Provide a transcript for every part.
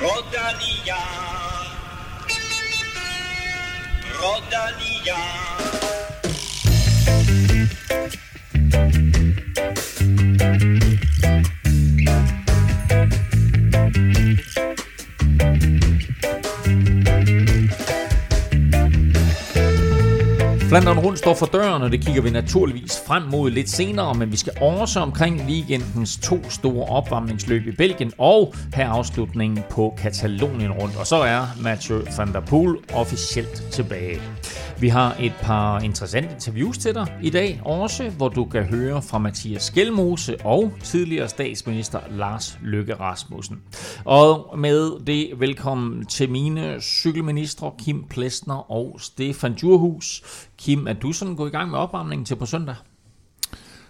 Rodalia. Rodalia. Flanderen rundt står for døren, og det kigger vi naturligvis frem mod lidt senere, men vi skal også omkring weekendens to store opvarmningsløb i Belgien og have afslutningen på Katalonien rundt. Og så er Mathieu van der Poel officielt tilbage. Vi har et par interessante interviews til dig i dag også, hvor du kan høre fra Mathias Skelmose og tidligere statsminister Lars Løkke Rasmussen. Og med det velkommen til mine cykelministre Kim Plesner og Stefan Djurhus. Kim, er du sådan gået i gang med opvarmningen til på søndag?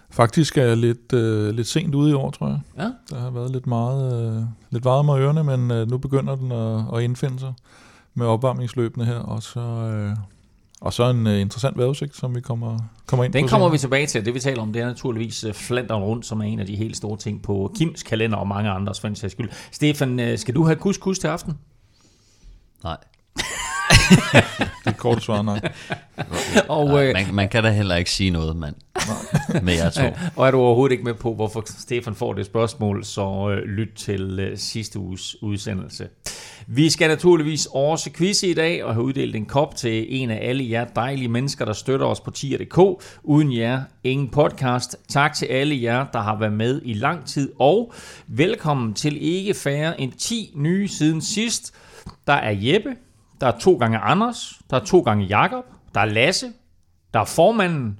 Faktisk er jeg lidt, øh, lidt sent ude i år, tror jeg. Ja. Der har været lidt meget øh, lidt varme ørerne, men øh, nu begynder den at, at indfinde sig med opvarmningsløbene her, og så, øh, og så en øh, interessant vejrudsigt, som vi kommer, kommer ind Den på. kommer senere. vi tilbage til. Det vi taler om, det er naturligvis øh, Flandern rundt, som er en af de helt store ting på Kims kalender og mange andres for en sags skyld. Stefan, øh, skal du have couscous til aften? Nej. Det korte svar, nej. Og, Nej, øh, man, man kan da heller ikke sige noget, mand. Med jer to. og er du overhovedet ikke med på, hvorfor Stefan får det spørgsmål, så øh, lyt til øh, sidste uges udsendelse. Vi skal naturligvis også quizze i dag og have uddelt en kop til en af alle jer dejlige mennesker, der støtter os på tier.dk. Uden jer, ingen podcast. Tak til alle jer, der har været med i lang tid, og velkommen til ikke færre end 10 nye siden sidst. Der er Jeppe, der er to gange Anders, der er to gange Jakob, der er Lasse, der er formanden,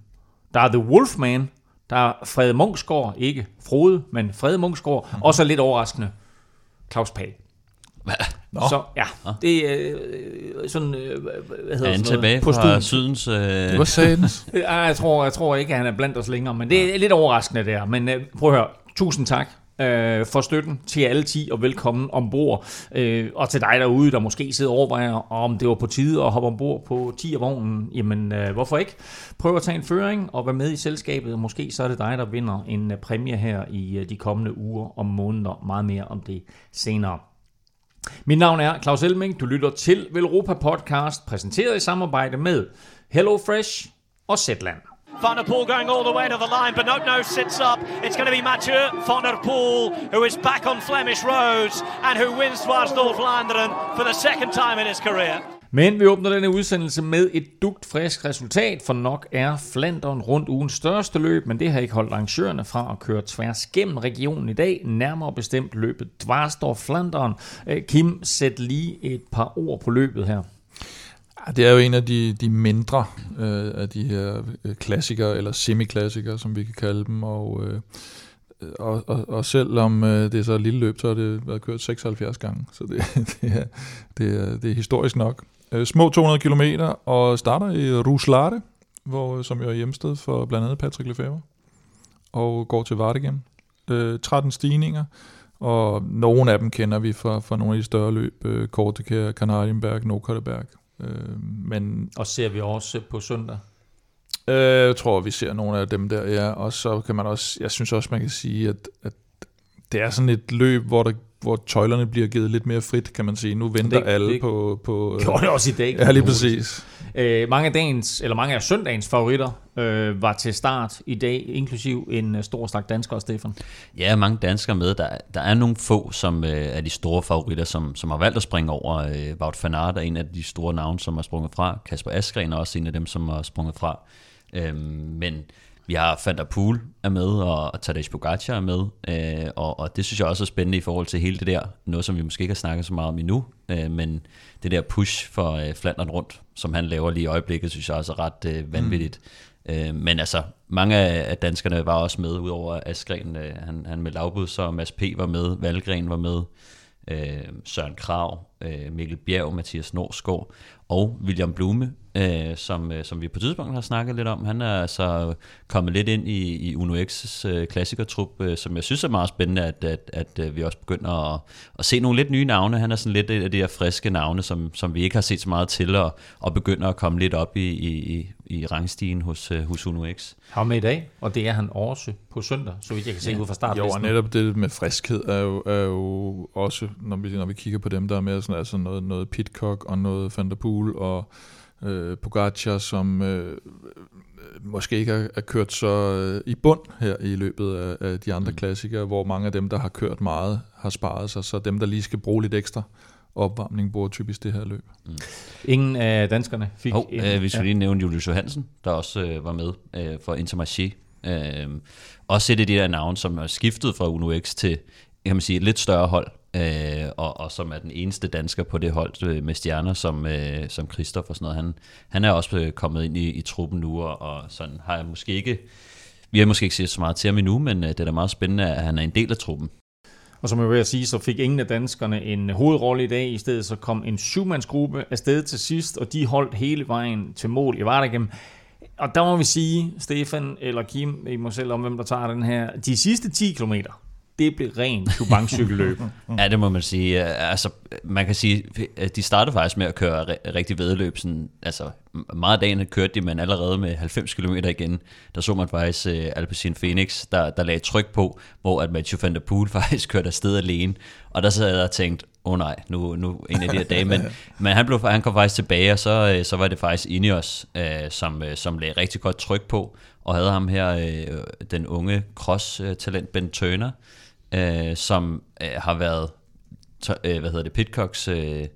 der er The Wolfman, der er Frede Munksgaard, ikke Frode, men Frede Munksgaard, mm-hmm. og så lidt overraskende, Claus Pag. Nå. Så ja, det er øh, sådan, øh, hvad hedder Er sådan han noget, tilbage på fra stuen. Sydens... Øh, Det var satans. Ja, jeg tror, jeg tror ikke, at han er blandt os længere, men det er lidt overraskende der. Men øh, prøv at høre, tusind tak øh, for støtten til alle 10, og velkommen ombord. Øh, og til dig derude, der måske sidder og overvejer, om det var på tide at hoppe ombord på 10-vognen, jamen øh, hvorfor ikke? Prøv at tage en føring og være med i selskabet. Måske så er det dig, der vinder en øh, præmie her i øh, de kommende uger og måneder. Meget mere om det senere. Mit navn er Claus Elming. Du lytter til Velropa Podcast, præsenteret i samarbejde med HelloFresh og Zetland. Van der Poel going all the way to the line, but no, no, sits up. It's going to be Mathieu Van der Poel, who is back on Flemish roads and who wins Dwars North for the second time in his career. Men vi åbner denne udsendelse med et dugt frisk resultat, for nok er Flandern rundt ugens største løb, men det har ikke holdt arrangørerne fra at køre tværs gennem regionen i dag, nærmere bestemt løbet Dvarstor Flandern. Øh, Kim, sæt lige et par ord på løbet her. Ja, det er jo en af de, de mindre øh, af de her øh, klassikere, eller semiklassikere, som vi kan kalde dem, og, øh, og, og, og selvom øh, det er så et lille løb, så har det været kørt 76 gange, så det, det, er, det, er, det er historisk nok. Øh, små 200 km og starter i Ruslare, hvor, som jo er hjemsted for blandt andet Patrick Lefebvre, og går til Vardegen. Øh, 13 stigninger, og nogle af dem kender vi fra, fra nogle af de større løb, øh, Kortekær, Kanarienberg, Nordkorteberg. Øh, men Og ser vi også på søndag. øh, jeg tror, vi ser nogle af dem der, ja. Og så kan man også, jeg synes også, man kan sige, at, at det er sådan et løb, hvor der hvor tøjlerne bliver givet lidt mere frit, kan man sige. Nu venter Det- alle det- på... på øh, Gjorde det også i dag. Ja, lige præcis. Øh, mange af dagens, eller mange af søndagens favoritter øh, var til start i dag, inklusiv en øh, stor stak danskere, Stefan. Ja, mange danskere med. Der, der er nogle få, som øh, er de store favoritter, som, som har valgt at springe over. Øh, Wout van Aert er en af de store navne, som har sprunget fra. Kasper Askren er også en af dem, som har sprunget fra. Øhm, men vi har Van der Poel er med, og, Tadej Pogacar er med. Øh, og, og det synes jeg også er spændende i forhold til hele det der, noget som vi måske ikke har snakket så meget om endnu, øh, men det der push for øh, Flandern rundt, som han laver lige i øjeblikket, synes jeg også er ret øh, vanvittigt. Mm. Øh, men altså, mange af af danskerne var også med, udover Askren, øh, han, han med lavbud, så Mads P. var med, Valgren var med, øh, Søren Krav, øh, Mikkel Bjerg, Mathias Norsgaard og William Blume, øh, som, øh, som vi på tidspunkt har snakket lidt om. Han er altså kommet lidt ind i, i Uno X's øh, klassikertrup, øh, som jeg synes er meget spændende, at, at, at øh, vi også begynder at, at se nogle lidt nye navne. Han er sådan lidt et af de her friske navne, som, som vi ikke har set så meget til, og, og begynder at komme lidt op i, i, i rangstigen hos, øh, hos Uno X. Han med i dag, og det er han også på søndag, så vidt jeg kan se ud fra Jo, startlisten. og netop det med friskhed er jo, er jo også, når vi, når vi kigger på dem, der er mere sådan, altså noget, noget Pitcock og noget Van der Poel og øh, Pogacar, som øh, måske ikke er, er kørt så øh, i bund her i løbet af, af de andre mm. klassikere, hvor mange af dem, der har kørt meget, har sparet sig, så dem, der lige skal bruge lidt ekstra opvarmning, bruger typisk det her løb. Ingen af danskerne fik Og en- øh, vi skal lige nævne Julius Johansen, der også øh, var med øh, for Intermarché. Øh, også et af de der navne, som er skiftet fra Uno X til kan man sige, et lidt større hold, øh, og, og som er den eneste dansker på det hold øh, med stjerner, som, øh, som Christoph og sådan noget. Han, han er også øh, kommet ind i, i truppen nu, og, og sådan har jeg måske ikke... Vi har måske ikke set så meget til ham endnu, men øh, det er da meget spændende, at han er en del af truppen. Og som jeg vil sige, så fik ingen af danskerne en hovedrolle i dag. I stedet så kom en syvmandsgruppe afsted til sidst, og de holdt hele vejen til mål i Vardegem. Og der må vi sige, Stefan eller Kim, I må selv om, hvem der tager den her. De sidste 10 kilometer, det blev rent cykelløb. Ja, det må man sige. Altså, man kan sige, at de startede faktisk med at køre ri- rigtig vedløb. Sådan, altså, meget af dagen kørte de, men allerede med 90 km igen, der så man faktisk uh, Alpecin Phoenix, der, der lagde tryk på, hvor at Mathieu van der Poel faktisk kørte afsted alene. Og der sad jeg og tænkte, åh oh nej, nu, nu en af de her dage. Men, men han, blev, han kom faktisk tilbage, og så, øh, så var det faktisk Ineos, øh, som, øh, som lagde rigtig godt tryk på, og havde ham her, øh, den unge cross-talent Ben Turner, øh, som øh, har været to, øh, hvad hedder det, Pitcocks, øh,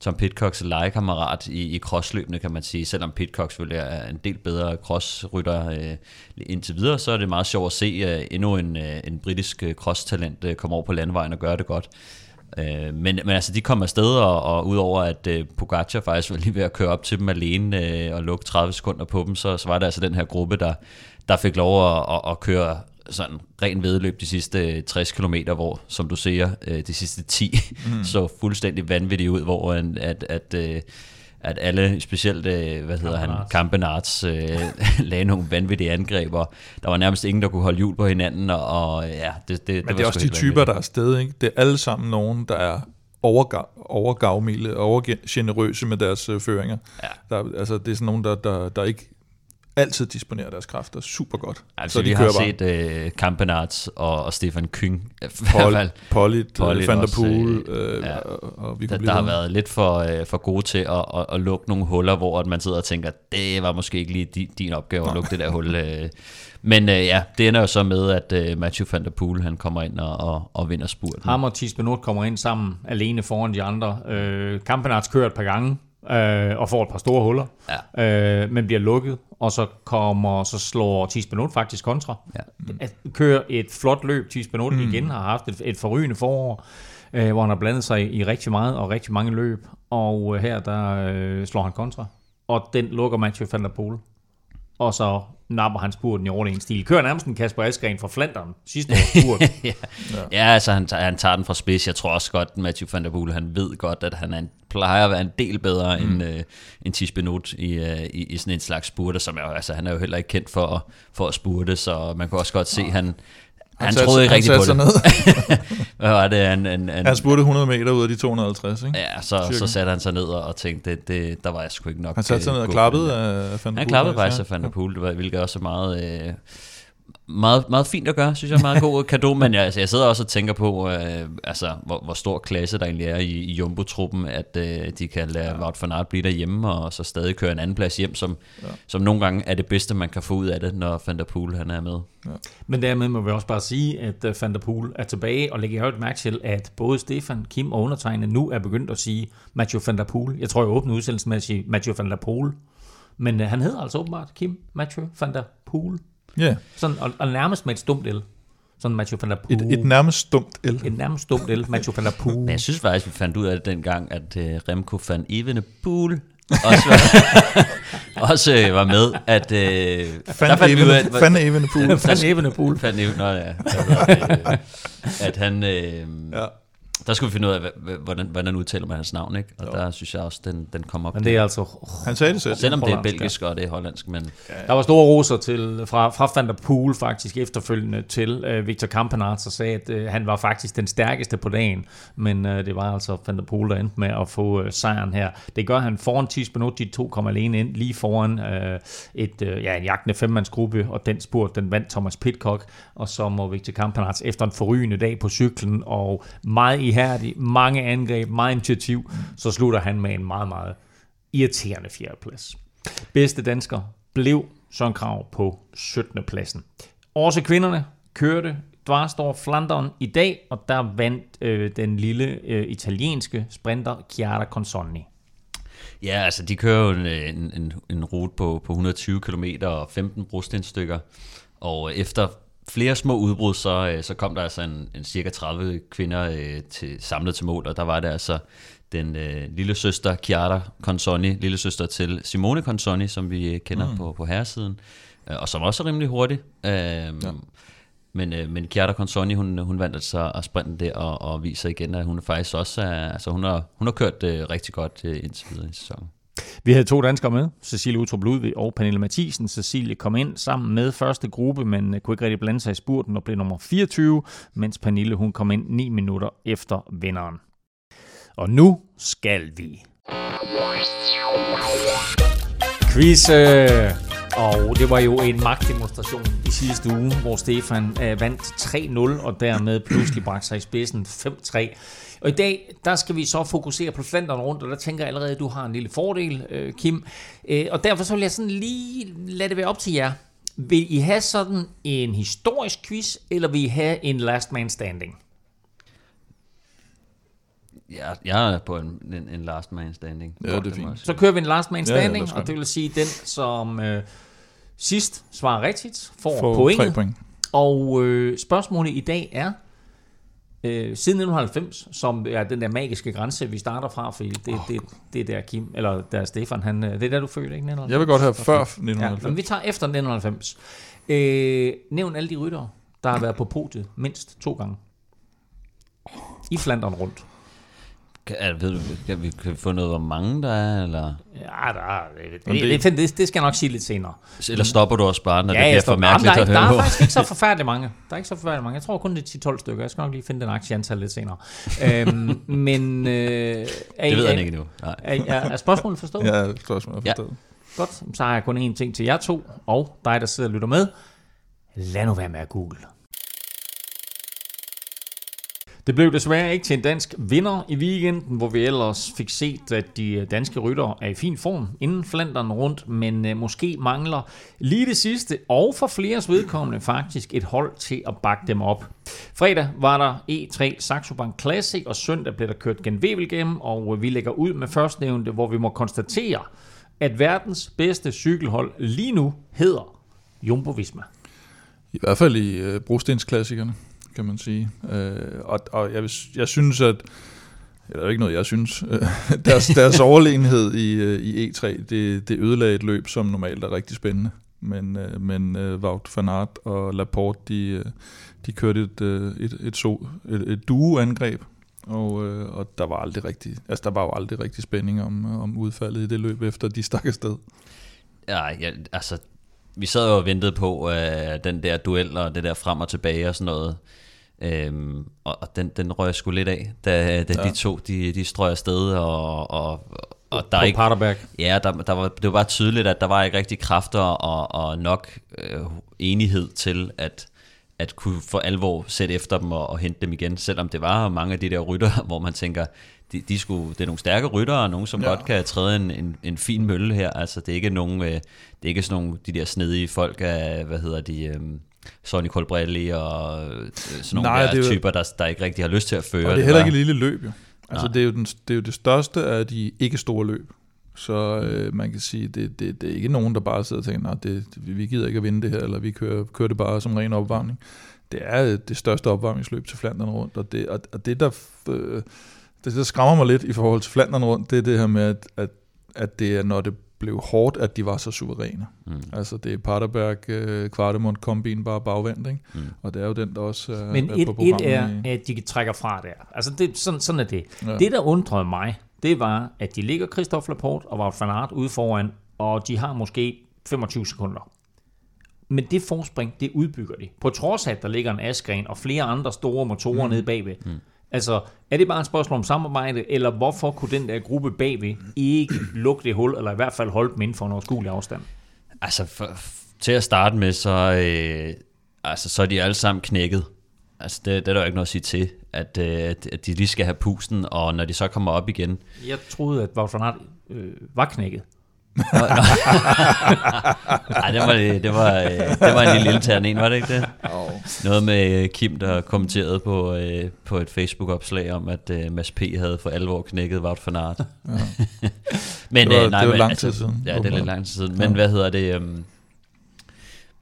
Tom Pitcocks legekammerat i, i crossløbene, kan man sige. Selvom Pitcock selvfølgelig er en del bedre crossrytter øh, indtil videre, så er det meget sjovt at se øh, endnu en, øh, en britisk crosstalent cross-talent øh, komme over på landvejen og gøre det godt. Øh, men, men altså, de kom afsted, og, og udover at øh, Pogacar faktisk var lige ved at køre op til dem alene øh, og lukke 30 sekunder på dem, så, så var der altså den her gruppe, der, der fik lov at, at, at køre sådan ren vedløb de sidste øh, 60 km, hvor, som du siger, øh, de sidste 10 mm. så fuldstændig vanvittigt ud, hvor en, at, at, øh, at alle, specielt, øh, hvad hedder han, Kampenarts, øh, lagde nogle vanvittige angreb, og der var nærmest ingen, der kunne holde hjul på hinanden, og, og ja, det, det, Men var det er også de typer, der er afsted, ikke? Det er alle sammen nogen, der er overgav, overgavmilde, overgenerøse med deres øh, føringer. Ja. Der, er- altså, det er sådan nogen, der, der, der ikke altid disponerer deres kræfter super godt. Altså, så vi de har kører bare. set øh, Kampenarts og, og Stefan Kyng. I hvert Pol, Pollitt Polit Van der Poel, øh, øh, ja. og, og vi Der, der har været lidt for, øh, for gode til at, at, at lukke nogle huller, hvor at man sidder og tænker, det var måske ikke lige din, din opgave at lukke det der hul. Øh. Men øh, ja, det ender jo så med, at øh, Matthew van der Poel, han kommer ind og, og, og vinder spurten. Ham og Thies Benot kommer ind sammen alene foran de andre. Øh, Kampenarts kører et par gange øh, og får et par store huller, Ja. øh, men bliver lukket, og så kommer så slår Thies Benot faktisk kontra. Ja. At kører et flot løb. Thies Benot mm. igen har haft et, et forrygende forår, øh, hvor han har blandet sig i rigtig meget og rigtig mange løb, og øh, her der øh, slår han kontra, og den lukker Mathieu van der Poel. Og så napper han spurten i overlegen stil. Kører nærmest en Kasper Askren fra Flandern sidste års spurt. ja. ja, altså han, tager- han tager den fra spids. Jeg tror også godt, Matthew van der Poel, han ved godt, at han er en, plejer at være en del bedre mm. end, øh, end Thies Benot i, øh, i, i sådan en slags spurte, som jo- altså, han er jo heller ikke kendt for, at- for at spurte, så man kan også godt se, han, han, satte- troede ikke han rigtig på det. sig Hvad var det? Han, han, han, Han spurgte 100 meter ud af de 250, ikke? Ja, så, Cirka. så satte han sig ned og tænkte, det, det, der var jeg sgu ikke nok. Han satte sig ned og klappede af Van Han klappede faktisk ja. af Van der Poel, det var- hvilket også er meget, øh, meget, meget fint at gøre, synes jeg er meget god kado, men jeg, altså, jeg sidder også og tænker på, øh, altså, hvor, hvor stor klasse der egentlig er i, i Jumbo-truppen, at øh, de kan lade ja. Wout van Aert blive derhjemme, og så stadig køre en anden plads hjem, som, ja. som nogle gange er det bedste, man kan få ud af det, når Van der Poel han er med. Men dermed må vi også bare sige, at uh, Van der Poel er tilbage, og lægger jeg højt mærke til, at både Stefan, Kim og undertegnede nu er begyndt at sige Mathieu Van der Poel. Jeg tror, jeg åbnede udsendelsen med at sige Mathieu Van der Poel. Men uh, han hedder altså åbenbart Kim Mathieu Van der Poel. Ja, Sådan, og, og nærmest med et stumt el. Sådan Mathieu Van der Poel. et, et nærmest stumt el. et nærmest stumt el, Mathieu Van der Poel. Men jeg synes faktisk, vi fandt ud af det dengang, at øh, Remco van Evenepoel også var, også øh, var med, at øh, fandt vi ud af, Even, Fan Evenepoel. Van Evenepoel. Van Even, nå, ja, at han, øh, Ja. Der skal vi finde ud af, hvordan, hvordan udtaler man hans navn, ikke? Og jo. der synes jeg også, den, den kommer op. Men det er altså... Han sagde det selv. Selvom det er belgisk, og det er hollandsk, men... Der var store roser til, fra, fra Van der Poel faktisk efterfølgende til uh, Victor Kampenart, så sagde, at uh, han var faktisk den stærkeste på dagen, men uh, det var altså Van der Poel, der endte med at få uh, sejren her. Det gør han foran Tis Benucci 2,1 ind, lige foran uh, et, uh, ja, en jagtende femmandsgruppe, og den spurt, den vandt Thomas Pitcock, og så må Victor Kampenart efter en forrygende dag på cyklen, og meget ihærdig, mange angreb, meget initiativ, så slutter han med en meget, meget irriterende fjerdeplads. Bedste dansker blev Søren Krav på 17. pladsen. Også kvinderne kørte Dvarstor Flandern i dag, og der vandt øh, den lille øh, italienske sprinter Chiara Consonni. Ja, altså de kører jo en, øh, en, en rute på, på 120 km og 15 brostenstykker, og efter flere små udbrud, så, øh, så kom der altså en, en cirka 30 kvinder øh, til, samlet til mål, og der var det altså den øh, lille søster Chiara Consoni, lille søster til Simone Consoni, som vi kender mm. på, på herresiden, øh, og som også er rimelig hurtig. Øh, ja. Men, øh, men Chiara Consoni, hun, hun vandt altså at sprinte der og, og viser igen, at hun faktisk også er, altså hun har, hun har kørt øh, rigtig godt øh, indtil videre i sæsonen. Vi havde to danskere med, Cecilie Utrup Ludvig og Pernille Mathisen. Cecilie kom ind sammen med første gruppe, men øh, kunne ikke rigtig blande sig i spurten og blev nummer 24, mens Pernille hun kom ind 9 minutter efter vinderen. Og nu skal vi. Quiz! Og det var jo en magtdemonstration i sidste uge, hvor Stefan øh, vandt 3-0 og dermed pludselig bragte sig i spidsen 5-3. Og i dag, der skal vi så fokusere på flanderne rundt, og der tænker jeg allerede, at du har en lille fordel, øh, Kim. Øh, og derfor så vil jeg sådan lige lade det være op til jer. Vil I have sådan en historisk quiz, eller vil I have en last man standing? Ja, jeg er på en, en, en last man standing. Ja, det er fint. Så kører vi en last man standing, ja, ja, og det vil sige, den som øh, sidst svarer rigtigt, får, får point. point. Og øh, spørgsmålet i dag er, øh, siden 1990, som er den der magiske grænse, vi starter fra, fordi det, oh. det, det er der Kim, eller der Stefan, han, øh, det er der du føler, ikke? 1990? Jeg vil godt have før 1990. Ja, men vi tager efter 1990. Øh, nævn alle de ryttere, der har været på podiet mindst to gange. I Flandern rundt. Kan, er, ved du, kan vi, kan vi få noget, hvor mange der er? Eller? Ja, der er, det, det, det, det, det skal jeg nok sige lidt senere. Eller stopper du også bare, når ja, det bliver for mærkeligt der, at høre Der er faktisk ikke så forfærdeligt mange. Der er ikke så forfærdeligt mange. Jeg tror kun det er 10-12 stykker. Jeg skal nok lige finde den aktieantal lidt senere. øhm, men... Øh, er, det ved jeg ikke nu. Nej. Er, er, er spørgsmålet forstået? Ja, spørgsmålet er forstået. Ja. Godt, så har jeg kun én ting til jer to, og dig, der sidder og lytter med. Lad nu være med at google. Det blev desværre ikke til en dansk vinder i weekenden, hvor vi ellers fik set, at de danske rytter er i fin form inden Flandern rundt, men øh, måske mangler lige det sidste, og for fleres vedkommende faktisk et hold til at bakke dem op. Fredag var der E3 Saxo Bank Classic, og søndag blev der kørt genvevel gennem, og øh, vi lægger ud med førstnævnte, hvor vi må konstatere, at verdens bedste cykelhold lige nu hedder Jumbo Visma. I hvert fald i øh, brostensklassikerne kan man sige. Øh, og og jeg, jeg synes, at eller ikke noget, jeg synes, øh, deres, deres overlegenhed i, øh, i E3, det, det ødelagde et løb, som normalt er rigtig spændende. Men, øh, men Wout van Aert og Laporte, de, de kørte et, et, et, so, et, et duo-angreb, og, og der var aldrig rigtig, altså der var jo aldrig rigtig spænding om, om udfaldet i det løb, efter de stak afsted. Ja, ja altså, vi sad jo og ventede på øh, den der duel og det der frem og tilbage og sådan noget. Øhm, og, og den, den røg jeg sgu lidt af, da, da ja. de to de, de strøg afsted, og, og, og der på ikke, Paterberg. Ja, der, der var, det var bare tydeligt, at der var ikke rigtig kræfter og, og nok øh, enighed til, at, at kunne for alvor sætte efter dem og, og hente dem igen, selvom det var mange af de der rytter, hvor man tænker, de, de skulle, det er nogle stærke rytter, og nogen, som ja. godt kan træde en, en, en fin mølle her. Altså, det er ikke nogen, øh, det er ikke sådan nogle, de der snedige folk af, hvad hedder de, øh, Sonny Colbrelli og øh, sådan nogle Nej, der typer, der, der ikke rigtig har lyst til at føre. Og det er heller ikke et lille løb, jo. Altså, det er jo, den, det er jo det største af de ikke store løb. Så øh, man kan sige, det, det, det er ikke nogen, der bare sidder og tænker, nej, det, det, vi gider ikke at vinde det her, eller vi kører, kører det bare som ren opvarmning. Det er det største opvarmningsløb til Flandern rundt, og det, og, og det der, øh, det, der skræmmer mig lidt i forhold til Flandern rundt, det er det her med, at, at, at det er, når det blev hårdt, at de var så suveræne. Mm. Altså det er Paterberg, øh, Kvartemont, Kombin bare bagvendt, ikke? Mm. Og det er jo den, der også er, Men er et, på et er, i- at de trækker fra der. Altså det, sådan, sådan er det. Ja. Det, der undrede mig, det var, at de ligger Christophe Laporte og Wout van Aert ude foran, og de har måske 25 sekunder. Men det forspring, det udbygger de. På trods af, at der ligger en Askren og flere andre store motorer mm. nede bagved. Mm. Altså, er det bare et spørgsmål om samarbejde, eller hvorfor kunne den der gruppe bagved ikke lukke det hul, eller i hvert fald holde dem inden for en overskuelig afstand? Altså, for, til at starte med, så, øh, altså, så er de alle sammen knækket. Altså, det, det er der jo ikke noget at sige til, at, øh, at at de lige skal have pusten, og når de så kommer op igen, Jeg troede, at Wout van Aert øh, var knækket. Nej, det var, det, var, øh, det var en lille intern en, var det ikke det? Noget med øh, Kim, der kommenterede på, øh, på et Facebook-opslag om, at Mads P. havde for alvor knækket Wout van Aert. men, Det var- nej, det var men, lang altså, tid siden, Ja, det er lidt lang tid siden. Men hvad hedder det? øhm,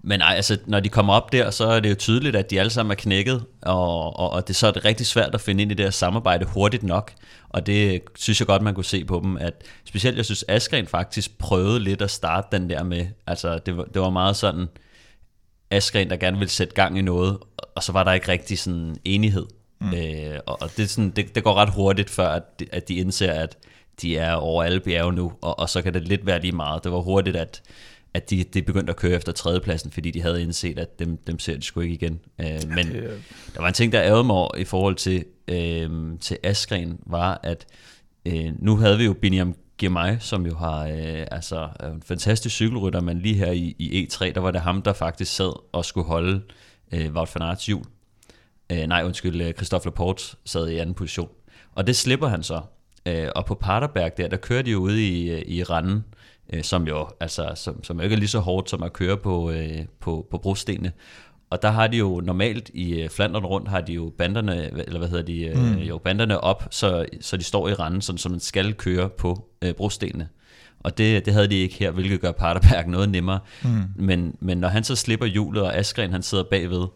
men nej, altså, når de kommer op der, så er det jo tydeligt, at de alle sammen er knækket, og, og, og det så er det rigtig svært at finde ind i det her samarbejde hurtigt nok. Og det synes jeg godt, man kunne se på dem, at specielt jeg synes, Askren faktisk prøvede lidt at starte den der med, altså det var, det var meget sådan, Askren, der gerne ville sætte gang i noget, og så var der ikke rigtig sådan enighed. Mm. Øh, og og det, sådan, det, det går ret hurtigt, før at de, at de indser, at de er over alle bjerge nu, og, og så kan det lidt være lige meget. Det var hurtigt, at, at de, de begyndte at køre efter tredjepladsen, fordi de havde indset, at dem, dem ser de sgu ikke igen. Øh, men der var en ting, der ærgede mig over i forhold til, øh, til Askren, var, at øh, nu havde vi jo Biniam Girmay, som jo har, øh, altså, en fantastisk cykelrytter, men lige her i, i E3, der var det ham, der faktisk sad og skulle holde øh, Wout van Aerts hjul. Øh, nej, undskyld, øh, Christophe Laporte sad i anden position. Og det slipper han så. Øh, og på Paterberg der, der kører de jo ude i, øh, i randen, øh, som jo altså, som, som jo ikke er lige så hårdt som at køre på, øh, på, på brostenene. Og der har de jo normalt i øh, Flandern rundt, har de jo banderne, eller hvad hedder de, øh, mm. jo banderne op, så, så de står i randen, sådan, så man skal køre på øh, brostenene. Og det, det havde de ikke her, hvilket gør Paterberg noget nemmere. Mm. Men, men når han så slipper hjulet, og Askren han sidder bagved,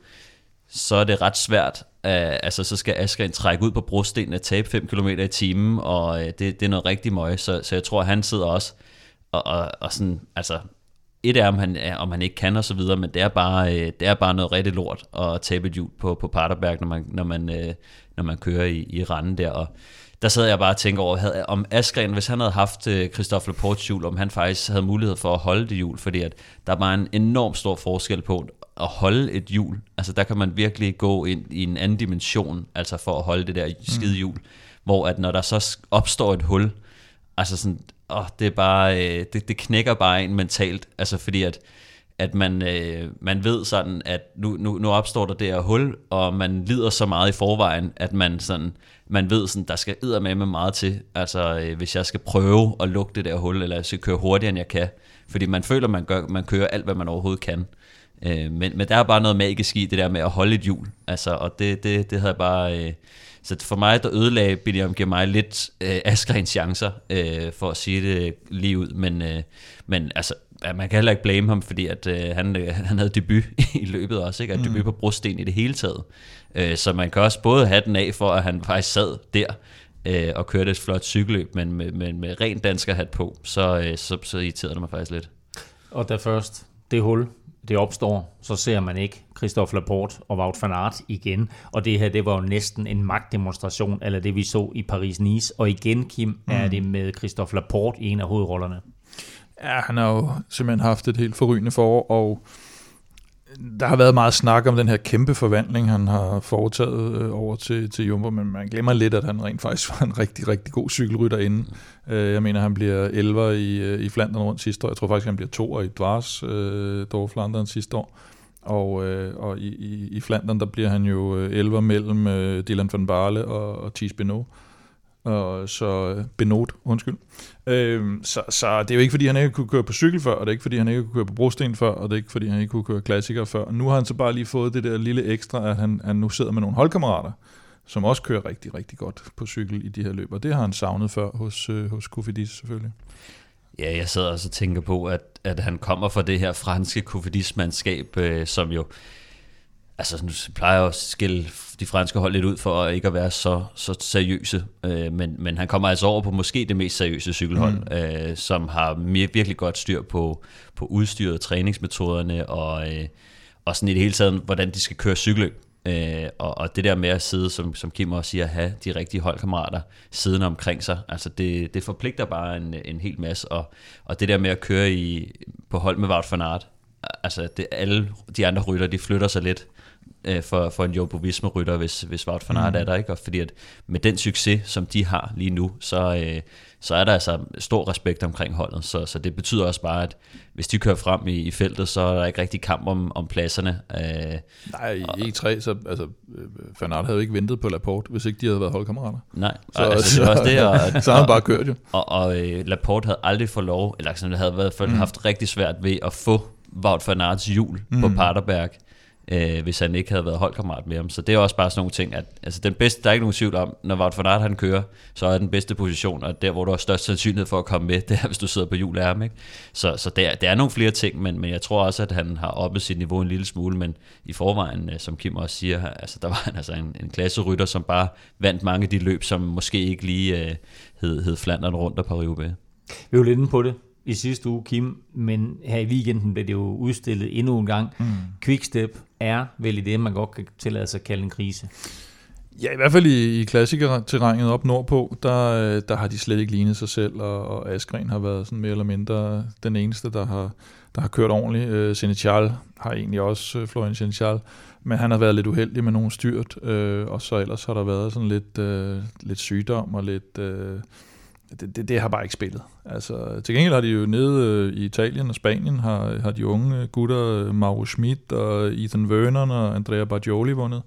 så er det ret svært. Uh, altså, så skal Askren trække ud på brostenene, tabe 5 km i timen, og uh, det, det er noget rigtig møg. Så, så jeg tror, han sidder også og, og, og sådan, altså, et er, om han, er, om han ikke kan og så videre, men det er bare, øh, det er bare noget rigtig lort at tabe et hjul på, på Paterberg, når man, når man, øh, når man kører i, i randen der. Og der sad jeg bare og tænker over, havde, om Askren, hvis han havde haft øh, Christophe Laportes hjul, om han faktisk havde mulighed for at holde det hjul, fordi at der er bare en enorm stor forskel på at holde et hjul. Altså der kan man virkelig gå ind i en anden dimension, altså for at holde det der skide hjul, hvor at når der så opstår et hul, altså sådan, åh, det er bare, øh, det, det knækker bare en mentalt, altså fordi at, at man, øh, man ved sådan, at nu, nu, nu opstår der det her hul, og man lider så meget i forvejen, at man sådan, man ved sådan, der skal med med meget til, altså øh, hvis jeg skal prøve at lukke det der hul, eller jeg skal køre hurtigere, end jeg kan, fordi man føler, man, gør, man kører alt, hvad man overhovedet kan. Øh, men, men der er bare noget magisk i det der med at holde et hjul, altså, og det, det, det havde bare... Øh, så for mig, der ødelagde William giver mig lidt øh, Asgrens chancer, øh, for at sige det lige ud. Men, øh, men altså, man kan heller ikke blame ham, fordi at, øh, han, øh, han havde debut i løbet også, ikke? Og mm. debut på brosten i det hele taget. Øh, så man kan også både have den af for, at han faktisk sad der øh, og kørte et flot cykelløb, men med, med, med ren danskerhat på, så, øh, så, så irriterede det mig faktisk lidt. Og da først det hul, det opstår, så ser man ikke Christophe Laporte og Wout van Aert igen. Og det her, det var jo næsten en magtdemonstration, eller det vi så i Paris-Nice. Og igen, Kim, mm. er det med Christophe Laporte i en af hovedrollerne. Ja, han har jo simpelthen haft et helt forrygende forår, og der har været meget snak om den her kæmpe forvandling, han har foretaget øh, over til, til Jumbo, men man glemmer lidt, at han rent faktisk var en rigtig, rigtig god cykelrytter inden. Øh, jeg mener, han bliver 11'er i, øh, i Flandern rundt sidste år. Jeg tror faktisk, han bliver 2'er i Dvars, øh, Dor Flandern sidste år. Og, øh, og i, i, i Flandern, der bliver han jo øh, 11 mellem øh, Dylan van Barle og, og Thies Benoit. Og så øh, Benot, undskyld. Øhm, så, så det er jo ikke, fordi han ikke kunne køre på cykel før, og det er ikke, fordi han ikke kunne køre på brosten før, og det er ikke, fordi han ikke kunne køre klassiker før. Og nu har han så bare lige fået det der lille ekstra, at han, han nu sidder med nogle holdkammerater, som også kører rigtig, rigtig godt på cykel i de her løb, og det har han savnet før hos, øh, hos Kofidis selvfølgelig. Ja, jeg sidder også og tænker på, at, at han kommer fra det her franske kofidismandskab, øh, som jo altså nu plejer jeg at skille de franske hold lidt ud for ikke at være så, så seriøse, øh, men, men han kommer altså over på måske det mest seriøse cykelhold, mm. øh, som har mere, virkelig godt styr på, på udstyret, træningsmetoderne og, øh, og sådan i det hele taget, hvordan de skal køre cykelløb. Øh, og, og det der med at sidde, som, som Kim også siger, at have de rigtige holdkammerater siddende omkring sig, altså det, det forpligter bare en, en hel masse, og, og det der med at køre i, på hold med Wout van Aert, altså det, alle de andre rytter, de flytter sig lidt øh, for, for en Jumbo Visma-rytter, hvis, hvis Wout van Aert mm. er der, ikke? Og fordi at med den succes, som de har lige nu, så, øh, så er der altså stor respekt omkring holdet. Så, så det betyder også bare, at hvis de kører frem i, i feltet, så er der ikke rigtig kamp om, om pladserne. Øh, Nej, i E3, så altså, Van Aert havde jo ikke ventet på Laporte, hvis ikke de havde været holdkammerater. Nej, så, altså, det var også det. Og, så har han bare kørt jo. Og, og, og Laporte havde aldrig fået lov, eller sådan, det havde været, for, mm. haft rigtig svært ved at få Wout van Aerts jul mm. på Paterberg øh, hvis han ikke havde været holdkammerat med ham. Så det er også bare sådan nogle ting, at altså, den bedste, der er ikke nogen tvivl om, når Wout van Aert han kører, så er den bedste position, og der, hvor du har størst sandsynlighed for at komme med, det er, hvis du sidder på hjul af ham. Ikke? Så, så der, der er nogle flere ting, men, men jeg tror også, at han har oppet sit niveau en lille smule, men i forvejen, øh, som Kim også siger, altså, der var han altså en, en klasserytter, som bare vandt mange af de løb, som måske ikke lige øh, hed, hed Flandern rundt og Paris-Roubaix. Vi jo lidt inde på det i sidste uge, Kim, men her i weekenden blev det jo udstillet endnu en gang. Mm. Quickstep er vel i det, man godt kan tillade sig at kalde en krise. Ja, i hvert fald i, i klassikerterrænet op nordpå, der, der har de slet ikke lignet sig selv, og, og Askren har været sådan mere eller mindre den eneste, der har, der har kørt ordentligt. Uh, Senechal har egentlig også, uh, Florian Senechal, men han har været lidt uheldig med nogle styrt, uh, og så ellers har der været sådan lidt, uh, lidt sygdom og lidt... Uh, det, det, det har bare ikke spillet. Altså, til gengæld har de jo nede øh, i Italien og Spanien, har, har de unge gutter, Mauro Schmidt og Ethan Vernon og Andrea Baggioli vundet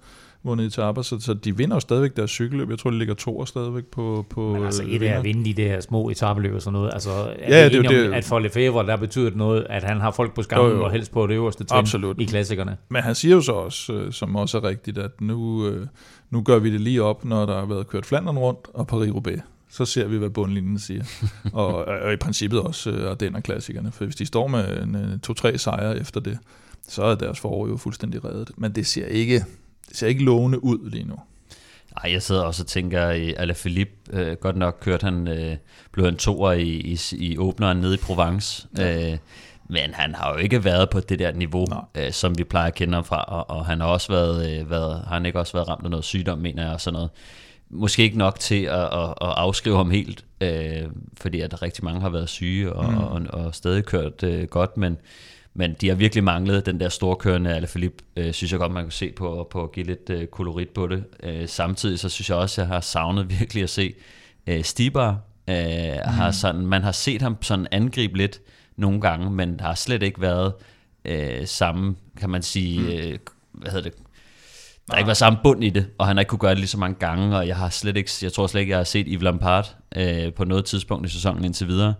vundet etaper, så, så de vinder jo stadigvæk deres cykelløb. Jeg tror, de ligger to og stadigvæk på... på Men altså et af at vinde de der små etabeløb og sådan noget. Altså, er ja, det, det, det, om, at for Lefebvre, der betyder det noget, at han har folk på skammen jo, jo. og helst på det øverste trin Absolut. i klassikerne. Men han siger jo så også, øh, som også er rigtigt, at nu, øh, nu gør vi det lige op, når der har været kørt Flandern rundt og Paris-Roubaix så ser vi, hvad bundlinjen siger. og, og i princippet også uh, Ardenner klassikerne, for hvis de står med en, to-tre sejre efter det, så er deres forår jo fuldstændig reddet. Men det ser ikke, det ser ikke lovende ud lige nu. Ej, jeg sidder også og tænker, i Alaphilippe, øh, godt nok kørte han, øh, blev han toer i, i, i åbneren nede i Provence, ja. øh, men han har jo ikke været på det der niveau, øh, som vi plejer at kende ham fra, og, og han har også været, øh, været, har han ikke også været ramt af noget sygdom, mener jeg, og sådan noget måske ikke nok til at, at, at afskrive ham helt, øh, fordi at rigtig mange har været syge og, mm. og, og stadig kørt øh, godt, men, men de har virkelig manglet den der storkørende Alaphilippe, øh, synes jeg godt, man kan se på, på at give lidt øh, kolorit på det. Øh, samtidig så synes jeg også, at jeg har savnet virkelig at se øh, Stibar. Øh, mm. har sådan, man har set ham sådan angribe lidt nogle gange, men der har slet ikke været øh, samme, kan man sige, mm. øh, hvad hedder det, der har ikke været samme bund i det, og han har ikke kunne gøre det lige så mange gange, og jeg har slet ikke, jeg tror slet ikke, jeg har set Yves Lampard øh, på noget tidspunkt i sæsonen indtil videre.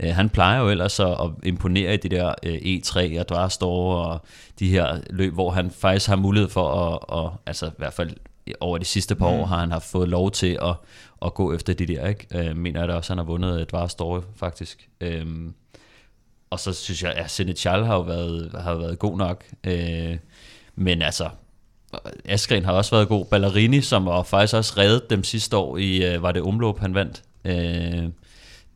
Øh, han plejer jo ellers at, at imponere i det der øh, E3 og Drastor og de her løb, hvor han faktisk har mulighed for at, at altså i hvert fald over de sidste par år, mm. har han haft fået lov til at, at gå efter de der, ikke? Øh, mener jeg da også, han har vundet Drastor faktisk. Øh, og så synes jeg, at Senechal har jo været, har været god nok. Øh, men altså, Askren har også været god. Ballerini, som var faktisk også reddet dem sidste år i, øh, var det omløb, han vandt. Øh,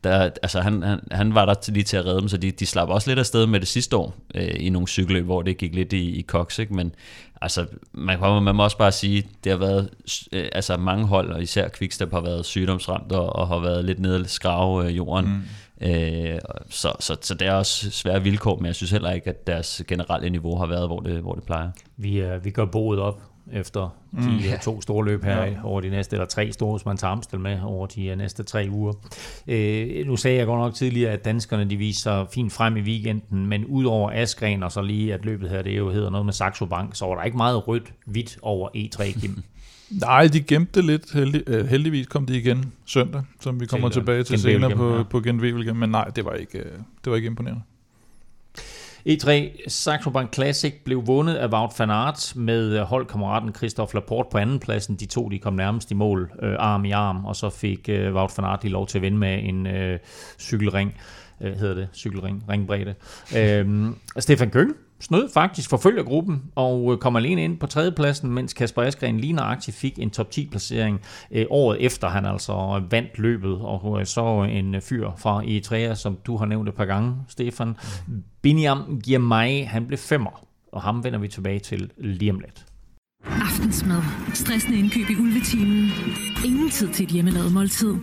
der, altså han, han, han var der til, lige til at redde dem, så de, de slap også lidt af sted med det sidste år øh, i nogle cykelløb, hvor det gik lidt i, i koks, ikke? men altså, man, man må også bare sige, det har været øh, altså mange hold, og især Quickstep har været sygdomsramt og, og har været lidt nede skrave øh, jorden. Mm. Øh, så, så, så det er også svære vilkår, men jeg synes heller ikke, at deres generelle niveau har været, hvor det, hvor det plejer. Vi, uh, vi gør boet op efter de mm. to store løb her ja. over de næste, eller tre store, som man tager Amstel med over de øh, næste tre uger. Øh, nu sagde jeg godt nok tidligere, at danskerne de viser fint frem i weekenden, men udover Askren og så lige, at løbet her, det jo hedder noget med Saxo Bank, så var der ikke meget rødt hvidt over E3, Kim. Nej, de gemte lidt. Heldig, øh, heldigvis kom de igen søndag, som vi kommer tilbage til senere på, ja. på Genvevelgem. Men nej, det var ikke, øh, det var ikke imponerende. E3 Saxo Bank Classic blev vundet af Wout van Aert med holdkammeraten Christophe Laporte på andenpladsen. De to de kom nærmest i mål øh, arm i arm, og så fik øh, Wout van Aert lov til at vinde med en øh, cykelring. Øh, hedder det, cykelring, ringbredde. Øh, Stefan Køng snød faktisk forfølger gruppen og øh, kommer alene ind på tredjepladsen, mens Kasper Askren lige nøjagtigt fik en top 10 placering øh, året efter han altså vandt løbet, og øh, så en fyr fra Eritrea, som du har nævnt et par gange, Stefan. Biniam Girmay, han blev femmer, og ham vender vi tilbage til lige om lidt. Aftensmad. Stressende indkøb i ulvetimen. Ingen tid til et hjemmelavet måltid.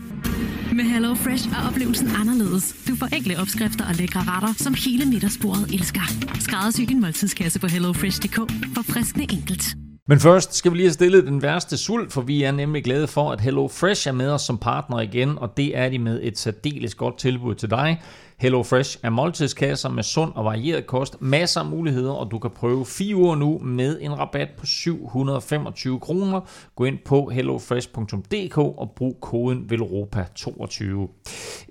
Med Hello Fresh er oplevelsen anderledes. Du får enkle opskrifter og lækre retter, som hele middagsbordet elsker. Skræddersy din måltidskasse på hellofresh.dk. For friskende enkelt. Men først skal vi lige have stillet den værste sult, for vi er nemlig glade for, at Hello Fresh er med os som partner igen, og det er de med et særdeles godt tilbud til dig. Hello Fresh er måltidskasser med sund og varieret kost, masser af muligheder, og du kan prøve 4 uger nu med en rabat på 725 kroner. Gå ind på hellofresh.dk og brug koden VELOROPA22.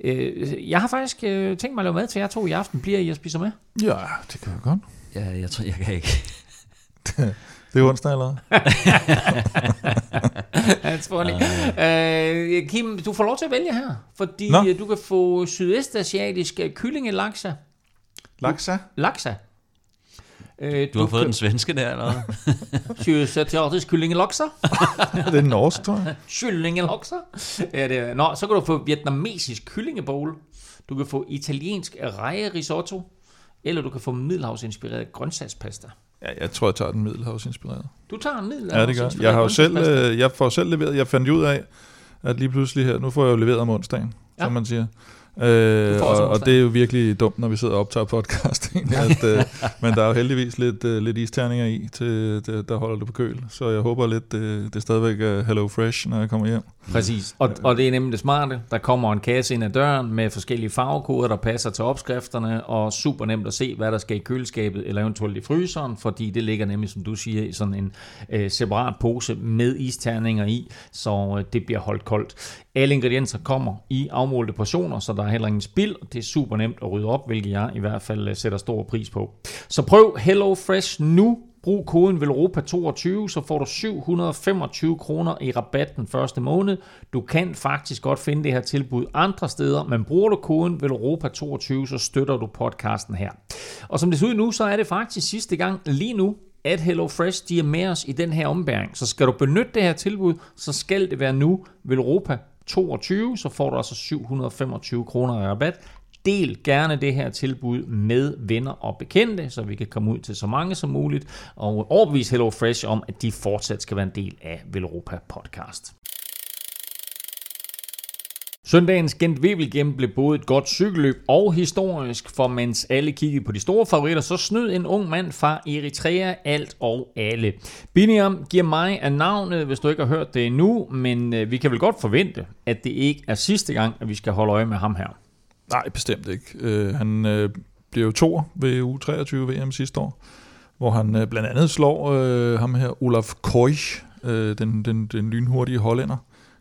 Øh, jeg har faktisk øh, tænkt mig at lave mad til jer to i aften. Bliver I at spise med? Ja, det kan jeg godt. Ja, jeg tror, jeg kan ikke. Det er onsdag, eller That's funny. Uh, Kim, du får lov til at vælge her, fordi Nå. du kan få sydøstasiatisk øh, kyllingelaksa. Laksa? Laksa. Uh, Du har fået den svenske der, eller hvad? Sydøstasiatisk kyllingelaksa. det er norsk, tror jeg. Kyllingelaksa. Ja, det er. Nå, så kan du få vietnamesisk kyllingebowl. Du kan få italiensk rejerisotto. Eller du kan få middelhavsinspireret grøntsagspasta. Ja, jeg tror, jeg tager den middelhavsinspireret. Du tager en Ja, det middelhavsinspireret gør jeg. Har jo selv, øh, jeg får selv leveret, jeg fandt ud af, at lige pludselig her, nu får jeg jo leveret om onsdagen, ja. som man siger. Øh, og, og det er jo virkelig dumt, når vi sidder og optager podcast. egentlig, at, øh, men der er jo heldigvis lidt, øh, lidt isterninger i, til, det, der holder det på køl. Så jeg håber lidt, øh, det stadigvæk er Hello Fresh, når jeg kommer hjem. Præcis. Og, og det er nemlig det smarte. Der kommer en kasse ind ad døren med forskellige farvekoder, der passer til opskrifterne, og super nemt at se, hvad der skal i køleskabet eller eventuelt i fryseren, fordi det ligger nemlig, som du siger, i sådan en øh, separat pose med isterninger i, så øh, det bliver holdt koldt. Alle ingredienser kommer i afmålte portioner, så der er heller ingen spild, og det er super nemt at rydde op, hvilket jeg i hvert fald øh, sætter stor pris på. Så prøv Hello Fresh nu, Brug koden VELROPA22, så får du 725 kroner i rabat den første måned. Du kan faktisk godt finde det her tilbud andre steder, men bruger du koden VELROPA22, så støtter du podcasten her. Og som det ser ud nu, så er det faktisk sidste gang lige nu, at HelloFresh de er med os i den her ombæring. Så skal du benytte det her tilbud, så skal det være nu Velropa 22, så får du altså 725 kroner i rabat. Del gerne det her tilbud med venner og bekendte, så vi kan komme ud til så mange som muligt, og overbevise HelloFresh om, at de fortsat skal være en del af Velropa podcast. Søndagens Gent Wevelgem blev både et godt cykelløb og historisk, for mens alle kiggede på de store favoritter, så snød en ung mand fra Eritrea alt og alle. Biniam giver mig af navnet, hvis du ikke har hørt det endnu, men øh, vi kan vel godt forvente, at det ikke er sidste gang, at vi skal holde øje med ham her. Nej, bestemt ikke. Øh, han øh, blev jo to ved U23 VM sidste år, hvor han øh, blandt andet slår øh, ham her, Olaf Koich, øh, den, den, den lynhurtige hollænder,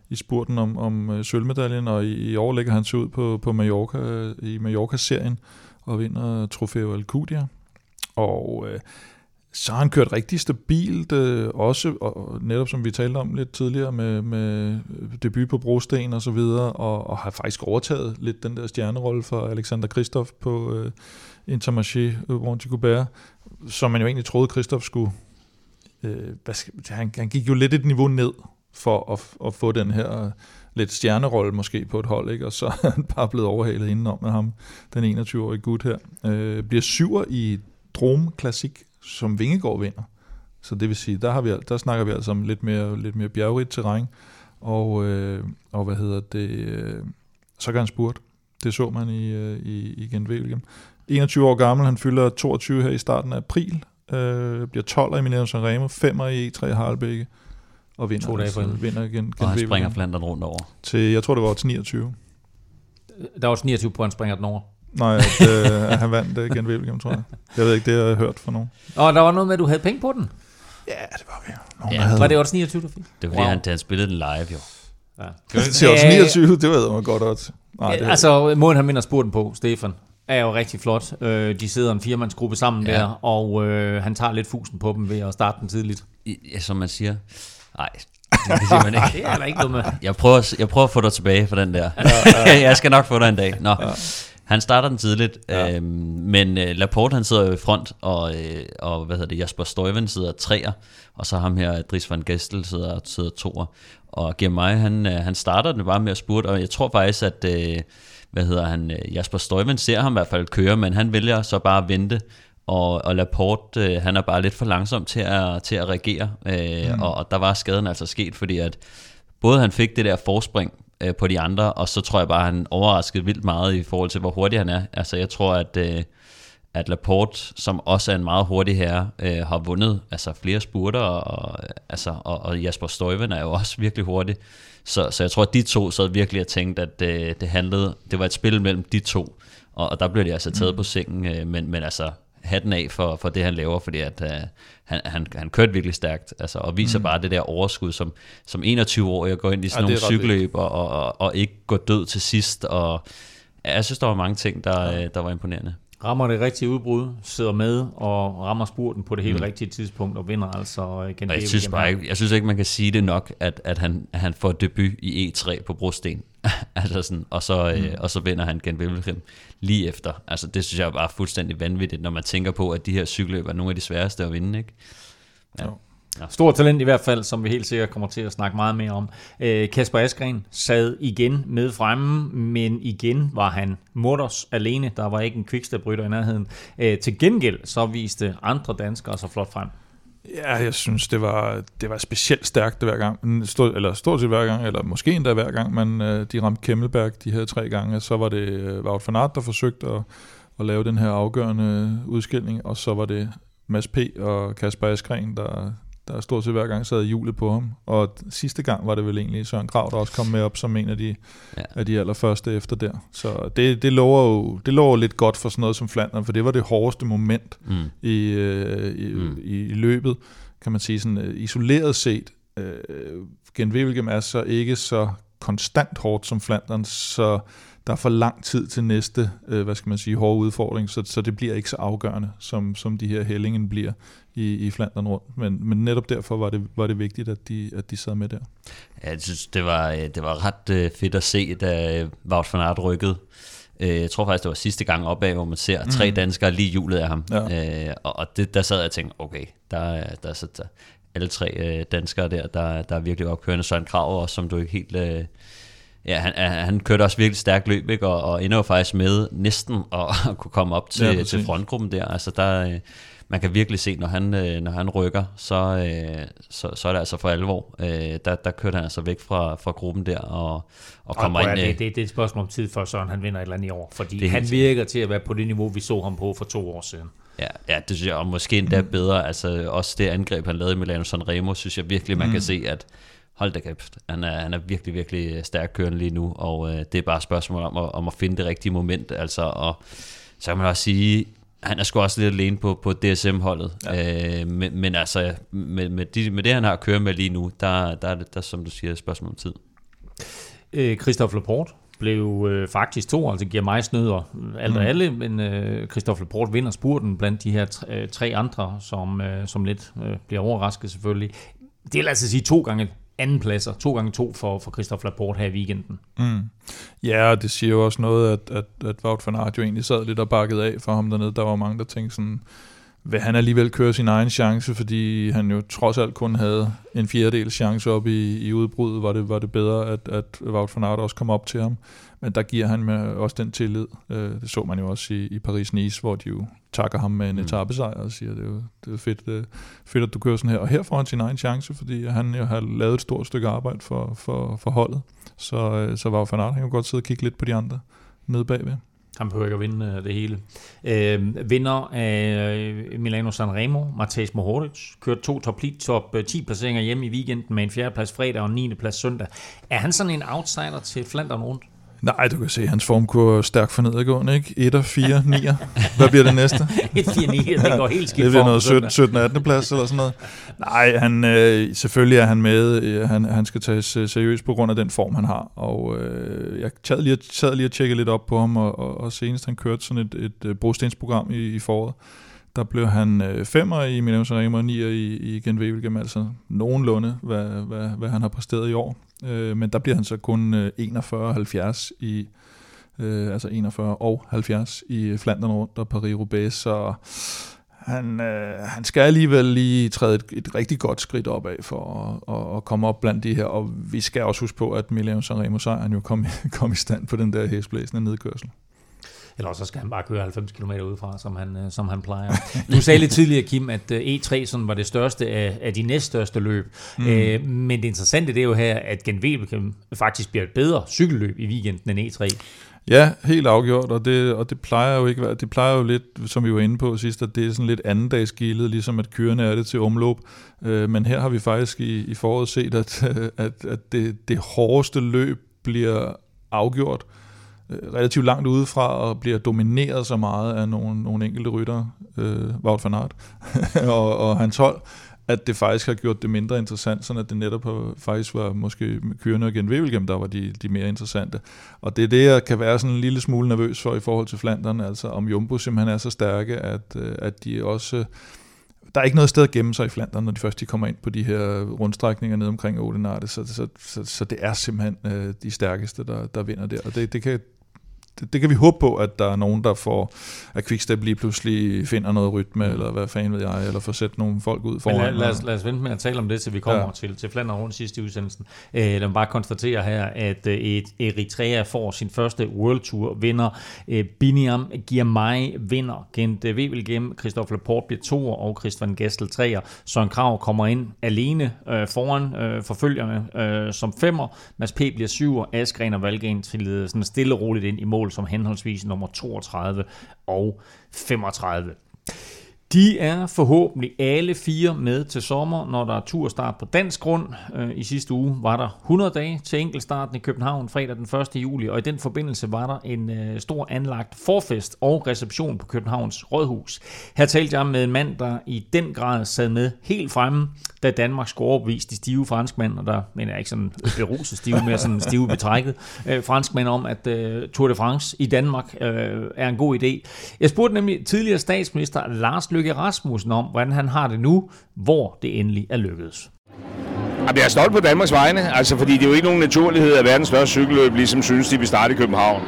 i spurten om, om øh, sølvmedaljen, og i, i år lægger han sig ud på, på Mallorca, øh, i Mallorca-serien, og vinder Trofeo Alcudia. Og øh, så har han kørt rigtig stabilt, øh, også og netop som vi talte om lidt tidligere, med, med øh, debut på brosten og så videre, og, og har faktisk overtaget lidt den der stjernerolle for Alexander Kristoff på øh, Intermarché øh, Montigobert, som man jo egentlig troede, Kristoff skulle... Øh, hvad skal, han, han gik jo lidt et niveau ned for at, at få den her lidt stjernerolle måske på et hold, ikke? og så er han bare blevet overhalet indenom med ham, den 21-årige gut her. Øh, bliver syver i Drom Klassik, som Vingegaard vinder. Så det vil sige, der, har vi, der snakker vi altså om lidt mere, lidt mere bjergrigt terræn, og, øh, og hvad hedder det, øh, så kan han spurt. Det så man i, øh, i, i Gent 21 år gammel, han fylder 22 her i starten af april, øh, bliver 12 i e Milano Sanremo, 5 i E3 Harlebække, og vinder, To dage altså, forinden. vinder igen Og han springer Flandern rundt over. til, jeg tror det var til 29. Der var også 29 på, han springer den over. Nej, at, øh, at han vandt uh, Gent Wevelgem, tror jeg. Jeg ved ikke, det har jeg hørt fra nogen. Og der var noget med, at du havde penge på den. Ja, det var vi. Nogen, Ja, havde. Var det også 29, du fik? Det var fordi, Wow. han, han spillede den live jo. Ja. til os 29, det ved jeg godt også. Nej, det, altså, måden han vinder spurten på, Stefan, er jo rigtig flot. Øh, de sidder en firmandsgruppe sammen Ja. der, og øh, han tager lidt fusen på dem ved at starte den tidligt. Ja, som man siger. Nej, det siger man ikke. Det er der ikke noget med. Jeg prøver, jeg prøver at få dig tilbage for den der. jeg skal nok få dig en dag. Nå. Han starter den tidligt, ja. øhm, men øh, Laporte han sidder jo i front, og, øh, og hvad hedder det, Jasper Stuyven sidder treer, og så ham her, Dries van Gestel, sidder, sidder toer. Og Girmay, han, øh, han starter den bare med at spurte, og jeg tror faktisk, at øh, hvad hedder han, øh, Jasper Stuyven ser ham i hvert fald køre, men han vælger så bare at vente, og, og Laporte, øh, han er bare lidt for langsom til at, til at reagere, øh, mm. og, og der var skaden altså sket, fordi at både han fik det der forspring øh, på de andre, og så tror jeg bare, han overraskede vildt meget i forhold til, hvor hurtig han er. Altså jeg tror, at, øh, at Laporte, som også er en meget hurtig herre, øh, har vundet altså, flere spurter, og, altså, og, og Jasper Stuyven er jo også virkelig hurtig. Så, så jeg tror, at de to sad virkelig og tænkte, at øh, det handlede, det var et spil mellem de to, og, og der blev de altså taget mm. på sengen, øh, men, men altså hatten af for, for det, han laver, fordi at, uh, han, han, han kørte virkelig stærkt, altså, og viser mm. bare det der overskud, som, som 21-årig går ind i sådan ja, nogle cykelløb og, og, og, og ikke går død til sidst, og ja, jeg synes, der var mange ting, der, ja. der var imponerende rammer det rigtige udbrud, sidder med og rammer spurten på det helt mm. rigtige tidspunkt og vinder altså igen. Jeg synes, bare ikke, jeg synes ikke, man kan sige det nok, at, at, han, at han får debut i E3 på Brosten. altså sådan, og, så, øh, mm. øh, og så vinder han gen Wilhelm lige efter. Altså det synes jeg bare er fuldstændig vanvittigt, når man tænker på, at de her cykelløb er nogle af de sværeste at vinde. Ikke? Ja. Jo. Ja. Stor talent i hvert fald, som vi helt sikkert kommer til at snakke meget mere om. Øh, Kasper Askren sad igen med fremme, men igen var han mutters alene. Der var ikke en quickstep-rytter i nærheden. Øh, til gengæld så viste andre danskere så flot frem. Ja, jeg synes, det var, det var specielt stærkt hver gang, stort, eller stort set hver gang, eller måske endda hver gang, man, øh, de ramte Kemmelberg de her tre gange. Så var det øh, Wout van Aert, der forsøgte at, at lave den her afgørende øh, udskilling, og så var det Mads P. og Kasper Askren, der, der stort set hver gang sad hjulet på ham. Og sidste gang var det vel egentlig Søren Krav, der også kom med op som en af de, ja. af de allerførste efter der. Så det, det, lover jo det lover lidt godt for sådan noget som Flandern, for det var det hårdeste moment mm. i, øh, i, mm. i, i løbet, kan man sige sådan øh, isoleret set. Øh, Genvevelgem er så ikke så konstant hårdt som Flandern, så der er for lang tid til næste, øh, hvad skal man sige, hårde udfordring, så, så det bliver ikke så afgørende, som, som de her hellingen bliver i, i Flandern rundt. Men, men netop derfor var det, var det vigtigt, at de, at de sad med der. Ja, jeg synes, det var, øh, det var ret øh, fedt at se, da Wout van Aert rykkede. Øh, jeg tror faktisk, det var sidste gang opad, hvor man ser mm. tre danskere lige hjulet af ham. Ja. Og det, der sad jeg og tænkte, okay, der, der, der, der alle tre danskere der, der, der er virkelig opkørende. Søren Krav, som du ikke helt Ja, han, han kørte også virkelig stærkt løb, ikke? Og, og ender jo faktisk med næsten at, at kunne komme op til, ja, til frontgruppen der. Altså der, øh, man kan virkelig se, når han, øh, når han rykker, så, øh, så, så er det altså for alvor. Der, der kørte han altså væk fra, fra gruppen der og, og kommer og, ind. Det, det, det er et spørgsmål om tid, før Søren han vinder et eller andet i år. Fordi det han virker til at være på det niveau, vi så ham på for to år siden. Ja, ja det synes jeg, og måske endda bedre. Altså også det angreb, han lavede i Milano Sanremo, synes jeg virkelig, man mm. kan se, at hold da kæft, han er, han er virkelig, virkelig stærk kørende lige nu, og øh, det er bare et spørgsmål om at, om at finde det rigtige moment, altså, og så kan man også sige, han er sgu også lidt alene på, på DSM-holdet, ja. øh, men, men altså, med, med, de, med det han har at køre med lige nu, der, der er det, der, som du siger, et spørgsmål om tid. Øh, Christophe Laporte blev øh, faktisk to, altså giver mig snøder alt og mm. alle, men øh, Christophe Laporte vinder spurten blandt de her tre, øh, tre andre, som, øh, som lidt øh, bliver overrasket selvfølgelig. Det vil altså sige to gange anden pladser, to gange to for, for Christoph Laporte her i weekenden. Mm. Ja, og det siger jo også noget, at, at, at Wout van Aert jo egentlig sad lidt og bakkede af for ham dernede. Der var mange, der tænkte sådan, vil han alligevel køre sin egen chance, fordi han jo trods alt kun havde en fjerdedel chance op i, i udbruddet, var det, var det bedre, at, at Wout van Aert også kom op til ham. Men der giver han med også den tillid. Øh, det så man jo også i, i Paris-Nice, hvor de jo takker ham med en mm. etappesejr og siger, det er jo det er fedt, det, fedt, at du kører sådan her. Og her får han sin egen chance, fordi han jo har lavet et stort stykke arbejde for, for, for holdet. Så, øh, så var van Aert, han kan godt sidde og kigge lidt på de andre nede bagved. Han behøver ikke at vinde øh, det hele. Øh, vinder af Milano Sanremo, Matej Mohoric, kørte to top, top 10 placeringer hjemme i weekenden med en fjerdeplads fredag og en 9. plads søndag. Er han sådan en outsider til Flandern rundt? Nej, du kan se, hans formkurve er stærkt for nedadgående, ikke? 1 4, 9. Hvad bliver det næste? 1, 4, 9, det går helt skidt Det bliver noget 17, 17 18. plads eller sådan noget. Nej, han, øh, selvfølgelig er han med. Han, han skal tages øh, seriøst på grund af den form, han har. Og øh, jeg sad lige, sad lige og tjekke lidt op på ham, og, og, og senest han kørte sådan et, et, et brostensprogram i, i foråret der blev han øh, femmer i Milano Sanremo og nier i, i Genvevelgem, altså nogenlunde, hvad, hvad, hvad han har præsteret i år. Øh, men der bliver han så kun øh, 41-70 i, øh, altså 41 og 70 i Flandern rundt og Paris-Roubaix, så han, øh, han skal alligevel lige træde et, et rigtig godt skridt opad for at, at, at komme op blandt de her, og vi skal også huske på, at Milano Sanremo sejren jo kom, kom i stand på den der hæsblæsende nedkørsel. Eller så skal han bare køre 90 km udefra, som han, øh, som han plejer. Du sagde lidt tidligere, Kim, at øh, E3 sådan var det største af, af de næststørste løb. Mm. Øh, men det interessante det er jo her, at Gent Wevelgem faktisk bliver et bedre cykelløb i weekenden end E3. Ja, helt afgjort, og det, og det plejer jo ikke det plejer jo lidt, som vi var inde på sidst, at det er sådan lidt andendagsgildet, ligesom at kørende er det til omløb. Øh, men her har vi faktisk i, i foråret set, at, at, at det, det hårdeste løb bliver afgjort øh, Øh, relativt langt udefra og bliver domineret så meget af nogle, nogle enkelte rytter, øh, Wout van Aert og, og hans hold, at det faktisk har gjort det mindre interessant, sådan at det netop har, faktisk var måske Kyrne og Genvevelgem, der var de, de mere interessante. Og det er det, jeg kan være sådan en lille smule nervøs for i forhold til Flandern, altså om Jumbo simpelthen er så stærke, at, øh, at de også... Der er ikke noget sted at gemme sig i Flandern, når de først de kommer ind på de her rundstrækninger ned omkring Odenarte, så, så, så, så det er simpelthen øh, de stærkeste, der, der vinder der. Og det, det kan det, det kan vi håbe på, at der er nogen, der får, at Quickstep lige pludselig finder noget rytme, mm. eller hvad fanden ved jeg, eller får sat nogle folk ud foran. Men lad, lad, os, lad os vente med at tale om det, til vi kommer ja. til, til Flandern rundt sidst i udsendelsen. Øh, lad mig bare konstatere her, at øh, et Eritrea får sin første World Tour vinder. Øh, Biniam Girmay vinder. Kent øh, Wevelgem, Christophe Laporte bliver toer, og Christian Gessel treer. Søren Krav kommer ind alene øh, foran øh, forfølgerne øh, som femmer. Mads P. bliver syver. Askren og Valgen til øh, sådan stille og roligt ind i mål som henholdsvis nummer 32 og 35. De er forhåbentlig alle fire med til sommer, når der er turstart på dansk grund. Øh, I sidste uge var der 100 dage til enkeltstarten i København fredag den 1. juli, og i den forbindelse var der en øh, stor anlagt forfest og reception på Københavns Rådhus. Her talte jeg med en mand, der i den grad sad med helt fremme, da Danmark skulle overbevise de stive franskmænd, og der mener jeg ikke sådan beruset stive, mere sådan stive betrækket, øh, franskmænd om, at øh, Tour de France i Danmark er en god idé. Jeg spurgte nemlig tidligere statsminister Lars Løkke Løkke Rasmussen om, hvordan han har det nu, hvor det endelig er lykkedes. Jeg er stolt på Danmarks vegne, altså fordi det er jo ikke nogen naturlighed, at verdens største cykelløb ligesom synes, de vil starte i København.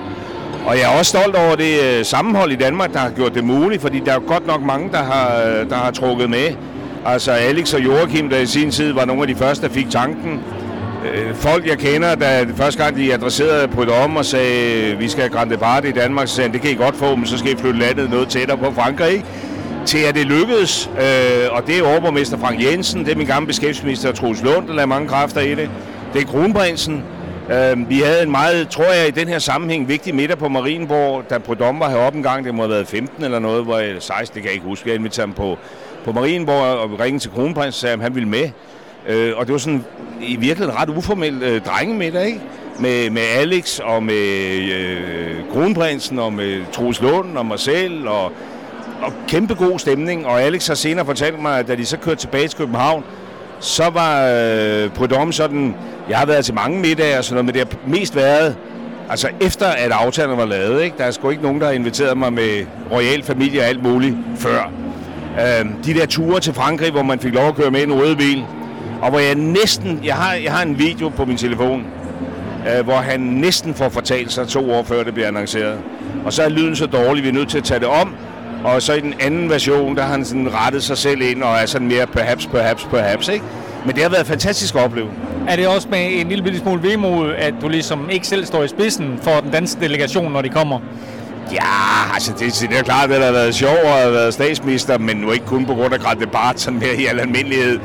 Og jeg er også stolt over det øh, sammenhold i Danmark, der har gjort det muligt, fordi der er jo godt nok mange, der har, øh, der har trukket med. Altså Alex og Joachim, der i sin tid var nogle af de første, der fik tanken. Øh, folk, jeg kender, der første gang de adresserede på et om og sagde, vi skal have Grand Depart i Danmark, så sagde det kan I godt få, men så skal I flytte landet noget tættere på Frankrig til at det lykkedes, øh, og det er overborgmester Frank Jensen, det er min gamle beskæftigelsesminister Troels Lund, der lader mange kræfter i det. Det er kronprinsen. Øh, vi havde en meget, tror jeg, i den her sammenhæng vigtig middag på Marienborg, da Prudhomme var heroppe en gang, det må have været 15 eller noget, hvor jeg, 16, det kan jeg ikke huske, jeg inviterede ham på, på Marienborg og ringede til kronprinsen og sagde, at han ville med. Øh, og det var sådan i virkeligheden ret uformelt øh, drengemiddag, ikke? Med, med Alex og med øh, kronprinsen og med Troels Lund og mig selv og og kæmpe god stemning, og Alex har senere fortalt mig, at da de så kørte tilbage til København, så var øh, Prudhomme sådan, jeg har været til mange middage og sådan noget, men det har mest været, altså efter at aftalen var lavet, ikke? der er sgu ikke nogen, der har inviteret mig med royal familie og alt muligt før. Øh, de der ture til Frankrig, hvor man fik lov at køre med en rød bil, og hvor jeg næsten, jeg har, jeg har en video på min telefon, øh, hvor han næsten får fortalt sig to år før det bliver annonceret. Og så er lyden så dårlig, vi er nødt til at tage det om, og så i den anden version, der har han sådan rettet sig selv ind og er sådan mere perhaps, perhaps, perhaps, ikke? Men det har været fantastisk at opleve. Er det også med en lille smule vemod, at du ligesom ikke selv står i spidsen for den danske delegation, når de kommer? Ja, altså det, det er klart, at det har været sjovt at have været statsminister, men nu ikke kun på grund af Grand Depart, sådan mere i al almindelighed.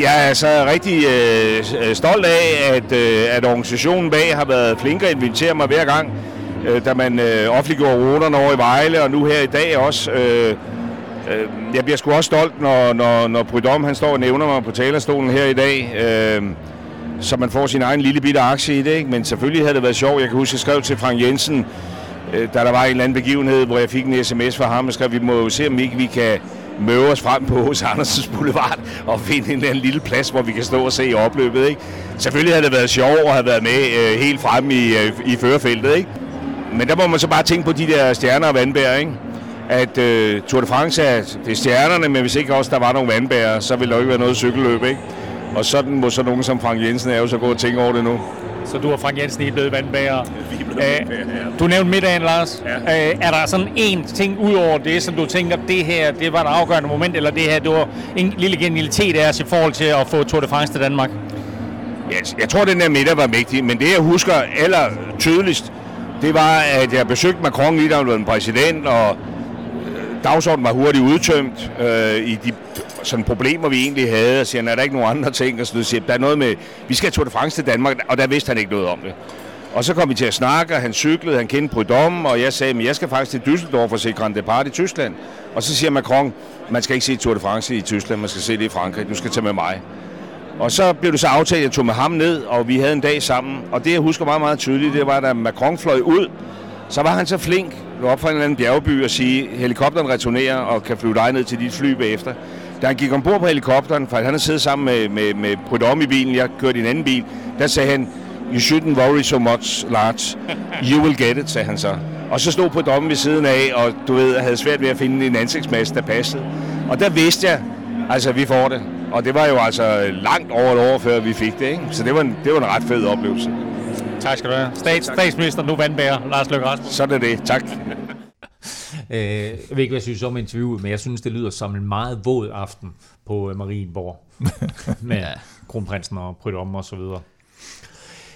Jeg er så rigtig øh, stolt af, at, øh, at organisationen bag har været flinkere at invitere mig hver gang øh, da man øh, offentliggjorde ruterne over i Vejle, og nu her i dag også. Øh, øh, jeg bliver sgu også stolt, når, når, når Brydom, han står og nævner mig på talerstolen her i dag. Øh, så man får sin egen lille bitte aktie i det, ikke? men selvfølgelig havde det været sjovt. Jeg kan huske, jeg skrev til Frank Jensen, øh, da der var en eller anden begivenhed, hvor jeg fik en sms fra ham, og skrev, vi må jo se, om ikke vi kan møve os frem på hos Andersens Boulevard og finde en eller anden lille plads, hvor vi kan stå og se i opløbet. Ikke? Selvfølgelig havde det været sjovt at have været med øh, helt frem i, øh, i førerfeltet. Ikke? Men der må man så bare tænke på de der stjerner og vandbær, ikke? At øh, Tour de France er, det er stjernerne, men hvis ikke også der var nogle vandbær, så ville der jo ikke være noget cykelløb, ikke? Og sådan må så nogen som Frank Jensen er jo så gå og tænke over det nu. så du og Frank Jensen er blevet vandbærer. Øh, du nævnte middagen, Lars. Ja. Øh, er der sådan en ting ud over det, som du tænker, det her det var et afgørende moment, eller det her det var en lille genialitet af os i forhold til at få Tour de France til Danmark? Ja, jeg tror, den der middag var vigtig, men det jeg husker aller tydeligst, det var, at jeg besøgte Macron lige da han var præsident, og øh, dagsordenen var hurtigt udtømt øh, i de sådan problemer, vi egentlig havde, og siger, er der ikke nogen andre ting? Og så siger, der er noget med, vi skal Tour de France til Danmark, og der vidste han ikke noget om det. Og så kom vi til at snakke, og han cyklede, han kendte Prudhomme, og jeg sagde, at jeg skal faktisk til Düsseldorf og se Grand Depart i Tyskland. Og så siger Macron, man skal ikke se Tour de France i Tyskland, man skal se det i Frankrig, du skal tage med mig. Og så blev det så aftalt, at jeg tog med ham ned, og vi havde en dag sammen. Og det, jeg husker meget, meget tydeligt, det var, da Macron fløj ud, så var han så flink op fra en eller anden bjergby og sige, helikopteren returnerer og kan flyve dig ned til dit fly bagefter. Da han gik ombord på helikopteren, for han havde siddet sammen med, med, med Prudhomme i bilen, jeg kørte i en anden bil, der sagde han, you shouldn't worry so much, Lars. You will get it, sagde han så. Og så stod Prudhomme ved siden af, og du ved, havde svært ved at finde en ansigtsmasse, der passede. Og der vidste jeg, altså vi får det. Og det var jo altså langt over et år, før vi fik det, ikke? Så det var en, det var en ret fed oplevelse. Tak skal du have. Stats, statsminister, nu vandbærer, Lars Løkke Rasmussen. Sådan er det. Tak. Øh, jeg ved ikke, hvad jeg synes om interviewet, men jeg synes, det lyder som en meget våd aften på øh, Marienborg. med ja. kronprinsen og Prydom og så videre.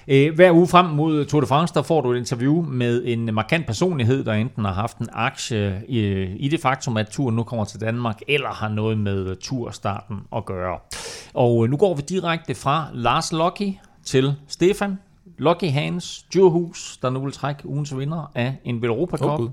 Øh, hver uge frem mod Tour de France, der får du et interview med en markant personlighed, der enten har haft en aktie øh, i, det faktum, at turen nu kommer til Danmark, eller har noget med turstarten at gøre. Og øh, nu går vi direkte fra Lars Lucky til Stefan Lucky Hans Djurhus, der nu vil trække ugens vinder af en Velropa Cup. Oh,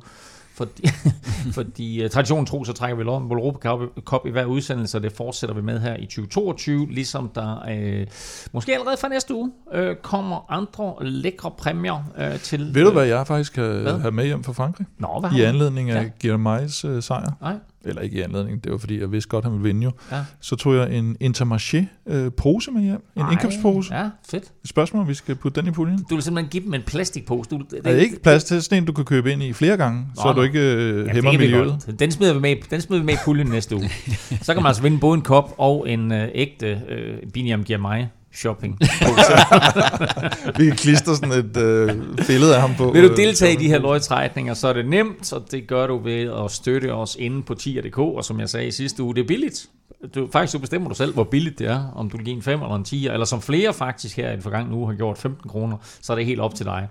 fordi, fordi uh, traditionen tro, så trækker vi lov en Europa Cup, i hver udsendelse, og det fortsætter vi med her i 2022, ligesom der uh, måske allerede fra næste uge uh, kommer andre lækre præmier uh, til... Ved du, hvad jeg faktisk kan have med hjem fra Frankrig? Nå, hvad I anledning af ja. Guillemets uh, sejr. Nej eller ikke i anledning, det var fordi, jeg vidste godt, han ville vinde jo. Ja. Så tog jeg en Intermarché øh, pose med hjem, en Ej, indkøbspose. Ja, fedt. Et spørgsmål, om vi skal putte den i puljen. Du vil simpelthen give dem en plastikpose. Du, det, er ikke plads til sådan en, du kan købe ind i flere gange, Nå, så du ikke øh, ja, hæmmer miljøet. Den smider, vi med, den smider vi med i puljen næste uge. så kan man altså vinde både en kop og en øh, ægte øh, Biniam mig shopping. vi kan klistre sådan et øh, billede af ham på. Vil du øh, deltage i de her løgtrækninger, så er det nemt, og det gør du ved at støtte os inde på tier.dk, og som jeg sagde i sidste uge, det er billigt. Du, faktisk så bestemmer du selv, hvor billigt det er, om du vil give en 5 eller en 10, eller som flere faktisk her i den forgangne uge har gjort 15 kroner, så er det helt op til dig.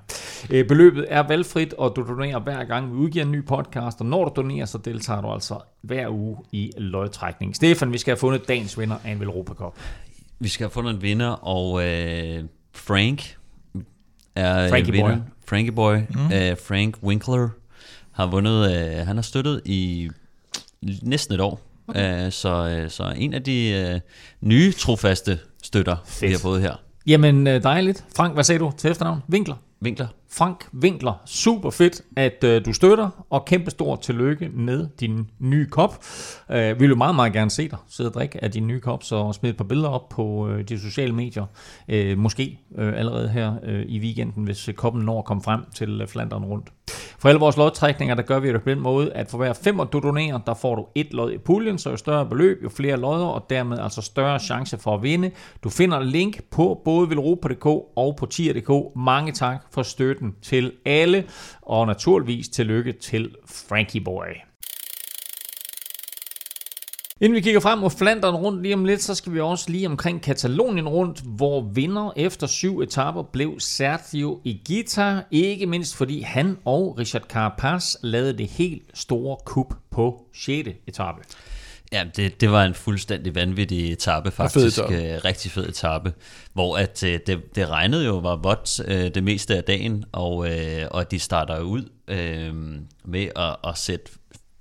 Øh, beløbet er valgfrit, og du donerer hver gang, vi udgiver en ny podcast, og når du donerer, så deltager du altså hver uge i løgtrækning. Stefan, vi skal have fundet dagens vinder af en Europa Cup. Vi skal have fundet en vinder, og øh, Frank er Frankie vinder. Boy. Frankie Boy. Mm. Øh, Frank Winkler har vundet, øh, han har støttet i næsten et år. Okay. Øh, så, øh, så en af de øh, nye trofaste støtter, Fedt. vi har fået her. Jamen øh, dejligt. Frank, hvad sagde du til efternavn? Winkler? Winkler. Frank Winkler. Super fedt, at øh, du støtter, og kæmpe stor tillykke med din nye kop. Øh, vi vil jo meget, meget gerne se dig sidde og drikke af din nye kop, så smid et par billeder op på øh, de sociale medier. Øh, måske øh, allerede her øh, i weekenden, hvis øh, koppen når at komme frem til øh, Flandern rundt. For alle vores lodtrækninger, der gør vi det på den måde, at for hver fem du donerer, der får du et lod i puljen, så jo større beløb, jo flere lodder, og dermed altså større chance for at vinde. Du finder link på både velropa.dk og på tier.dk. Mange tak for støtten til alle, og naturligvis tillykke til Frankie Boy. Inden vi kigger frem mod Flandern rundt lige om lidt, så skal vi også lige omkring Katalonien rundt, hvor vinder efter syv etaper blev Sergio Igita, ikke mindst fordi han og Richard Carapaz lavede det helt store kup på 6. etape. Ja, det, det var en fuldstændig vanvittig etape, faktisk. Fed etape. rigtig fed etape, hvor at, øh, det, det regnede jo, var vådt øh, det meste af dagen, og, øh, og de starter ud øh, med at, at sætte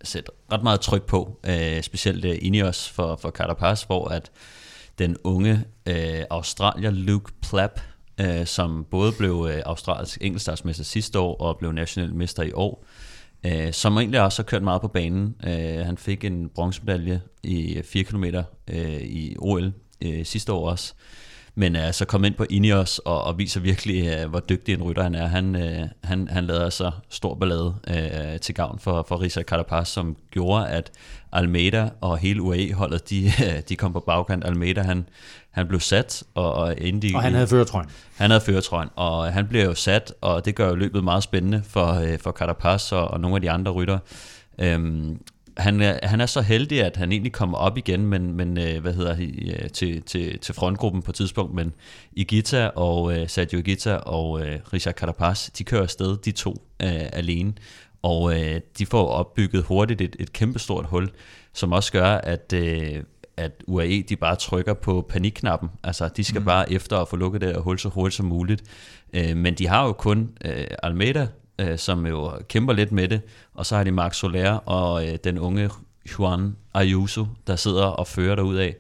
sætte ret meget tryk på, øh, specielt øh, Ineos for, for Carapaz, hvor at den unge øh, australier Luke Plapp, øh, som både blev øh, australsk enkeltstartsmester sidste år og blev national mester i år, øh, som egentlig også har kørt meget på banen. Øh, han fik en bronzemedalje i 4 km øh, i OL øh, sidste år også men er så kommet ind på Ineos og, og viser virkelig, uh, hvor dygtig en rytter han er. Han, uh, han, han lader så stor ballade uh, til gavn for, for Risa Carapaz, som gjorde, at Almeida og hele UAE-holdet, de, de kom på bagkant. Almeida, han, han blev sat, og, og de, Og han havde føretrøjen. han havde føretrøjen, og han bliver jo sat, og det gør jo løbet meget spændende for, øh, for Carapaz og, og nogle af de andre rytter. Øhm, han, er, han er så heldig, at han egentlig kommer op igen, men, men øh, hvad hedder det, øh, til, til, til frontgruppen på et tidspunkt, men Igita og øh, Sergio Igita og øh, Richard Carapaz, de kører afsted, de to øh, alene, og øh, de får opbygget hurtigt et, et kæmpestort hul, som også gør, at, øh, at UAE de bare trykker på panikknappen. Altså, de skal mm. bare efter at få lukket det her hul så hurtigt som muligt. Øh, men de har jo kun øh, Almeida, øh, som jo kæmper lidt med det, og så har de Marc Soler og øh, den unge Juan Ayuso, der sidder og fører derud af.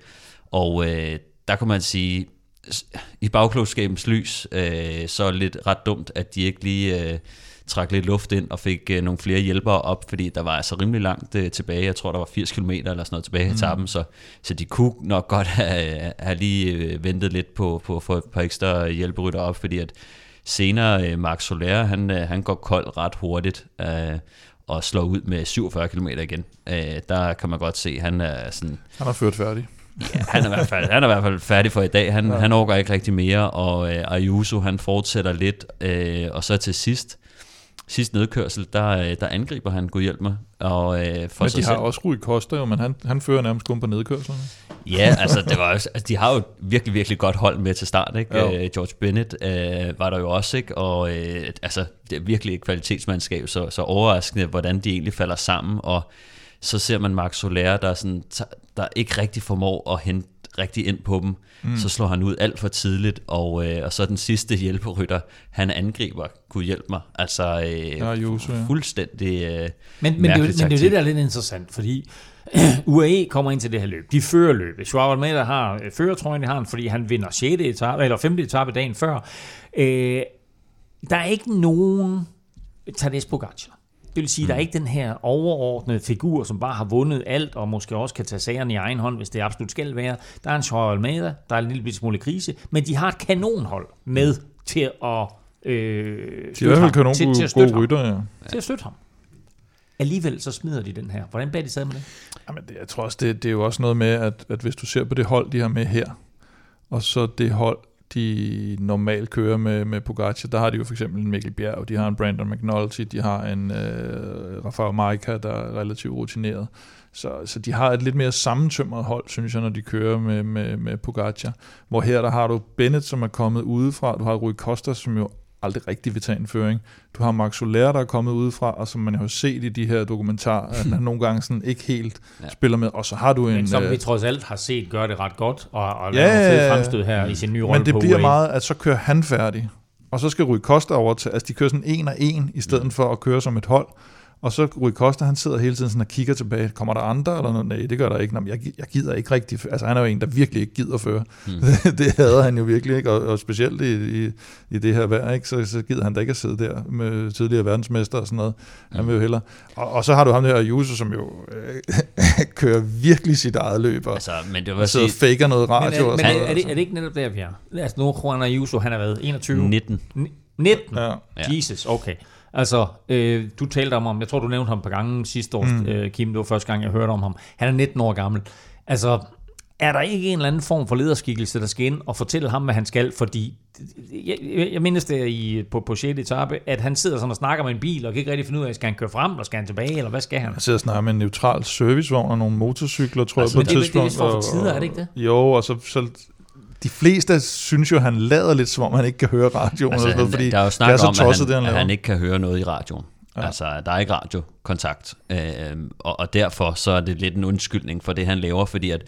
Og øh, der kan man sige, i bagklogskabens lys, øh, så lidt ret dumt, at de ikke lige øh, trak lidt luft ind og fik øh, nogle flere hjælpere op, fordi der var altså rimelig langt øh, tilbage. Jeg tror, der var 80 km eller sådan noget tilbage i etappen, så, så de kunne nok godt have, have lige øh, ventet lidt på, på at få et par ekstra hjælperytter op, fordi at senere øh, Marc Soler, han, øh, han går kold ret hurtigt øh, og slår ud med 47 km igen. Øh, der kan man godt se, han er sådan Han har ført færdig. Ja, han er i hvert fald, han er i hvert fald færdig for i dag. Han, ja. han overgår ikke rigtig mere, og øh, Ayuso han fortsætter lidt, øh, og så til sidst, sidst nedkørsel, der, øh, der angriber han, Gud hjælp mig, og øh, for Men sig de har selv. også Rui Costa jo, men han, han fører nærmest kun på nedkørslerne. Ja, altså, det var, også- altså, de har jo et virkelig, virkelig godt hold med til start, ikke? Jo. Øh, George Bennett øh, var der jo også, ikke? Og øh, altså, det er virkelig et kvalitetsmandskab, så, så overraskende, hvordan de egentlig falder sammen, og så ser man Marc Soler, der, er sådan, der ikke rigtig formår at hente rigtig ind på dem, mm. så slår han ud alt for tidligt, og, øh, og så den sidste hjælperytter, han angriber, kunne hjælpe mig, altså øh, Ja, Ayuso, ja. fuldstændig øh, Men, men, det, er men det er jo det, der er lidt interessant, fordi UAE kommer ind til det her løb. De fører løbet. Joao Almeida har øh, førertrøjen, det har han, fordi han vinder 6. etape, eller 5. etape dagen før. Øh, der er ikke nogen Tadej Pogacar. Det vil sige, mm. der er ikke den her overordnede figur, som bare har vundet alt, og måske også kan tage sagerne i egen hånd, hvis det absolut skal være. Der er en Joao Almeida, der er en lille smule krise, men de har et kanonhold med til at øh, De har i hvert fald kanon til, til at støtte gode rytter, ja. Til at støtte ham. Alligevel så smider de den her. Hvordan bærer de sig med det? Jamen, det, jeg tror også, det, det er jo også noget med, at, at hvis du ser på det hold, de har med her, og så det hold, de normalt kører med, med Pogacar, der har de jo for eksempel en Mikkel Bjerg, de har en Brandon McNulty, de har en øh, Rafael Maika, der er relativt rutineret. Så, så de har et lidt mere sammentømret hold, synes jeg, når de kører med, med, med Pogacar. Hvor her, der har du Bennett, som er kommet udefra, du har Rui Costa, som jo aldrig rigtig vil tage en føring. Du har Max Soler, der er kommet udefra, og som man har set i de her dokumentarer, at han nogle gange sådan ikke helt ja. spiller med. Og så har du en... Men som øh, vi trods alt har set gør det ret godt, og, og Ja, fremstød her i sin nye rolle Men det på bliver UAE. meget, at så kører han færdig. Og så skal Rui Costa over til, altså de kører sådan en og en, i stedet for at køre som et hold. Og så Rui Costa, han sidder hele tiden sådan og kigger tilbage. Kommer der andre eller noget? Nej, det gør der ikke. Nå, men jeg, jeg gider ikke rigtig. Altså han er jo en, der virkelig ikke gider føre. Mm. det hader han jo virkelig ikke. Og, og specielt i, i, i det her vejr, ikke? Så, så gider han da ikke at sidde der med tidligere verdensmester og sådan noget. Han vil jo hellere. Og, og så har du ham der Ayuso, som jo øh, kører virkelig sit eget løb. Og, Altså, men det og var sidder og sige, faker noget Men, radio er, og men sådan er, noget. er, det, er det ikke netop der, vi er? Altså nu Juan Ayuso, han har været 21. 19. Ni- 19? Ja. Jesus, okay. Altså, øh, du talte om ham, jeg tror, du nævnte ham et par gange sidste år, mm. øh, Kim, det var første gang, jeg hørte om ham. Han er 19 år gammel. Altså, er der ikke en eller anden form for lederskikkelse, der skal ind og fortælle ham, hvad han skal? Fordi, jeg, jeg, jeg mindes det i, på, på 6. etape, at han sidder sådan og snakker med en bil, og kan ikke rigtig finde ud af, skal han køre frem, eller skal han tilbage, eller hvad skal han? Jeg sidder og snakker med en neutral servicevogn og nogle motorcykler, tror Altså, jeg, på et det- det er tidspunkt. for tider, er det ikke det? Jo, og så, så de fleste synes jo, han lader lidt, som om han ikke kan høre radioen. Altså, sådan noget, fordi der er jo det snak er så om, at tosset, han, det, han, at han ikke kan høre noget i radioen. Ja. Altså, der er ikke radiokontakt, øh, og, og derfor så er det lidt en undskyldning for det, han laver, fordi at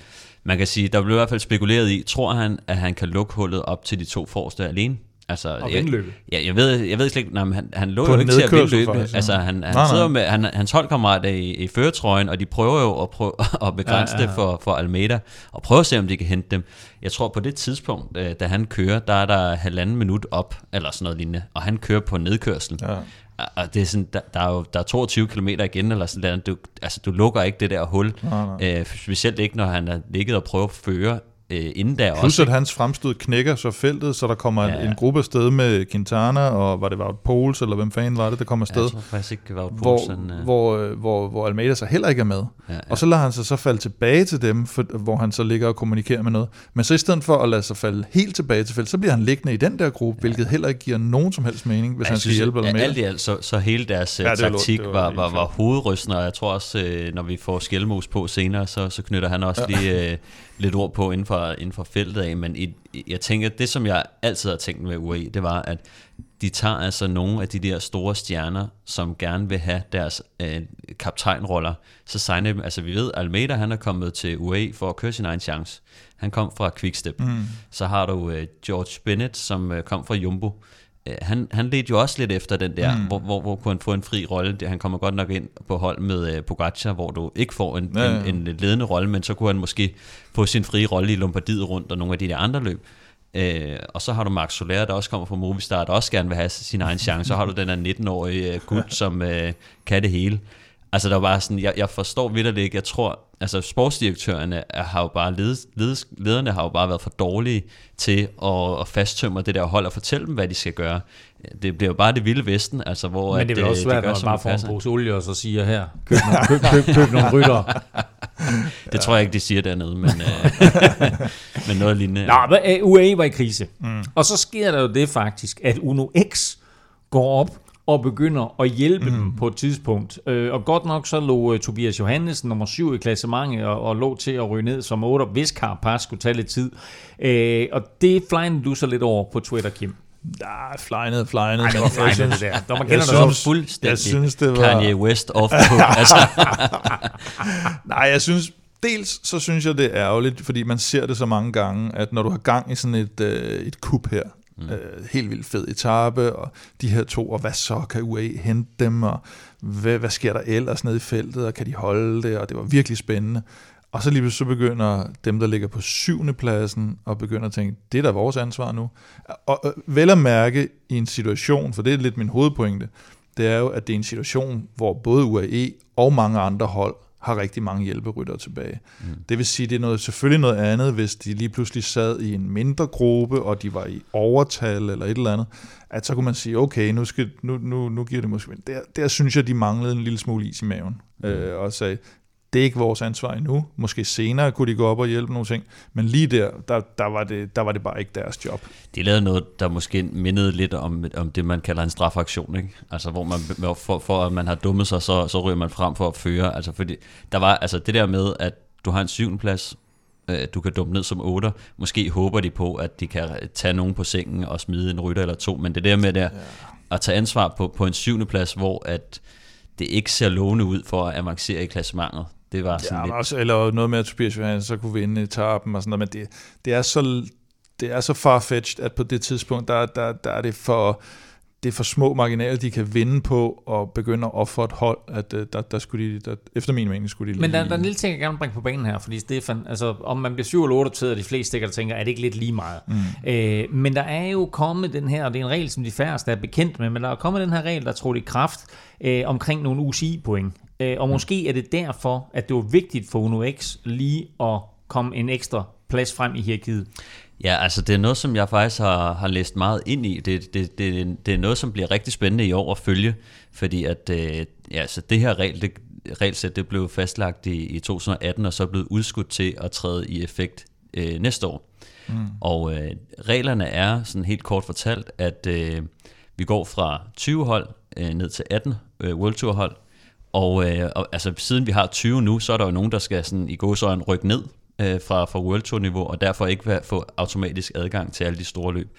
man kan sige, der blev i hvert fald spekuleret i, tror han, at han kan lukke hullet op til de to forreste alene? Altså, Og jeg, vinde løbet. Ja, jeg ved, jeg ved slet ikke, nej, men han, han lå På jo ikke til at løbet. faktisk, ja. Altså, han, han Nej, nej. sidder med, han, hans holdkammerat er i, i føretrøjen, og de prøver jo at, prøve, at begrænse Ja, ja, det for, for Almeida, og prøve at se, om de kan hente dem. Jeg tror, på det tidspunkt, øh, da han kører, der er der halvanden minut op, eller sådan noget lignende, og han kører på nedkørsel. Ja. Og det er sådan, der, der er jo der er 22 km igen, eller sådan der. Du, altså, du lukker ikke det der hul. Nej, nej. Øh, specielt ikke, når han er ligget og prøver at føre øh, inden da Plus også. at hans fremstød knækker så feltet, så der kommer Ja, ja, ja. en gruppe afsted med Quintana, og var det Wout Poels, eller hvem fanden var det, der kom afsted? Jeg tror faktisk ikke, Wout hvor, Poulsen... øh, hvor, øh, hvor, hvor Almeida så heller ikke er med. Ja, ja. Og så lader han sig så falde tilbage til dem, for, hvor han så ligger og kommunikerer med noget. Men så i stedet for at lade sig falde helt tilbage til feltet, så bliver han liggende i den der gruppe, ja. hvilket heller ikke giver nogen som helst mening, hvis Jeg han skal synes, hjælpe Almeida. Alt i alt, så, så hele deres Ja, ja, lort. taktik var var, var, var hovedrystende, og jeg tror også, øh, når vi får skælmos på senere, så, så knytter han også ja. lige øh, lidt ord på inden for, inden for feltet af. Men i, jeg tænker, det som jeg altid har tænkt med UAE, det var, at de tager altså nogle af de der store stjerner, som gerne vil have deres øh, kaptajnroller, så signer dem. Altså vi ved, Almeida han er kommet til UAE for at køre sin egen chance. Han kom fra Quickstep. Mm. Så har du øh, George Bennett, som øh, kom fra Jumbo. Øh, han, han ledte jo også lidt efter den der, mm. hvor, hvor, hvor kunne han få en fri rolle. Han kommer godt nok ind på hold med øh, Pogacar, hvor du ikke får en, Ja, ja. En, en ledende rolle, men så kunne han måske få sin frie rolle i Lombardiet rundt og nogle af de der andre løb. Øh, og så har du Max Soler, der også kommer fra Movistar, der også gerne vil have sin egen chance. Så har du den her 19-årige øh, gut, som øh, kan det hele. Altså der var sådan, jeg, jeg forstår vildt ikke, jeg tror, altså sportsdirektørerne er, har jo bare, ledes, ledes, lederne har jo bare været for dårlige til at, at fasttømre det der hold og fortælle dem, hvad de skal gøre. Det bliver jo bare det vilde vesten, altså hvor Men det er at, også svært, når man bare får en pose olie, og så siger her, køb nogle, køb, køb, køb nogle rytter. Det tror jeg ikke, de siger dernede, men, øh, men noget lignende. Nå, men øh, UAE var i krise. Mm. Og så sker der jo det faktisk, at Uno X går op og begynder at hjælpe mm. dem på et tidspunkt. Øh, og godt nok så lå uh, Tobias Johannesen nummer 7 i klassementet og, og lå til at ryge ned som 8, hvis Carapaz skulle tage lidt tid. Øh, og det flyende du så lidt over på Twitter, Kim. Nej, flejnet, flejnet. Ej, det var det der. Når man jeg kender det dig synes- fuldstændig jeg synes, det var- Kanye West off the hook. altså, Nej, jeg synes, dels så synes jeg, det er ærgerligt, fordi man ser det så mange gange, at når du har gang i sådan et, øh, et kup her, mm. øh, helt vildt fed etape, og de her to, og hvad så, kan UAE hente dem, og hvad, hvad sker der ellers nede i feltet, og kan de holde det, og det var virkelig spændende. Og så lige så begynder dem, der ligger på syvende pladsen, og begynder at tænke, det er da vores ansvar nu. Og øh, vel at mærke i en situation, for det er lidt min hovedpointe, det er jo, at det er en situation, hvor både UAE og mange andre hold har rigtig mange hjælperyttere tilbage. Mm. Det vil sige, det er noget, selvfølgelig noget andet, hvis de lige pludselig sad i en mindre gruppe, og de var i overtal eller et eller andet, at så kunne man sige, okay, nu, skal, nu, nu, nu giver det måske... men Der, der synes jeg, de manglede en lille smule is i maven, mm. øh, og sagde, det er ikke vores ansvar endnu. Måske senere kunne de gå op og hjælpe nogle ting, men lige der, der, der, var, det, der var det bare ikke deres job. de lavede noget, der måske mindede lidt om, om det, man kalder en strafaktion. Ikke? Altså, hvor man, for, for at man har dummet sig, så, så ryger man frem for at føre. Altså, fordi der var altså det der med, at du har en syvende plads, øh, du kan dumme ned som 8. Måske håber de på, at de kan tage nogen på sengen og smide en rytter eller to, men det der med der, at tage ansvar på, på en syvende plads, hvor at det ikke ser lovende ud for at avancere i klassementet. Det var sådan Ja, lidt... også, eller noget med, at Tobias Johansen så kunne vinde etappen og sådan noget, men det, det er så det er så farfetched, at på det tidspunkt, der, der, der er det for det er for små marginaler, de kan vinde på og begynde at ofre et hold, at øh, der, der skulle de, der, efter min mening skulle de Men der, lige- der er en lille ting, jeg gerne vil bringe på banen her, fordi Stefan, altså om man bliver 7 eller 8, så er de fleste stikker, der tænker, er det ikke lidt lige meget? Mm. Øh, men der er jo kommet den her, og det er en regel, som de færreste er bekendt med, men der er kommet den her regel, der tror i kraft øh, omkring nogle UCI-point. Øh, og måske er det derfor, at det var vigtigt for Uno X lige at komme en ekstra plads frem i hierarkiet. Ja, altså det er noget, som jeg faktisk har, har læst meget ind i. Det, det, det, det er noget, som bliver rigtig spændende i år at følge, fordi at øh, ja, altså det her regel, det, regelsæt det blev fastlagt i, i 2018, og så er blevet udskudt til at træde i effekt øh, næste år. Mm. Og øh, reglerne er sådan helt kort fortalt, at øh, vi går fra 20 hold øh, ned til 18 øh, World Tour hold, og, øh, og altså, siden vi har 20 nu, så er der jo nogen, der skal sådan, i gåsøjne rykke ned øh, fra, fra World Tour niveau, og derfor ikke få automatisk adgang til alle de store løb.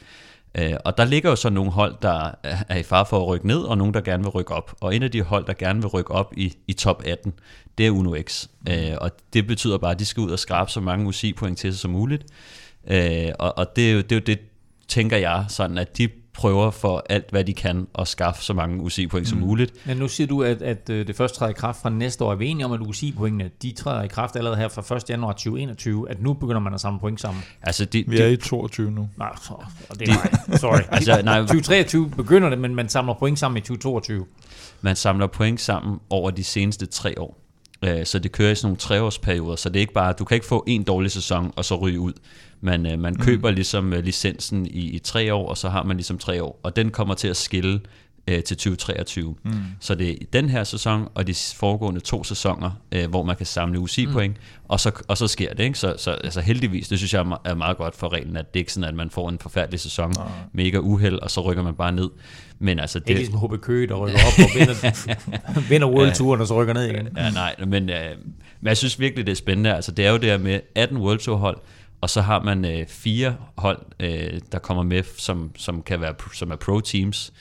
Øh, og der ligger jo så nogle hold, der er i far for at rykke ned, og nogen, der gerne vil rykke op. Og en af de hold, der gerne vil rykke op i, i top 18, det er Uno X. Øh, og det betyder bare, at de skal ud og skrabe så mange UCI-point til sig som muligt. Øh, og og det, er jo, det er jo det, tænker jeg, sådan at de prøver for alt, hvad de kan, at skaffe så mange UCI-point mm. som muligt. Men nu siger du, at, at øh, det først træder i kraft fra næste år. Er vi enige om, at UCI-pointene, de træder i kraft allerede her fra 1. januar 2021, at nu begynder man at samle point sammen? Altså, de, Vi de, er i 22 nu. Nej, så, og det er mig. Sorry. Altså, nej. 2023 begynder det, men man samler point sammen i 2022. man samler point sammen over de seneste tre år. Øh, så det kører i sådan nogle treårsperioder, så det er ikke bare, du kan ikke få en dårlig sæson og så ryge ud. Man, øh, man køber ligesom øh, licensen i, i tre år, og så har man ligesom tre år, og den kommer til at skille øh, til 2023. Mm. Så det er i den her sæson og de foregående to sæsoner, øh, hvor man kan samle UCI-point, mm. og, så, og så sker det. Ikke? Så, så altså heldigvis, det synes jeg er me- meget godt for reglen, at det ikke sådan, at man får en forfærdelig sæson, Nej. mega uheld, og så rykker man bare ned. Men altså, Det er ligesom HB Køge, der rykker op og vinder, vinder World-turen, og så rykker ned igen. Ja, nej, men, øh, men jeg synes virkelig, det er spændende. Altså, det er jo det her med 18 World Tour hold, og så har man øh, fire hold, øh, der kommer med, som, som kan være som er pro teams,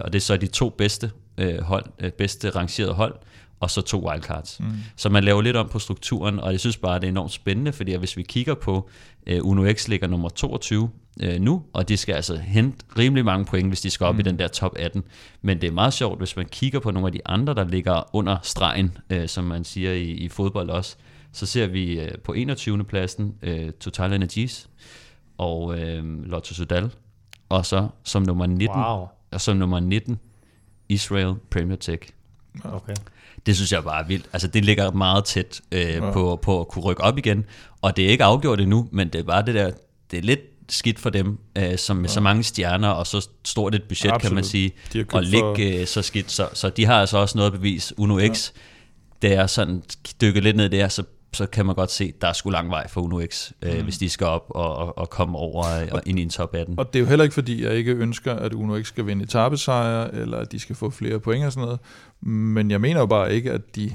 og det er så de to bedste øh, hold, øh, bedste rangerede hold, og så to wildcards. Mm. Så man laver lidt om på strukturen, og jeg synes bare, det er enormt spændende, fordi hvis vi kigger på, øh, Uno X ligger nummer 22 øh, nu, og de skal altså hente rimelig mange point, hvis de skal op mm. i den der top 18. Men det er meget sjovt, hvis man kigger på nogle af de andre, der ligger under stregen, øh, som man siger i, i fodbold også, så ser vi øh, på 21. pladsen øh, Total Energies og øh, Lotto Sudal, og så som nummer 19, Wow. Og som nummer 19 Israel Premier Tech. Okay. Det synes jeg bare er vildt. Altså, det ligger meget tæt øh, ja. på, på at kunne rykke op igen. Og det er ikke afgjort endnu, men det er bare det der, det er lidt skidt for dem, øh, som med ja. så mange stjerner og så stort et budget, Absolut. kan man sige, og ligge øh, så skidt. Så, så de har altså også noget at bevise. Uno X, ja. det er sådan, dykke lidt ned der, så så kan man godt se, der er sgu lang vej for Uno X, øh, hvis de skal op og, og, og komme over øh, og ind i en top 18. Og det er jo heller ikke fordi, jeg ikke ønsker, at Uno ikke skal vinde etappesejre, eller at de skal få flere point og sådan noget. Men jeg mener jo bare ikke, at de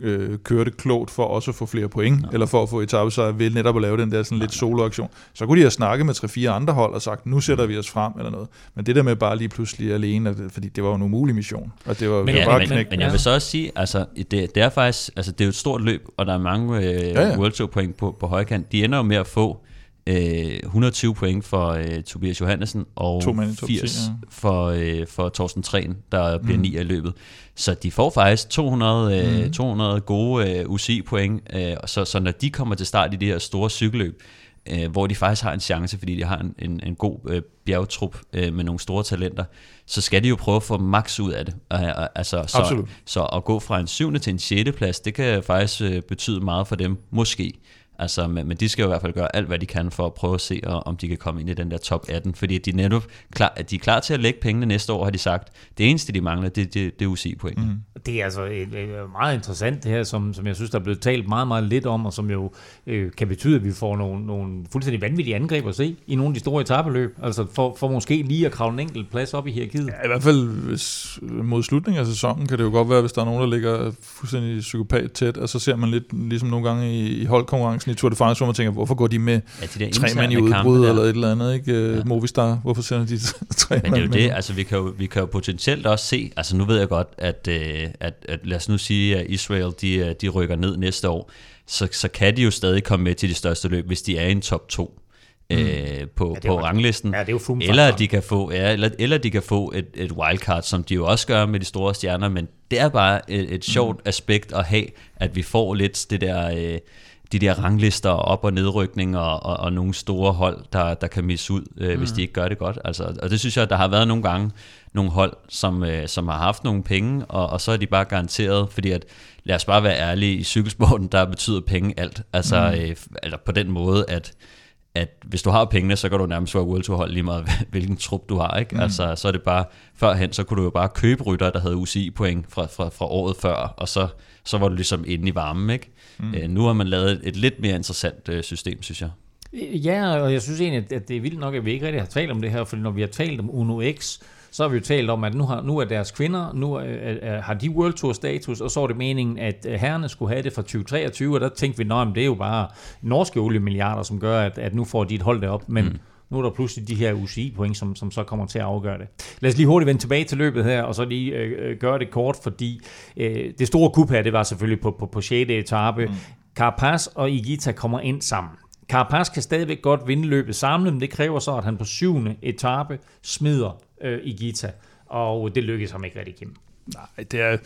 øh, kørte klogt for også at få flere point, eller for at få etappesejre ved netop at lave den der sådan lidt soloaktion. Så kunne de have snakket med 3-4 andre hold og sagt, nu sætter vi os frem eller noget. Men det der med bare lige pludselig alene, fordi det var jo en umulig mission, og det var, Men ja, bare men, knæk. men jeg vil så også sige, altså, det, det er faktisk, altså, det er jo et stort løb, og der er mange øh, ja, Ja, ja. ja. World Tour point på, på højkant. De ender jo med at få øh, 120 point for øh, Tobias Johannesen, og To mænd i top 10, 80 ja. for, øh, for Torsten Træn, der bliver mm. 9 i løbet. Så de får faktisk 200, øh, Mm. 200 gode øh, UCI-point, øh, så, så når de kommer til start i det her store cykelløb, øh, hvor de faktisk har en chance, fordi de har en, en, en god øh, bjergtrup øh, med nogle store talenter, så skal de jo prøve at få max ud af det. Øh, altså, så, Absolut. så at gå fra en syvende til en sjette plads, det kan faktisk øh, betyde meget for dem, måske. Altså, men, men de skal jo i hvert fald gøre alt, hvad de kan for at prøve at se, om de kan komme ind i den der top 18. Fordi de er netop klar, at de er klar til at lægge pengene næste år, har de sagt. Det eneste, de mangler, det, det, det er UCI-point. Mm. Det er altså et, et meget interessant det her, som, som jeg synes, der er blevet talt meget, meget lidt om, og som jo øh, kan betyde, at vi får nogle, nogle fuldstændig vanvittige angreb at se i nogle af de store etabeløb. Altså for, for måske lige at kravle en enkelt plads op i hierarkiet. Ja, I hvert fald hvis, mod slutningen af sæsonen kan det jo godt være, hvis der er nogen, der ligger fuldstændig psykopat tæt, og så ser man lidt ligesom nogle gange i, i holdkonkurrencen i Tour de France, hvor man tænker, hvorfor går de med Ja, de der tre mand i udbrud der. eller et eller andet, ikke? Ja. Ja. Movistar, hvorfor sender de tre Men det er jo mand det, med? altså vi kan jo, vi kan jo potentielt også se, altså nu ved jeg godt, at, øh, at, at lad os nu sige, at Israel de, øh, de rykker ned næste år, så, så kan de jo stadig komme med til de største løb, hvis de er i en top 2 øh, på, det er på jo- ranglisten. Ja, det er jo eller de kan få, ja, eller, eller de kan få et, et wildcard, som de jo også gør med de store stjerner, men det er bare et, et sjovt mm. aspekt at have, at vi får lidt det der... Øh, de der ranglister og op- og nedrykning og, og, og nogle store hold, der, der kan misse ud, øh, mm. hvis de ikke gør det godt. Altså, og det synes jeg, der har været nogle gange nogle hold, som, øh, som har haft nogle penge, og, og så er de bare garanteret, fordi at, lad os bare være ærlige, i cykelsporten, der betyder penge alt. Altså, mm. øh, eller på den måde, at at hvis du har pengene, så kan du nærmest være World Tour hold lige meget, hvilken trup du har. Ikke? Mm. Altså, så er det bare, førhen, så kunne du jo bare købe rytter, der havde UCI-point fra, fra, fra året før, og så, så var du ligesom inde i varmen. Ikke? Mm. Øh, nu har man lavet et, lidt mere interessant øh, system, synes jeg. Ja, og jeg synes egentlig, at det er vildt nok, at vi ikke rigtig har talt om det her, fordi når vi har talt om Uno X, så har vi jo talt om, at nu, har, nu er deres kvinder, nu er, er, har de World Tour status, og så er det meningen, at herrerne skulle have det fra 2023, og der tænkte vi, at det er jo bare norske oliemilliarder, som gør, at, at nu får de et hold derop, men mm. nu er der pludselig de her UCI-point, som, som så kommer til at afgøre det. Lad os lige hurtigt vende tilbage til løbet her, og så lige øh, øh, gøre det kort, fordi øh, det store kup her, det var selvfølgelig på, på, på 6. etape. Mm. Carapaz og Igita kommer ind sammen. Carapaz kan stadigvæk godt vinde løbet samlet, men det kræver så, at han på syvende etape smider øh, Gita og det lykkedes ham ikke rigtig igennem. Nej, det er...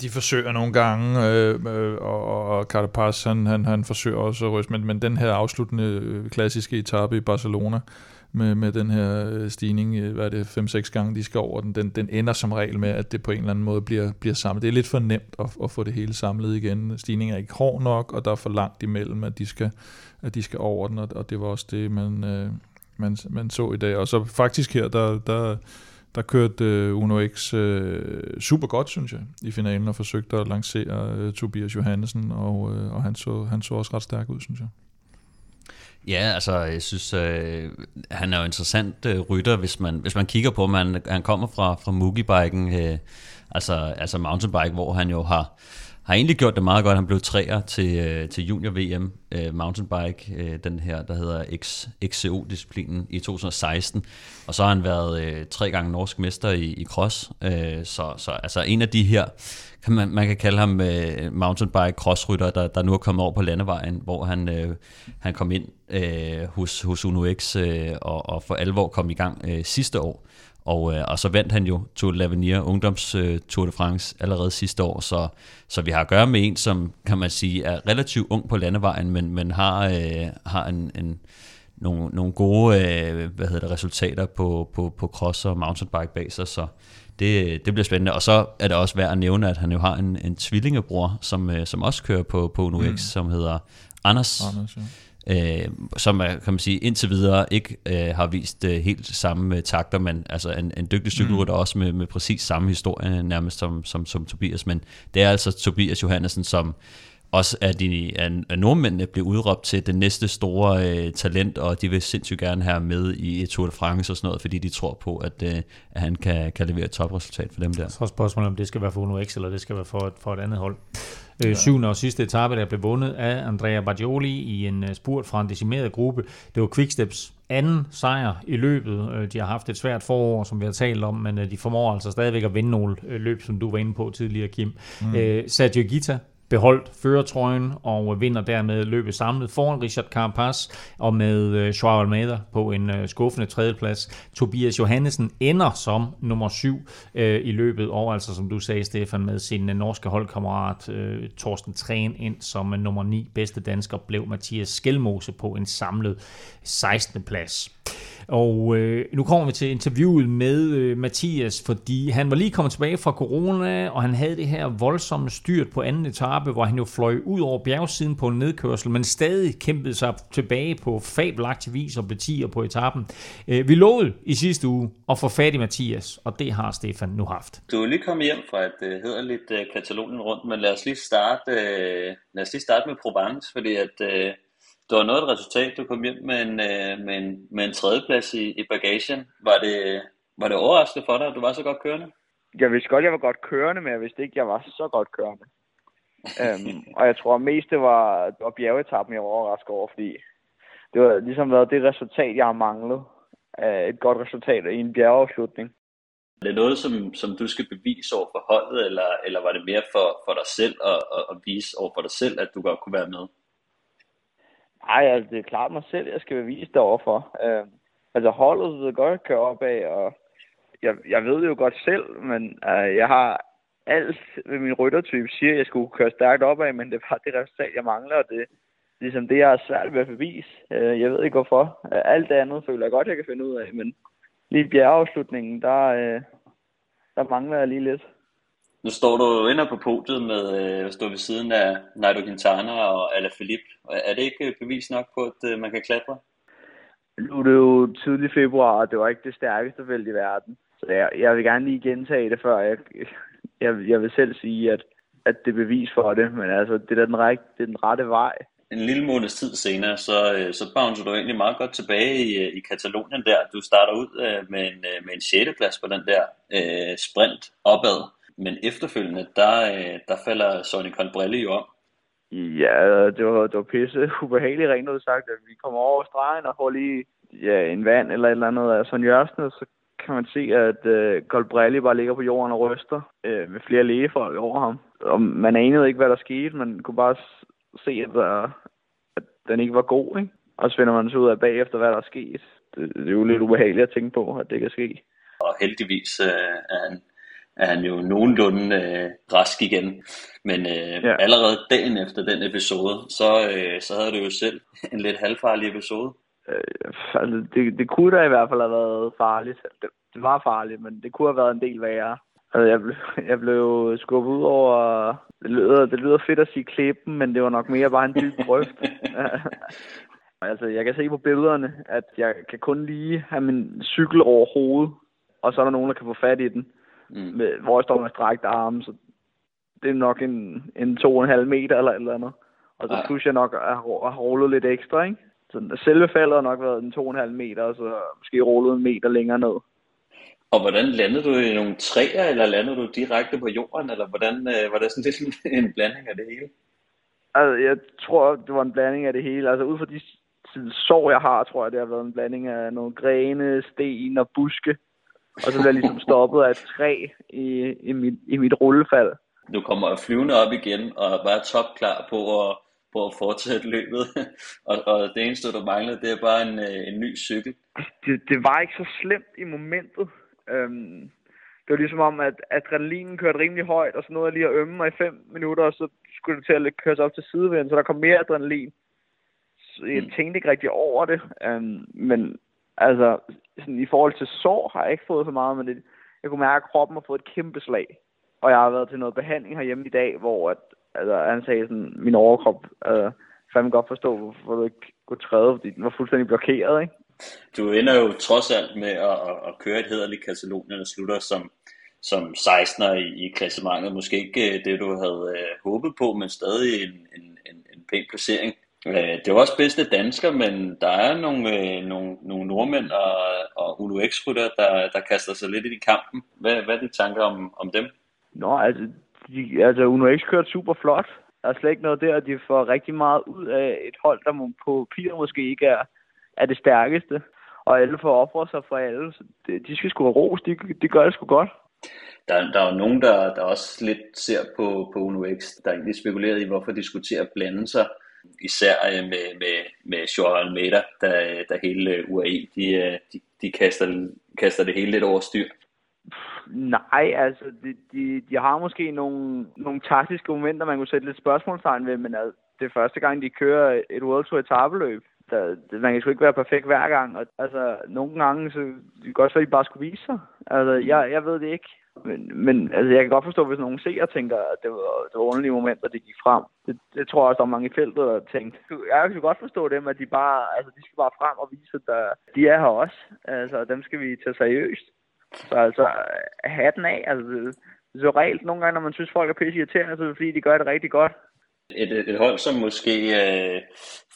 De forsøger nogle gange, øh, øh, og, og Carapaz, han, han, han forsøger også at ryste, men, men den her afsluttende øh, klassiske etape i Barcelona, med, med den her øh, stigning, øh, hvad er det, 5-6 gange de skal over den, den, den ender som regel med, at det på en eller anden måde bliver, bliver samlet. Det er lidt for nemt at, at få det hele samlet igen. Stigningen er ikke hård nok, og der er for langt imellem, at de skal, at de skal over den, og, og det var også det, man, øh, man, man så i dag. Og så faktisk her, der, der, der kørte øh, Uno X øh, super godt, synes jeg, i finalen, og forsøgte at lancere øh, Tobias Johannesen, og, øh, og han, så, han så også ret stærk ud, synes jeg. Ja, altså jeg synes, øh, han er jo interessant øh, rytter, hvis man, hvis man kigger på, ham. han, han kommer fra, fra Mugibiken, øh, altså, altså mountainbike, hvor han jo har, har egentlig gjort det meget godt. Han blev træer til, øh, til junior VM øh, mountainbike, øh, den her, der hedder X, XCO-disciplinen i 2016. Og så har han været øh, tre gange norsk mester i, i cross. Øh, så, så altså en af de her, kan man, man kan kalde ham øh, mountainbike crossrytter, der, der nu er kommet over på landevejen, hvor han, øh, han kom ind øh, hos, hos Uno X øh, og, og for alvor kom i gang øh, sidste år. Og, øh, og så vandt han jo Tour de l'Avenir Ungdoms øh, Tour de France allerede sidste år, så, så vi har at gøre med en, som kan man sige er relativt ung på landevejen, men, men har, øh, har en, en, nogle, nogle gode øh, hvad hedder det, resultater på, på, på cross og mountainbike bag sig, så det, det bliver spændende. Og så er det også værd at nævne, at han jo har en, en tvillingebror, som, øh, som også kører på, på UNOX, mm. som hedder Anders. Anders ja øh, som er, kan man sige, indtil videre ikke øh, har vist øh, helt samme øh, takter, men altså en, en dygtig cykelrytter mm. også med, med præcis samme historie nærmest som, som, som Tobias, men det er altså Tobias Johannesen, som også af, de, af nordmændene blev udråbt til det næste store øh, talent, og de vil sindssygt gerne have med i Tour de France og sådan noget, fordi de tror på, at, øh, at han kan, kan levere et topresultat for dem der. Så er spørgsmålet, om det skal være for Uno X, eller det skal være for et, for et andet hold. Øh, syvende og sidste etape, der blev vundet af Andrea Baggioli i en uh, spurt fra en decimeret gruppe. Det var Quicksteps anden sejr i løbet. Øh, de har haft et svært forår, som vi har talt om, men øh, de formår altså stadigvæk at vinde nogle løb, som du var inde på tidligere, Kim. Mm. Øh, Sergio Gita beholdt førertrøjen og vinder dermed løbet samlet foran Richard Carapaz og med øh, Joao Almeida på en øh, skuffende tredjeplads. Tobias Johannesen ender som nummer syv øh, i løbet og altså som du sagde Stefan med sin norske holdkammerat Torsten Træn ind som nummer 9 bedste dansker blev Mathias Skelmose på en samlet 16. plads. Og øh, nu kommer vi til interviewet med øh, Mathias, fordi han var lige kommet tilbage fra corona, og han havde det her voldsomme styrt på anden etape, hvor han jo fløj ud over bjergsiden på en nedkørsel, men stadig kæmpede sig tilbage på fabelagtig vis og blev på etappen. Øh, vi lovede i sidste uge at få fat i Mathias, og det har Stefan nu haft. Du er lige kommet hjem fra et øh, hederligt øh, Katalonien rundt, men lad os lige starte, øh, lad os lige starte med Provence, fordi at Øh det var noget af et resultat. Du kom hjem med en, øh, med en, med en tredjeplads i, i bagagen. Var det, var det overraskende for dig, at du var så godt kørende? Jeg vidste godt, jeg var godt kørende, men jeg vidste ikke, jeg var så godt kørende. um, og jeg tror mest, det var, det var bjergetappen, jeg var overrasket over, fordi det var ligesom været det resultat, jeg har manglet. Et godt resultat i en bjergeafslutning. Er det noget, som, som du skal bevise over for holdet, eller, eller var det mere for, for dig selv at, at, at vise over for dig selv, at du godt kunne være med? Nej, altså, det er klart mig selv, jeg skal bevise det overfor. Øh, altså holdet ved godt køre op af, og jeg, jeg ved det jo godt selv, men øh, jeg har alt ved min ryttertype siger, at jeg skulle køre stærkt opad, men det var det resultat, jeg mangler, og det ligesom det, jeg har svært ved at bevise. Øh, jeg ved ikke hvorfor. Øh, alt det andet føler jeg godt, jeg kan finde ud af, men lige bjergeafslutningen, der, øh, der mangler jeg lige lidt. Nu står du inde på podiet med øh, at stå ved siden af Nairo Quintana og Alaphilippe. Er det ikke bevis nok på, at øh, man kan klatre? Nu er det jo tidlig februar, og det var ikke det stærkeste felt i verden. Så jeg, jeg vil gerne lige gentage det, før jeg, jeg, jeg vil selv sige, at, at det er bevis for det. Men altså, det er den, ret, det er den rette vej. En lille måneds tid senere, så, øh, så bouncer du egentlig meget godt tilbage i, øh, i Katalonien der. Du starter ud øh, med en, med en 6. plads på den der øh, sprint opad men efterfølgende, der, øh, der falder Sonny Colbrelli jo om. Ja, det var, det var pisse ubehageligt rent ud sagt, at vi kommer over stregen og får lige ja, en vand eller et eller andet af Sonny Jørgensen, så kan man se, at øh, Colbrelli bare ligger på jorden og ryster øh, med flere lægefolk over ham. Og man anede ikke, hvad der skete, man kunne bare se, at, der, at den ikke var god, ikke? Og så finder man så ud af bagefter, hvad der er sket. Det, det er jo lidt ubehageligt at tænke på, at det kan ske. Og heldigvis øh, er han er han jo nogenlunde øh, rask igen. Men øh, ja. allerede dagen efter den episode, så, øh, så havde du jo selv en lidt halvfarlig episode. Øh, altså, det, det kunne da i hvert fald have været farligt. Det, det var farligt, men det kunne have været en del værre. Altså, jeg, blev, jeg blev skubbet ud over... Det lyder, det lyder fedt at sige klippen, men det var nok mere bare en dyb grøft. altså, jeg kan se på billederne, at jeg kan kun lige have min cykel over hovedet, og så er der nogen, der kan få fat i den, mm. med, hvor jeg står med strækte arme, så det er nok en, en to og en halv meter eller et eller andet. Og så synes jeg nok at have rullet lidt ekstra, ikke? Så selve faldet har nok været en to og en halv meter, og så måske rullet en meter længere ned. Og hvordan landede du i nogle træer, eller landede du direkte på jorden, eller hvordan øh, var det sådan lidt en blanding af det hele? Altså, jeg tror, det var en blanding af det hele. Altså, ud fra de sår, jeg har, tror jeg, det har været en blanding af nogle grene, sten og buske. Og så blev jeg ligesom stoppet af træ i, i, mit, i mit rullefald. Du kommer flyvende op igen, og bare topklar på at, på at fortsætte løbet. og, og det eneste, du manglede, det er bare en, øh, en ny cykel. Det, det var ikke så slemt i momentet. Øhm, det var ligesom om, at adrenalinen kørte rimelig højt, og så nåede jeg lige at ømme mig i fem minutter, og så skulle det til at køre sig op til sidevinden, så der kom mere adrenalin. Så jeg mm. tænkte ikke rigtig over det. Øhm, men altså, sådan, i forhold til sår har jeg ikke fået så meget, men det, jeg kunne mærke, at kroppen har fået et kæmpe slag. Og jeg har været til noget behandling herhjemme i dag, hvor at, altså, han sagde sådan, min overkrop, altså, øh, fandme godt forstå, hvorfor du ikke kunne træde, fordi den var fuldstændig blokeret, ikke? Du ender jo trods alt med at, at, at køre et hederligt Katalonien og slutter som, som 16'er i, i klassementet. Måske ikke øh, det, du havde øh, håbet på, men stadig en, en, en, en pæn placering. Øh, det var også bedste dansker, men der er nogle, øh, nogle, nogle nordmænd og, og Uno X-rytter, der, der kaster sig lidt i kampen. Hvad, hvad er dine tanker om, om dem? Nå, altså, de, altså Uno X kørte super flot. Der er slet ikke noget der, de får rigtig meget ud af et hold, der på papir måske ikke er, er det stærkeste. Og alle får ofre sig for alle. Så det, de skal sgu have ros, de, de gør det sgu godt. Der, der er jo nogen, der, der også lidt ser på, på Uno X, der egentlig spekulerer i, hvorfor de skulle til at blande sig. Især øh, med, med, med Joao Almeida, der, der hele øh, UAE, de, øh, de, de kaster, kaster det hele lidt over styr. Nej, altså, de, de, de har måske nogle, nogle taktiske momenter, man kunne sætte lidt spørgsmålstegn ved, men altså, det er første gang, de kører et World Tour etabeløb. Der, man kan sgu ikke være perfekt hver gang, og altså, nogle gange, så det kan godt være, at de bare skulle vise sig. Altså, jeg, jeg ved det ikke. Men, men altså, jeg kan godt forstå, hvis nogen ser og tænker, at det var, det var underlige momenter, det gik frem. Det, det tror jeg også, der er mange i feltet, der tænkte. Jeg kan godt forstå dem, at de bare, altså, de skal bare frem og vise, at de er her også. Altså, dem skal vi tage seriøst. Så altså, hatten af. Altså, det er reelt nogle gange, når man synes, folk er pisse irriterende, så er det fordi, de gør det rigtig godt. Et, et hold, som måske øh,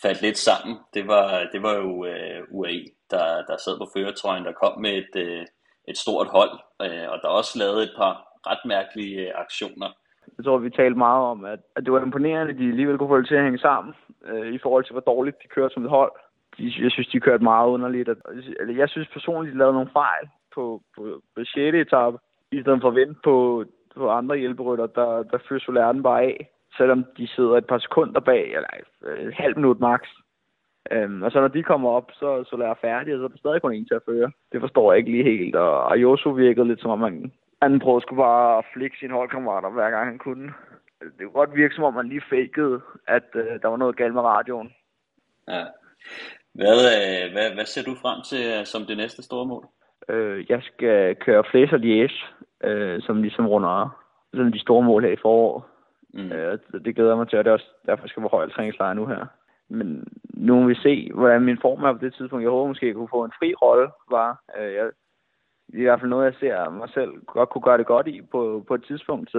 faldt lidt sammen, det var, det var jo øh, UAE, der, der sad på føretrøjen, der kom med et, øh, et stort hold, øh, og der også lavet et par ret mærkelige øh, aktioner. Jeg tror, vi talte meget om, at, at det var imponerende, at de alligevel kunne få det til at hænge sammen, øh, i forhold til, hvor dårligt de kørte som et hold. De, jeg synes, de kørte meget underligt. At, jeg synes personligt, de lavede nogle fejl på, på, på 6. etape, i stedet for at vente på, på andre hjælperytter, der, der fører Solerden bare af, selvom de sidder et par sekunder bag, eller øh, et halvt minut maks. Øhm, og så når de kommer op, så, så lader færdig, og så er der stadig kun en til at føre. Det forstår jeg ikke lige helt, og Ayuso virkede lidt som om, man, han prøvede skulle bare at flikke sine holdkammerater, hver gang han kunne. Det kunne godt virke, som om man lige fakede, at øh, der var noget galt med radioen. Ja. Hvad, øh, hvad, hvad ser du frem til øh, som det næste store mål? Øh, jeg skal køre Flæs og Liège, øh, som ligesom runder sådan de store mål her i foråret. Mm. Øh, det glæder mig til, og det er også derfor, skal vi holde træningslejr nu her. Men nu må vi se, hvordan min form er på det tidspunkt. Jeg håber måske, at jeg kunne få en fri rolle. Var. Øh, jeg, det er i hvert fald noget, jeg ser mig selv godt kunne gøre det godt i på, på et tidspunkt. Så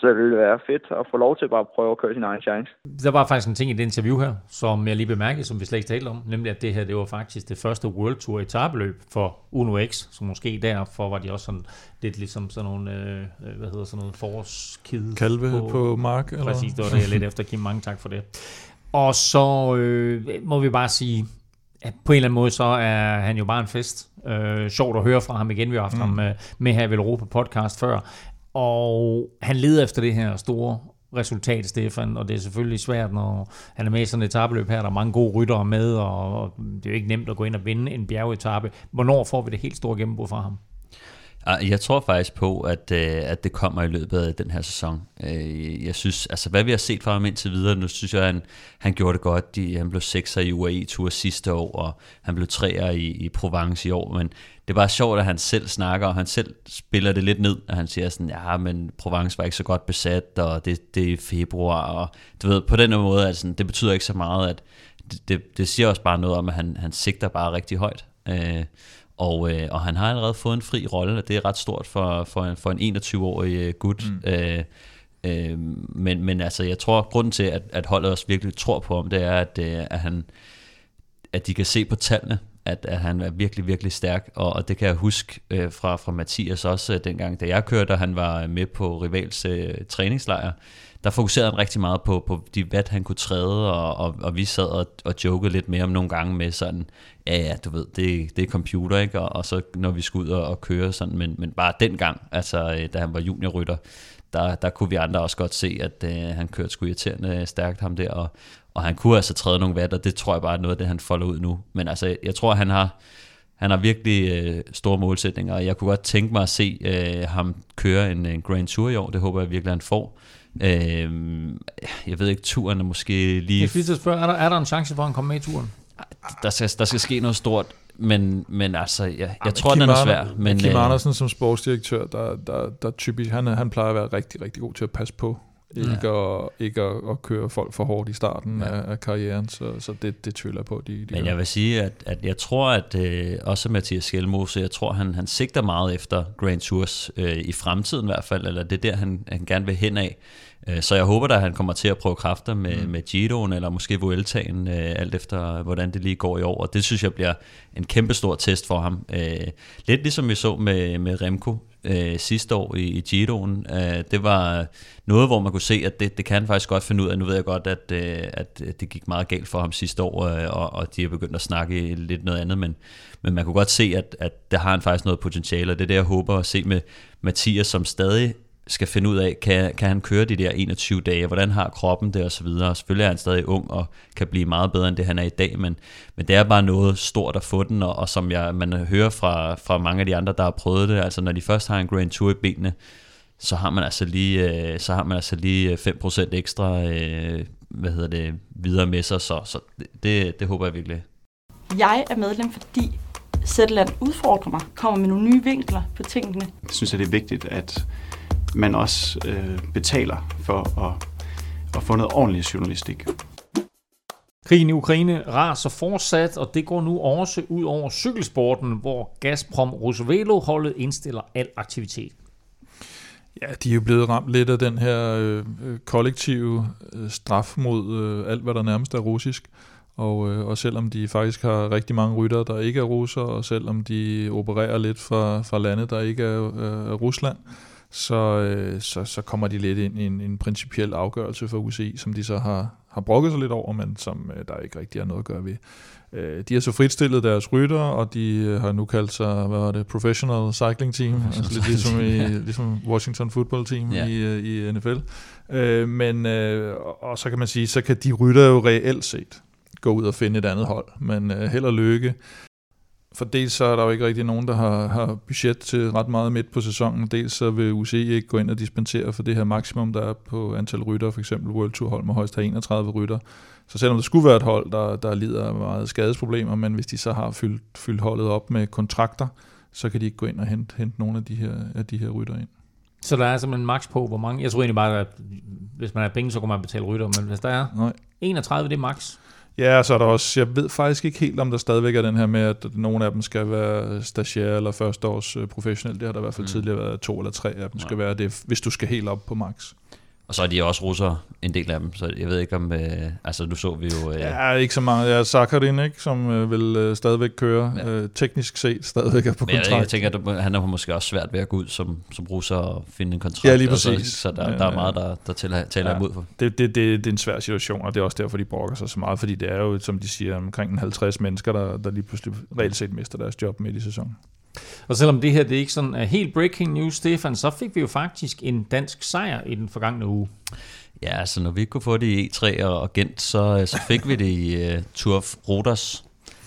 så det ville være fedt at få lov til bare at prøve at køre sin egen chance. Der var faktisk en ting i det interview her, som jeg lige bemærkede, som vi slet ikke talte om, nemlig at det her, det var faktisk det første World Tour etabeløb for Uno X, så måske derfor var de også sådan lidt ligesom sådan nogle, øh, hvad hedder sådan noget, forårskide. Kalve på, på mark? Eller? Præcis, det var det, jeg lidt efter Kim. Mange tak for det. Og så øh, må vi bare sige, at på en eller anden måde, så er han jo bare en fest. Øh, sjovt at høre fra ham igen. Vi har haft mm. ham med, med her i Europa podcast før. Og han leder efter det her store resultat, Stefan, og det er selvfølgelig svært, når han er med i sådan et etabeløb her, der er mange gode ryttere med, og det er jo ikke nemt at gå ind og vinde en bjergetappe. Hvornår får vi det helt store gennembrud fra ham? Ah, jeg tror faktisk på, at, øh, at det kommer i løbet af den her sæson. Øh, jeg synes, altså hvad vi har set fra ham indtil videre, nu synes jeg, at han, han gjorde det godt. De, han blev 6'er i UAE-tur sidste år, og han blev 3'er i, i Provence i år, men det er bare sjovt, at han selv snakker, og han selv spiller det lidt ned, og han siger sådan, ja, men Provence var ikke så godt besat, og det, det er i februar, og du ved, på den måde, altså, det betyder ikke så meget, at det, det, det siger også bare noget om, at han, han sigter bare rigtig højt. Øh, og, øh, og han har allerede fået en fri rolle, og det er ret stort for, for, en, for en 21-årig øh, gut. Mm. Øh, øh, men, men altså, jeg tror, grunden til, at, at holdet også virkelig tror på ham, det er, at, øh, at, han, at de kan se på tallene, at, at han er virkelig, virkelig stærk, og, og det kan jeg huske øh, fra, fra Mathias også øh, dengang, da jeg kørte, og han var med på Rivals øh, træningslejr, der fokuserede han rigtig meget på, på de vat, han kunne træde, og, og, og vi sad og, og jokede lidt mere om nogle gange med sådan, ja, ja, du ved, det, det er computer, ikke? Og, og så når vi skulle ud og, og køre sådan, men, men bare dengang, altså øh, da han var juniorrytter, der, der kunne vi andre også godt se, at øh, han kørte sgu irriterende stærkt ham der, og, og han kunne altså træde nogle vat, og det tror jeg bare er noget af det, han folder ud nu. Men altså, jeg tror, han har, han har virkelig øh, store målsætninger, og jeg kunne godt tænke mig at se øh, ham køre en, en Grand Tour i år. Det håber jeg virkelig, han får. Øh, jeg ved ikke, turen er måske lige... Jeg er at spørge, er der, er der en chance for, at han kommer med i turen? Der skal, der skal ske noget stort, men, men altså, jeg, jeg men tror, Kim den er svær. Men, Kim øh, Andersen som sportsdirektør, der, der, der typisk, han, han plejer at være rigtig, rigtig god til at passe på. Ikke, ja. at, ikke at, at køre folk for hårdt i starten ja. af, af karrieren, så, så det, det tvivler jeg på, de, de Men gør. jeg vil sige, at, at jeg tror, at øh, også Mathias Skelmose, jeg tror, han, han sigter meget efter Grand Tours øh, i fremtiden i hvert fald, eller det er der, han, han gerne vil hen af. Øh, så jeg håber, at han kommer til at prøve kræfter med, mm. med Giroen, eller måske Vueltaen, øh, alt efter hvordan det lige går i år. Og det synes jeg bliver en kæmpe stor test for ham. Øh, lidt ligesom vi så med, med Remco øh, sidste år i, i Giroen. Øh, det var noget, hvor man kunne se, at det, det kan han faktisk godt finde ud af. Nu ved jeg godt, at, øh, at det gik meget galt for ham sidste år, øh, og, og de er begyndt at snakke lidt noget andet, men, men man kunne godt se, at, at der har han faktisk noget potentiale, og det er det, jeg håber at se med Mathias, som stadig skal finde ud af, kan, kan han køre de der 21 dage, hvordan har kroppen det og så videre. Selvfølgelig er han stadig ung og kan blive meget bedre end det, han er i dag, men, men det er bare noget stort at få den, og, og som jeg, man hører fra, fra mange af de andre, der har prøvet det, altså når de først har en Grand Tour i benene, så har man altså lige, øh, så har man altså lige 5% ekstra øh, hvad hedder det, videre med sig, så, så det, det håber jeg virkelig. Jeg er medlem, fordi Zetland udfordrer mig, kommer med nogle nye vinkler på tingene. Jeg synes, at det er vigtigt, at man også øh, betaler for at, at få noget ordentlig journalistik. Krigen i Ukraine raser fortsat, og det går nu også ud over cykelsporten, hvor Gazprom Rosvelo-holdet indstiller al aktivitet. Ja, de er jo blevet ramt lidt af den her øh, øh, kollektive øh, straf mod øh, alt, hvad der nærmest er russisk. Og, øh, og selvom de faktisk har rigtig mange ryttere, der ikke er russere, og selvom de opererer lidt fra, fra lande, der ikke er, øh, er Rusland, så, øh, så, så kommer de lidt ind i en, en principiel afgørelse for UCI, som de så har, har brokket sig lidt over, men som øh, der ikke rigtig er noget at gøre ved. Øh, de har så fritstillet deres rytter, og de øh, har nu kaldt sig, hvad var det, Professional Cycling Team, altså lidt ligesom, i, ligesom Washington Football Team Ja. i, øh, i NFL. Øh, men, øh, og- og så kan man sige, så kan de rytter jo reelt set gå ud og finde et andet hold, men øh, held og lykke. For dels så er der jo ikke rigtig nogen, der har, har budget til ret meget midt på sæsonen. Dels så vil UCI ikke gå ind og dispensere for det her maksimum, der er på antal rytter. For eksempel World Tour hold må højst have 31 rytter. Så selvom der skulle være et hold, der, der lider af meget skadesproblemer, men hvis de så har fyldt, fyldt holdet op med kontrakter, så kan de ikke gå ind og hente, hente nogle af de her, af de her rytter ind. Så der er simpelthen max på, hvor mange... Jeg tror egentlig bare, at hvis man har penge, så kan man betale rytter, men hvis der er Nej. 31, det er max. Ja, så er der også, jeg ved faktisk ikke helt, om der stadigvæk er den her med, at nogle af dem skal være stagiaire eller førsteårs øh, professionel. Det har der i hvert fald mm. tidligere været to eller tre af dem skal være det, hvis du skal helt op på max. Og så er de også russere, en del af dem, så jeg ved ikke om, øh, altså nu så vi jo... Øh, Ja, ikke så meget. Ja, Sakharin, ikke, som øh, vil øh, stadigvæk køre, ja. øh, teknisk set stadigvæk er på Men jeg, kontrakt. jeg tænker, at han er måske også svært ved at gå ud som, som russer og finde en kontrakt. Ja, lige og så- præcis. Så, der, Men, der er øh, meget, der, der taler, taler imod for. Det, det, det, det er en svær situation, og det er også derfor, de brokker sig så meget, fordi det er jo, som de siger, omkring en 50 mennesker, der, der lige pludselig reelt set mister deres job midt i sæsonen. Og selvom det her det ikke sådan er helt breaking news, Stefan, så fik vi jo faktisk en dansk sejr i den forgangne uge. Ja, altså når vi ikke kunne få det i E3 og, Gent, så, øh, så fik vi det i øh, uh, Turf Rodas,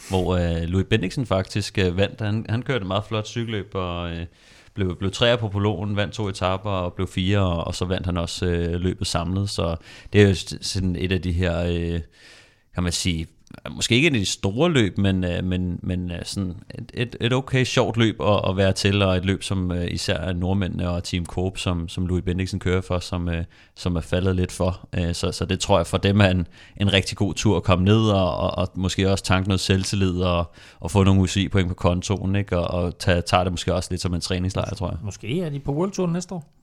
hvor uh, Louis Bendiksen faktisk uh, vandt. Han, han kørte et meget flot cykelløb, og uh, blev, blev træer på polonen, vandt to etaper og blev fire, og, og så vandt han også uh, løbet samlet. Så det er jo sådan et af de her, Uh, kan man sige, Øh, måske ikke et af de store løb, men, øh, men, men øh, sådan et, et, okay sjovt løb at, at være til, og et løb, som især nordmændene og Team Coop, som, som Louis Bendiksen kører for, som, som er faldet lidt for. Så, så det tror jeg for dem er en, en rigtig god tur at komme ned, og, og, og måske også tanke noget selvtillid, og, og få nogle UCI-point på kontoen, ikke? og, og tage, tage det måske også lidt som en træningslejr, tror jeg. Måske er de på World Tour næste år.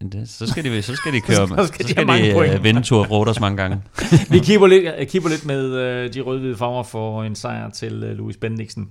Det, så skal de, så skal de køre, så skal, så skal de, de uh, vinde Tour Rodos mange gange. Vi kigger lidt, kigger lidt med uh, de røde-hvide farver for en sejr til uh, Louis Bendiksen.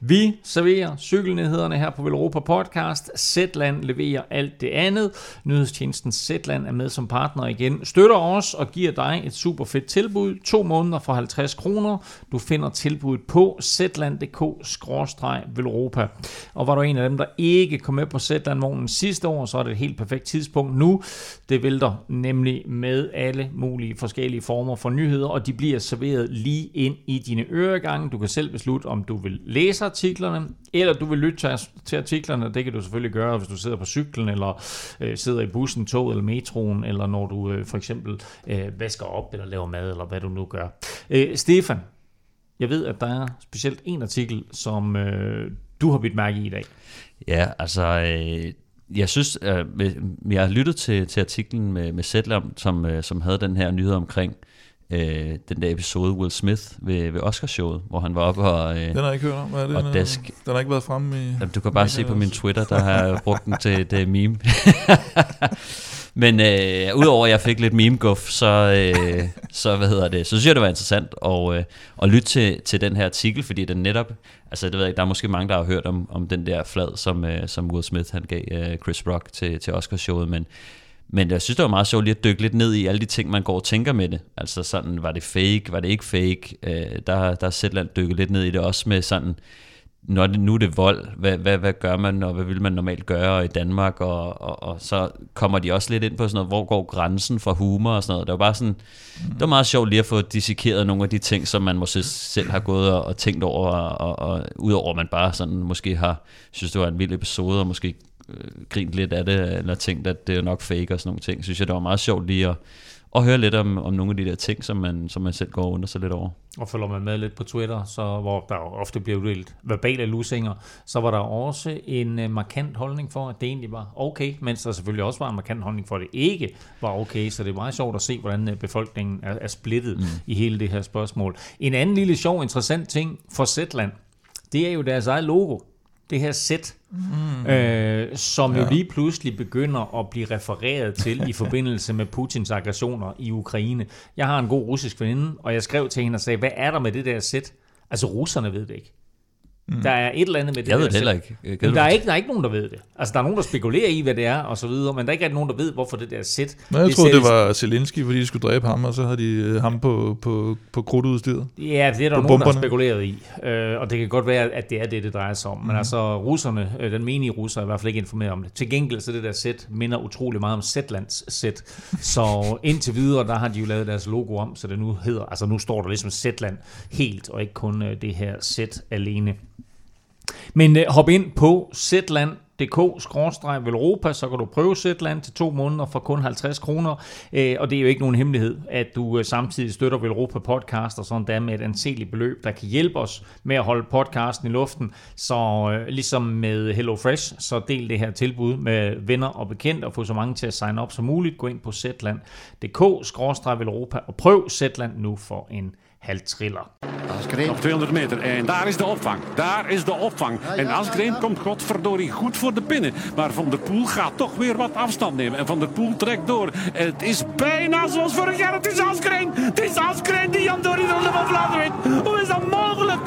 Vi serverer cykelnyhederne her på Velropa Podcast. Zetland leverer alt det andet. Nyhedstjenesten Zetland er med som partner igen. Støtter os og giver dig et super fedt tilbud. To måneder for 50 kroner. Du finder tilbuddet på zland.dk-velropa. Og var du en af dem, der ikke kom med på Zetland-vognen sidste år, så er det et helt perfekt tidspunkt tidspunkt nu. Det vælter nemlig med alle mulige forskellige former for nyheder, og de bliver serveret lige ind i dine øregange. Du kan selv beslutte, om du vil læse artiklerne, eller du vil lytte til artiklerne. Det kan du selvfølgelig gøre, hvis du sidder på cyklen, eller øh, sidder i bussen, toget eller metroen, eller når du øh, for eksempel øh, vasker op, eller laver mad, eller hvad du nu gør. Øh, Stefan, jeg ved, at der er specielt en artikel, som øh, du har bidt mærke i i dag. Ja, altså øh, jeg synes, øh, jeg har lyttet til, til artiklen med, med Zetlam, som, øh, som havde den her nyhed omkring øh, den der episode Will Smith ved, ved Oscarshowet, hvor han var oppe og øh, Den har jeg ikke hørt om. Hvad er det, og desk. Den har ikke været fremme i... Jamen, du kan bare se på min Twitter, der har brugt den til det meme. Men øh, udover at jeg fik lidt meme-guff, så, øh, så, hvad hedder det, så synes jeg, det var interessant at, øh, at lytte til, til den her artikel, fordi den netop, altså det ved jeg der er måske mange, der har hørt om, om den der flad, som, øh, som Will Smith han gav øh, Chris Rock til, til Oscarshowet, men, men jeg synes, det var meget sjovt lige at dykke lidt ned i alle de ting, man går og tænker med det. Altså sådan, var det fake, var det ikke fake? Øh, der, der er Sætland dykket lidt ned i det også med sådan, når det, nu er det vold, hvad, hvad, hvad gør man, og hvad vil man normalt gøre i Danmark, og, og, og så kommer de også lidt ind på sådan noget, hvor går grænsen for humor og sådan noget. Det var bare sådan, mm. det var meget sjovt lige at få dissekeret nogle af de ting, som man måske selv har gået og, og tænkt over, og, og, og udover at man bare sådan måske har synes, det var en vild episode, og måske øh, grint lidt af det, eller tænkt, at det er nok fake og sådan nogle ting, synes jeg, det var meget sjovt lige at, og høre lidt om, om nogle af de der ting, som man, som man selv går under sig lidt over. Og følger man med lidt på Twitter, så hvor der ofte bliver uddelt verbale lusinger, så var der også en uh, markant holdning for, at det egentlig var okay, mens der selvfølgelig også var en markant holdning for, at det ikke var okay. Så det er meget sjovt at se, hvordan uh, befolkningen er, er splittet mm. i hele det her spørgsmål. En anden lille sjov, interessant ting for Zetland, det er jo deres eget logo det her sæt, mm. øh, som ja. jo lige pludselig begynder at blive refereret til i forbindelse med Putins aggressioner i Ukraine. Jeg har en god russisk veninde, og jeg skrev til hende og sagde, hvad er der med det der sæt? Altså russerne ved det ikke. Mm. Der er et eller andet med det. Jeg ved det heller ikke. Men der er ikke, der er ikke nogen, der ved det. Altså, der er nogen, der spekulerer i, hvad det er, og så videre, men der er ikke nogen, der ved, hvorfor det der sæt... Men jeg troede, det var Zelensky, fordi de skulle dræbe ham, og så havde de øh, ham på, på, på krudtudstyret. Ja, det er der nogen, bomberne. der har spekuleret i. Øh, og det kan godt være, at det er det, det drejer sig om. Men mm. altså, russerne, øh, den menige russer, er i hvert fald ikke informeret om det. Til gengæld så det der sæt minder utrolig meget om Zetlands sæt. Så indtil videre, der har de jo lavet deres logo om, så det nu hedder... Altså, nu står der ligesom Zetland helt, og ikke kun det her sæt alene. Men øh, hop ind på zland.dk-velropa, så kan du prøve Zetland til to måneder for kun 50 kroner. Øh, og det er jo ikke nogen hemmelighed, at du øh, samtidig støtter Velropa podcast og sådan der med et anseligt beløb, der kan hjælpe os med at holde podcasten i luften. Så øh, ligesom med Hello Fresh, så del det her tilbud med venner og bekendte og få så mange til at signe op som muligt. Gå ind på zland.dk-velropa og prøv Zetland nu for en Triller. Asgreen. Nog 200 meter en daar is de opvang. Daar is de opvang. En Asgreen komt godverdorie goed voor de binnen. Maar Van der Poel gaat toch weer wat afstand nemen. En Van der Poel trekt door. Het is bijna zoals vorig jaar. Het is Asgreen. Het is Asgreen die Jan Dorie de Ronde van Vlaanderen wint. Hoe is dat mogelijk?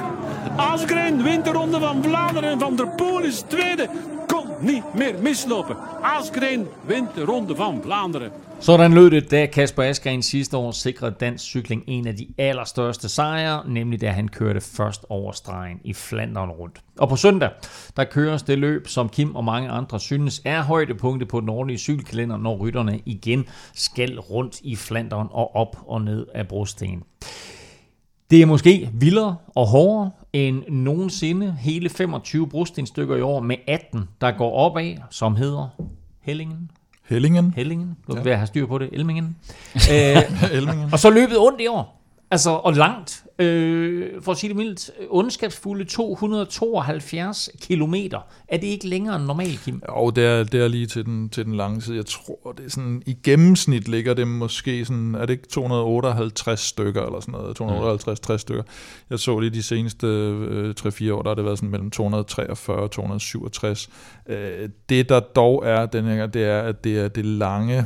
Asgreen wint de Ronde van Vlaanderen. En Van der Poel is tweede. Kon niet meer mislopen. Asgreen wint de Ronde van Vlaanderen. Sådan lød det, da Kasper Askren sidste år sikrede dansk cykling en af de allerstørste sejre, nemlig da han kørte først over stregen i Flandern rundt. Og på søndag, der køres det løb, som Kim og mange andre synes er højdepunktet på den årlige cykelkalender, når rytterne igen skal rundt i Flandern og op og ned af brosten. Det er måske vildere og hårdere, end nogensinde. Hele 25 brostenstykker i år med 18, der går opad, som hedder Hellingen. Hellingen. Hellingen. Du Ja. vil have styr på det. Elmingen. øh, Elmingen. og så løbet ondt i år. Altså, og langt. Øh, for at sige det mildt. Ondskabsfulde 272 kilometer. Er det ikke længere end normalt, Kim? Jo, det er, det er lige til den, til den lange side. Jeg tror, det er sådan, i gennemsnit ligger det måske sådan, er det ikke 258 stykker eller sådan noget, 258-60 stykker. Jeg så lige de seneste øh, 3-4 år, der har det været sådan mellem 243 og 267. Øh, det der dog er den her, det er, at det er det lange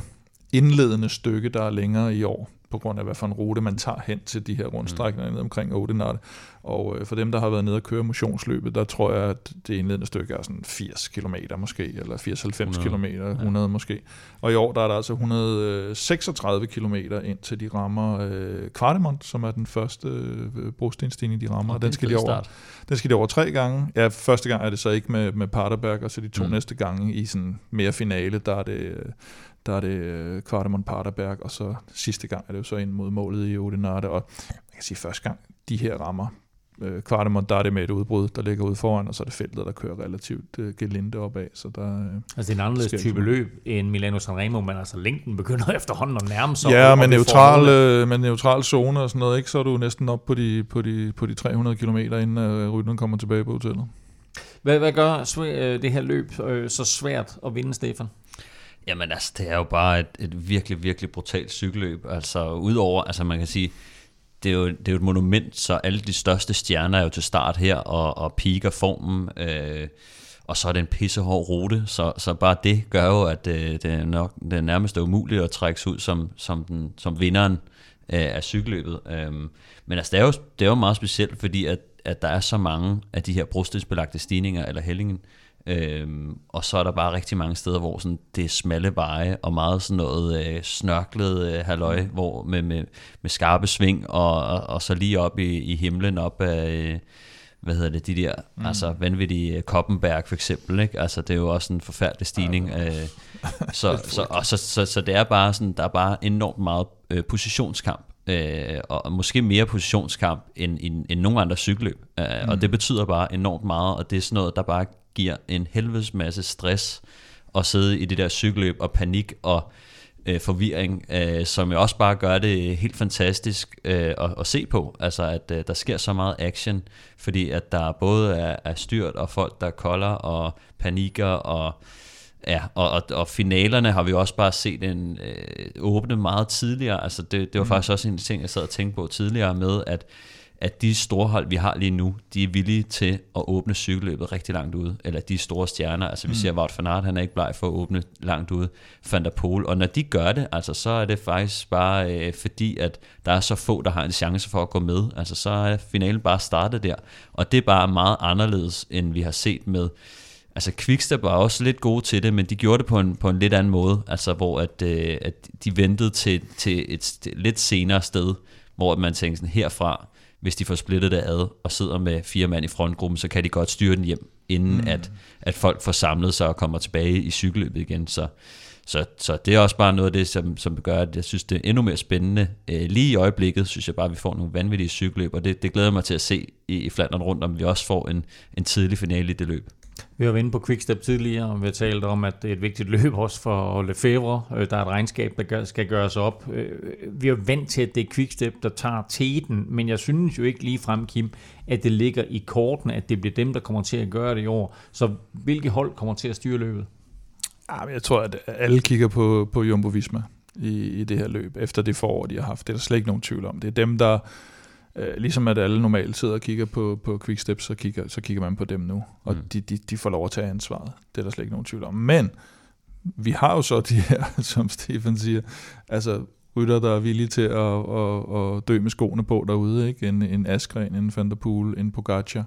indledende stykke, der er længere i år på grund af, hvad for en rute man tager hen til de her rundstrækninger ned omkring Oudenaarde. Og øh, for dem, der har været nede og køre motionsløbet, der tror jeg, at det indledende stykke er sådan 80 km måske, eller 80-90 km, 100 måske. Og i år, der er der altså 136 km ind til de rammer øh, Kvartemont, som er den første øh, brostenstigning, de rammer. Og den skal de over, den skal de over tre gange. Ja, første gang er det så ikke med, med Paterberg, og så de to Mm. mm. næste gange i sådan mere finale, der er det, øh, der er det øh, Kvartemont Paterberg, og så sidste gang er det jo så ind mod målet i Oudenaarde, og man kan sige første gang, de her rammer, øh, Kvartemont, der er det med et udbrud, der ligger ude foran, og så er det feltet, der kører relativt øh, gelinde opad, så der øh, Altså, det er en anderledes type løb end Milano Sanremo, men altså længden begynder efterhånden at nærme sig. Ja, får neutral, øh, med neutral zone og sådan noget, ikke? så er du næsten op på de, på de, på de 300 km, inden øh, rytteren kommer tilbage på hotellet. Hvad, hvad gør øh, det her løb øh, så svært at vinde, Stefan? Jamen altså, det er jo bare et, et virkelig, virkelig brutalt cykelløb. Altså, udover, altså man kan sige, det er, jo, det er jo et monument, så alle de største stjerner er jo til start her, og, og piker formen, øh, og så er det en pissehård rute, så, så bare det gør jo, at øh, det er nok det er nærmest umuligt at trække sig ud som, som, den, som vinderen øh, af cykelløbet. Øh, men altså, det er, jo, det er jo meget specielt, fordi at, at der er så mange af de her brostensbelagte stigninger, eller hællingen, Øhm, og så er der bare rigtig mange steder, hvor sådan, det er smalle veje, og meget sådan noget øh, snørklet øh, halløj, hvor med, med, med skarpe sving, og, og, og så lige op i, i himlen, op af, øh, hvad hedder det, de der, Mm. altså vanvittige Koppenberg for eksempel, ikke? Altså det er jo også en forfærdelig stigning. Øh, så, så, og så, så, så det er bare sådan, der er bare enormt meget øh, positionskamp, øh, og måske mere positionskamp end, end, end nogen andre cykelløb. Øh, mm. Og det betyder bare enormt meget, og det er sådan noget, der bare giver en helvedes masse stress at sidde i det der cykelløb og panik og øh, forvirring, øh, som jo også bare gør det helt fantastisk øh, at, at se på. Altså at øh, der sker så meget action, fordi at der både er, er styrt og folk, der kolder og panikker og Ja, og, og, og finalerne har vi også bare set en øh, åbne meget tidligere. Altså det, det var Mm. faktisk også en ting, jeg sad og tænkte på tidligere med, at, at de store hold, vi har lige nu, de er villige til at åbne cykelløbet rigtig langt ude. Eller de store stjerner. Altså vi Mm. ser, Wout van Aert, han er ikke bleg for at åbne langt ude. Van der Poel. Og når de gør det, altså så er det faktisk bare øh, fordi, at der er så få, der har en chance for at gå med. Altså så er finalen bare startet der. Og det er bare meget anderledes, end vi har set med Altså Quickstep var også lidt gode til det, men de gjorde det på en, på en lidt anden måde, altså hvor at, øh, at de ventede til, til et st- lidt senere sted, hvor man tænkte sådan herfra, hvis de får splittet det ad og sidder med fire mand i frontgruppen, så kan de godt styre den hjem, inden Mm. at, at folk får samlet sig og kommer tilbage i cykelløbet igen. Så, så, så det er også bare noget af det, som, som gør, at jeg synes, det er endnu mere spændende. Øh, lige i øjeblikket synes jeg bare, at vi får nogle vanvittige cykelløb, og det, det glæder mig til at se i, i Flandern rundt, om vi også får en, en tidlig finale i det løb. Vi har været inde på Quickstep tidligere, og vi har talt om, at det er et vigtigt løb også for Lefebvre. Øh, der er et regnskab, der skal gøres op. Øh, vi er vant til, at det er Quickstep, der tager teten, men jeg synes jo ikke lige frem, Kim, at det ligger i kortene, at det bliver dem, der kommer til at gøre det i år. Så hvilke hold kommer til at styre løbet? Ja, men jeg tror, at alle kigger på, på Jumbo Visma i, i det her løb, efter det forår, de har haft. Det er der slet ikke nogen tvivl om. Det er dem, der, øh, ligesom at alle normalt sidder og kigger på, på Quickstep, så kigger, så kigger man på dem nu. Og Mm. de, de, de får lov at tage ansvaret. Det er der slet ikke nogen tvivl om. Men vi har jo så de her, som Stefan siger, altså rytter, der er villige til at, at, at dø med skoene på derude. Ikke? En, en Askren, en Van der Poel, en Pogacar,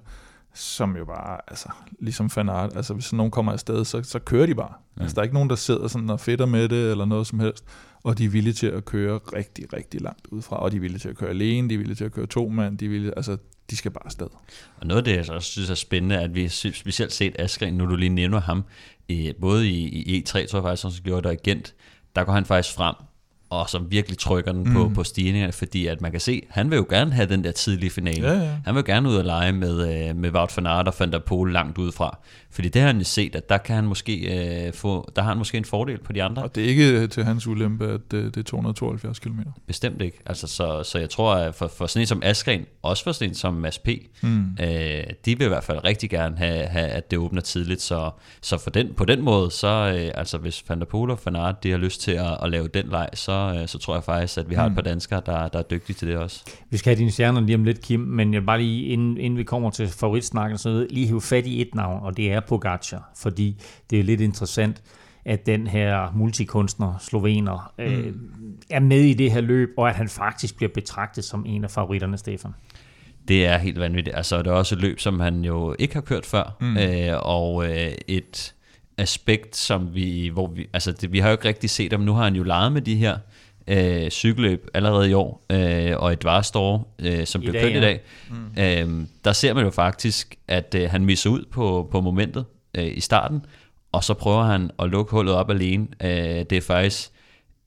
som jo bare, altså, ligesom Van Aert, altså hvis nogen kommer afsted, så, så kører de bare. Mm. Altså der er ikke nogen, der sidder sådan og fedter med det, eller noget som helst, og de er villige til at køre rigtig, rigtig langt udefra, og de er villige til at køre alene, de er villige til at køre to mand, de er villige, altså de skal bare afsted. Og noget af det, jeg så også synes er spændende, er, at vi specielt set Askren, nu du lige nævner ham, i, både i, i E3, tror jeg faktisk, som gjorde det, og i Gent, der går han faktisk frem og som virkelig trykker den på, Mm. på stigninger, fordi at man kan se, han vil jo gerne have den der tidlige finale. Ja, ja. Han vil gerne ud og lege med, øh, med Wout van Aert og Van der Poel langt udefra. Fordi det har han jo set, at der kan han måske øh, få, der har han måske en fordel på de andre. Og det er ikke til hans ulempe, at øh, det er 272 km. Bestemt ikke. Altså, så, så jeg tror, at for, for sådan en som Askren, også for sådan en som Mads P., Mm. øh, de vil i hvert fald rigtig gerne have, have at det åbner tidligt. Så, så for den, på den måde, så øh, altså hvis Van der Poel og Van Aert, de har lyst til at, at lave den leg, så, øh, så tror jeg faktisk, at vi har Mm. et par danskere, der, der er dygtige til det også. Vi skal have dine stjerner lige om lidt, Kim, men jeg vil bare lige, inden, inden vi kommer til favoritsnakken noget, lige hive fat i et navn, og det er Pogacar, fordi det er lidt interessant, at den her multikunstner, slovener, mm. øh, er med i det her løb, og at han faktisk bliver betragtet som en af favoritterne, Stefan. Det er helt vanvittigt. Altså, det er også et løb, som han jo ikke har kørt før, Mm. mm. øh, og øh, et aspekt, som vi, hvor vi, altså det, vi har jo ikke rigtig set ham. Nu har han jo leget med de her øh, cykelløb allerede i år, øh, og et Varstore, øh, som I blev dag, kørt i ja. dag. Mm. Øh, der ser man jo faktisk, at øh, han misser ud på, på momentet øh, i starten, og så prøver han at lukke hullet op alene. Øh, det er faktisk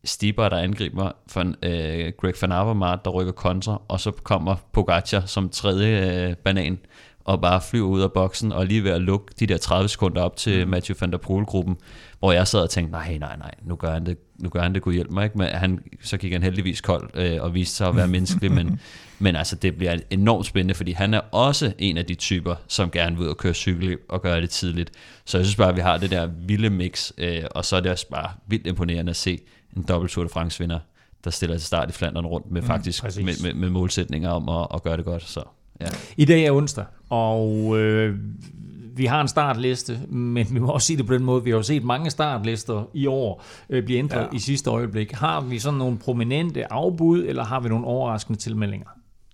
Stiber, der angriber for, øh, Greg Van Avermaet, der rykker kontra, og så kommer Pogacar som tredje øh, banan, og bare flyver ud af boksen, og lige ved at lukke de der 30 sekunder op til Mm. Van der Poel-gruppen, hvor jeg sad og tænkte, nej, nej, nej, nu gør han det, nu gør han det, kunne hjælpe mig, ikke? Men han, så gik han heldigvis kold, øh, og viste sig at være menneskelig, men, men altså, det bliver enormt spændende, fordi han er også en af de typer, som gerne vil ud og køre cykelløb og gøre det tidligt. Så jeg synes bare, at vi har det der vilde mix, øh, og så er det også bare vildt imponerende at se en dobbelt Tour de France vinder, der stiller til start i Flandern rundt med Mm, faktisk præcis. med, med, med, målsætninger om at, at gøre det godt. Så, ja. I dag er onsdag, og øh, vi har en startliste, men vi må også sige det på den måde, vi har jo set mange startlister i år øh, blive ændret Ja. i sidste øjeblik. Har vi sådan nogle prominente afbud, eller har vi nogle overraskende tilmeldinger?